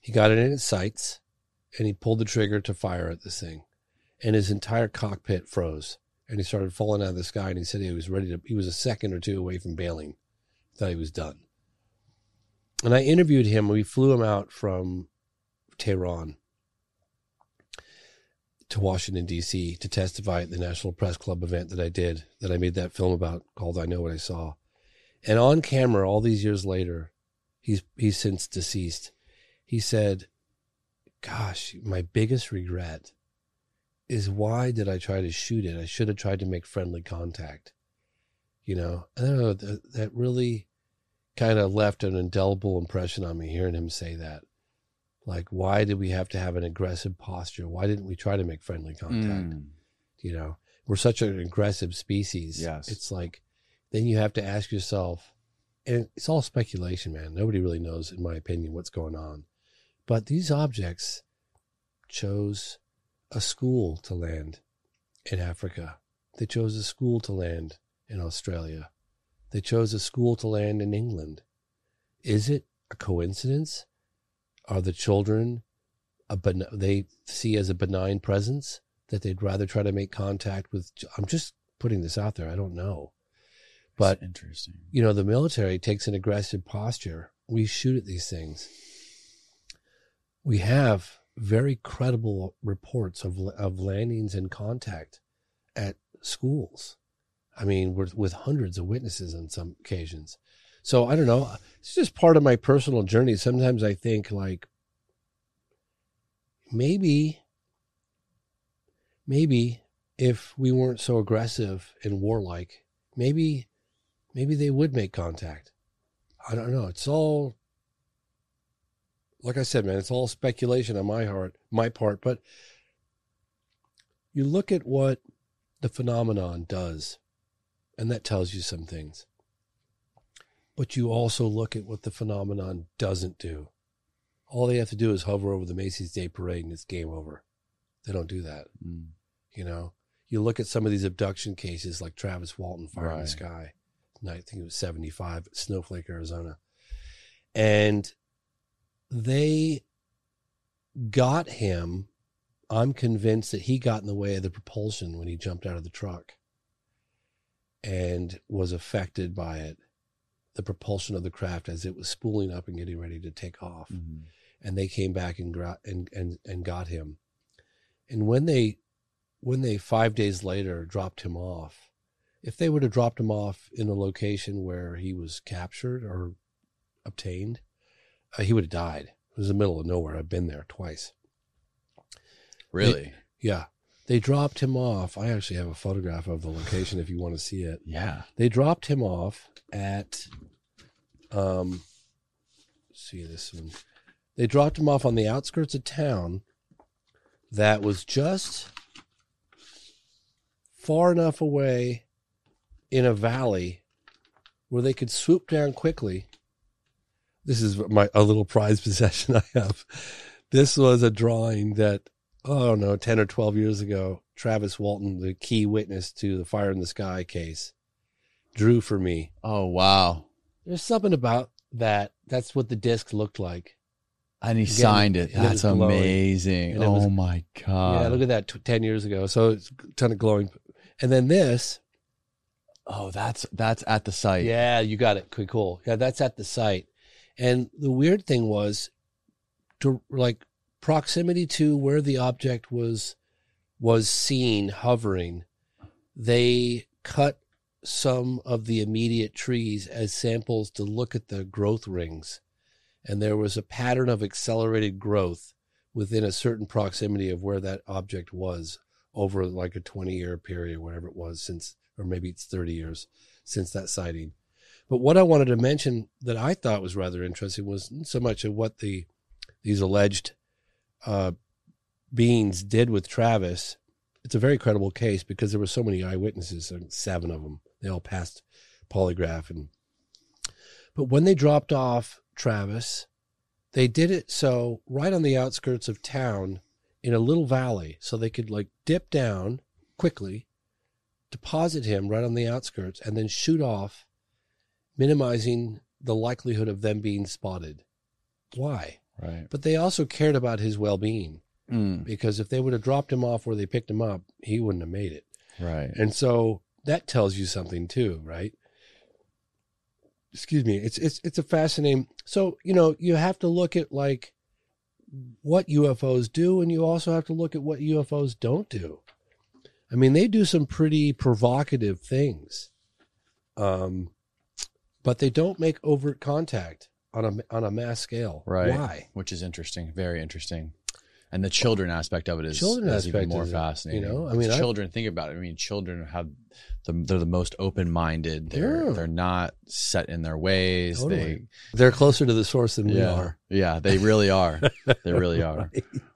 He got it in its sights and he pulled the trigger to fire at this thing. And his entire cockpit froze. And he started falling out of the sky and he said he was ready to he was a second or two away from bailing. Thought he was done. And I interviewed him. We flew him out from Tehran to Washington D.C. to testify at the National Press Club event that I did, that I made that film about called "I Know What I Saw." And on camera, all these years later, he's he's since deceased. He said, "Gosh, my biggest regret is why did I try to shoot it? I should have tried to make friendly contact." You know, I don't know that, that really kind of left an indelible impression on me hearing him say that. Like, why did we have to have an aggressive posture? Why didn't we try to make friendly contact? Mm. You know, we're such an aggressive species. Yes. It's like, then you have to ask yourself, and it's all speculation, man. Nobody really knows, in my opinion, what's going on. But these objects chose a school to land in Africa. They chose a school to land in Australia. They chose a school to land in England. Is it a coincidence? Are the children a ben- they see as a benign presence that they'd rather try to make contact with. I'm just putting this out there. I don't know, but interesting. You know, the military takes an aggressive posture. We shoot at these things. We have very credible reports of of landings and contact at schools. I mean, with with hundreds of witnesses on some occasions. So I don't know. It's just part of my personal journey. Sometimes I think like maybe maybe if we weren't so aggressive and warlike, maybe maybe they would make contact. I don't know. It's all like I said, man, it's all speculation on my heart, my part, but you look at what the phenomenon does, and that tells you some things. But you also look at what the phenomenon doesn't do. All they have to do is hover over the Macy's Day Parade and it's game over. They don't do that. Mm. You know, you look at some of these abduction cases like Travis Walton, Fire in the Sky, I think it was 75, Snowflake, Arizona. And they got him. I'm convinced that he got in the way of the propulsion when he jumped out of the truck and was affected by it, the propulsion of the craft as it was spooling up and getting ready to take off. And they came back and, gra- and and and got him. And when they when they five days later dropped him off, if they would have dropped him off in a location where he was captured or obtained, uh, he would have died. It was the middle of nowhere. I've been there twice. Really? They- yeah. They dropped him off. I actually have a photograph of the location if you want to see it. Yeah. They dropped him off at um see this one. They dropped him off on the outskirts of town that was just far enough away in a valley where they could swoop down quickly. This is my a little prized possession I have. This was a drawing that oh, I don't know, 10 or 12 years ago, Travis Walton, the key witness to the Fire in the Sky case, drew for me. Oh, wow. There's something about that. That's what the disc looked like. And he Again, signed it. and it That's amazing. Oh was- my god. Yeah, look at that t- 10 years ago. So it's a ton of glowing. And then this. Oh, that's that's at the site. Yeah, you got it. Cool, cool. Yeah, that's at the site. And the weird thing was to like proximity to where the object was was seen hovering, they cut some of the immediate trees as samples to look at the growth rings. And there was a pattern of accelerated growth within a certain proximity of where that object was over like a 20 year period, whatever it was since, or maybe it's 30 years since that sighting. But what I wanted to mention that I thought was rather interesting was so much of what the these alleged uh, beings did with Travis. It's a very credible case because there were so many eyewitnesses, seven of them. They all passed polygraph, and but when they dropped off Travis, they did it so right on the outskirts of town in a little valley, so they could like dip down quickly, deposit him right on the outskirts, and then shoot off minimizing the likelihood of them being spotted. Why? Right. But they also cared about his well being Mm. because if they would have dropped him off where they picked him up, he wouldn't have made it. Right. And so that tells you something too, right? Excuse me. It's it's it's a fascinating. So you know you have to look at like what UFOs do, and you also have to look at what UFOs don't do. I mean, they do some pretty provocative things, um, but they don't make overt contact on a on a mass scale. Right. Why? Which is interesting. Very interesting. And the children aspect of it is, Children is even more fascinating. you know, I mean, I- children think about it. I mean, children have the they're the most open minded. They're Yeah. they're not set in their ways. Totally. They're closer to the source than They we are. Yeah, they really are. they really are.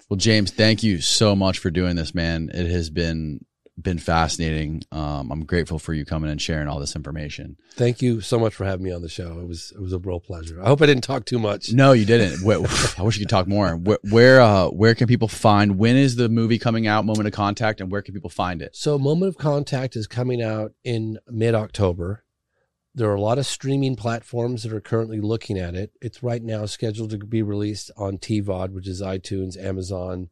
Well, James, thank you so much for doing this, man. It has been been fascinating. Um, I'm grateful for you coming and sharing all this information. Thank you so much for having me on the show. It was it was a real pleasure. I hope I didn't talk too much. No, you didn't. I wish you could talk more. Where where, uh, where can people find? When is the movie coming out? Moment of Contact, and where can people find it? So Moment of Contact is coming out in mid October. there are a lot of streaming platforms that are currently looking at it. It's right now scheduled to be released on TVOD, which is iTunes, Amazon,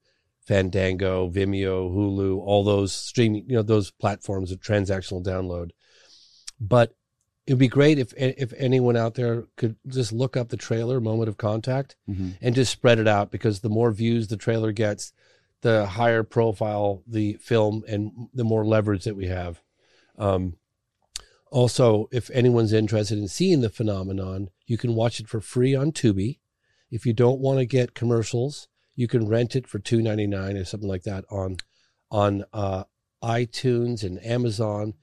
Fandango, Vimeo, Hulu, all those streaming, you know, those platforms of transactional download. But it'd be great if if anyone out there could just look up the trailer moment of contact Mhm. and just spread it out because the more views the trailer gets the higher profile the film and the more leverage that we have um, also if anyone's interested in seeing the phenomenon you can watch it for free on tubi if you don't want to get commercials you can rent it for 2.99 or something like that on on uh, itunes and amazon.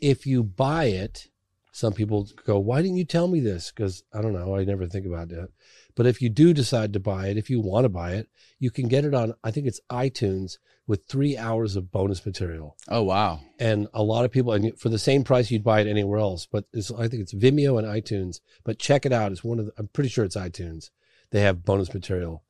If you buy it some people go why didn't you tell me this? Because i don't know i never think about that but if you do decide to buy it if you want to buy it you can get it on i think it's itunes with three hours of bonus material. Oh wow. and a lot of people and for the same price you'd buy it anywhere else but it's, i think it's vimeo and itunes but check it out. It's one of the, i'm pretty sure it's itunes. They have bonus material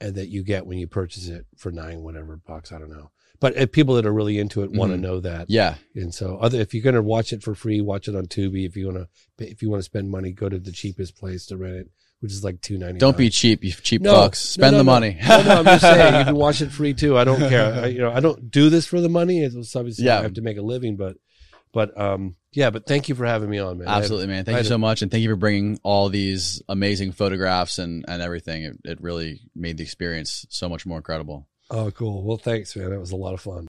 that you get when you purchase it for nine whatever bucks i don't know but if people that are really into it want to Mhm. know that Yeah. and so other if you're going to watch it for free watch it on tubi if you want to if you want to spend money go to the cheapest place to rent it which is like 2.99 Don't be cheap, you cheap no, fucks. Spend no, the no, money. no, no, I'm just saying you can watch it free too. I don't care. I, you know, I don't do this for the money. It's obviously Yeah. I have to make a living, but, but, um, yeah. But thank you for having me on, man. Absolutely, man. Thank you so much, and thank you for bringing all these amazing photographs and and everything. It, it really made the experience so much more incredible. Oh, cool. Well, thanks, man. That was a lot of fun.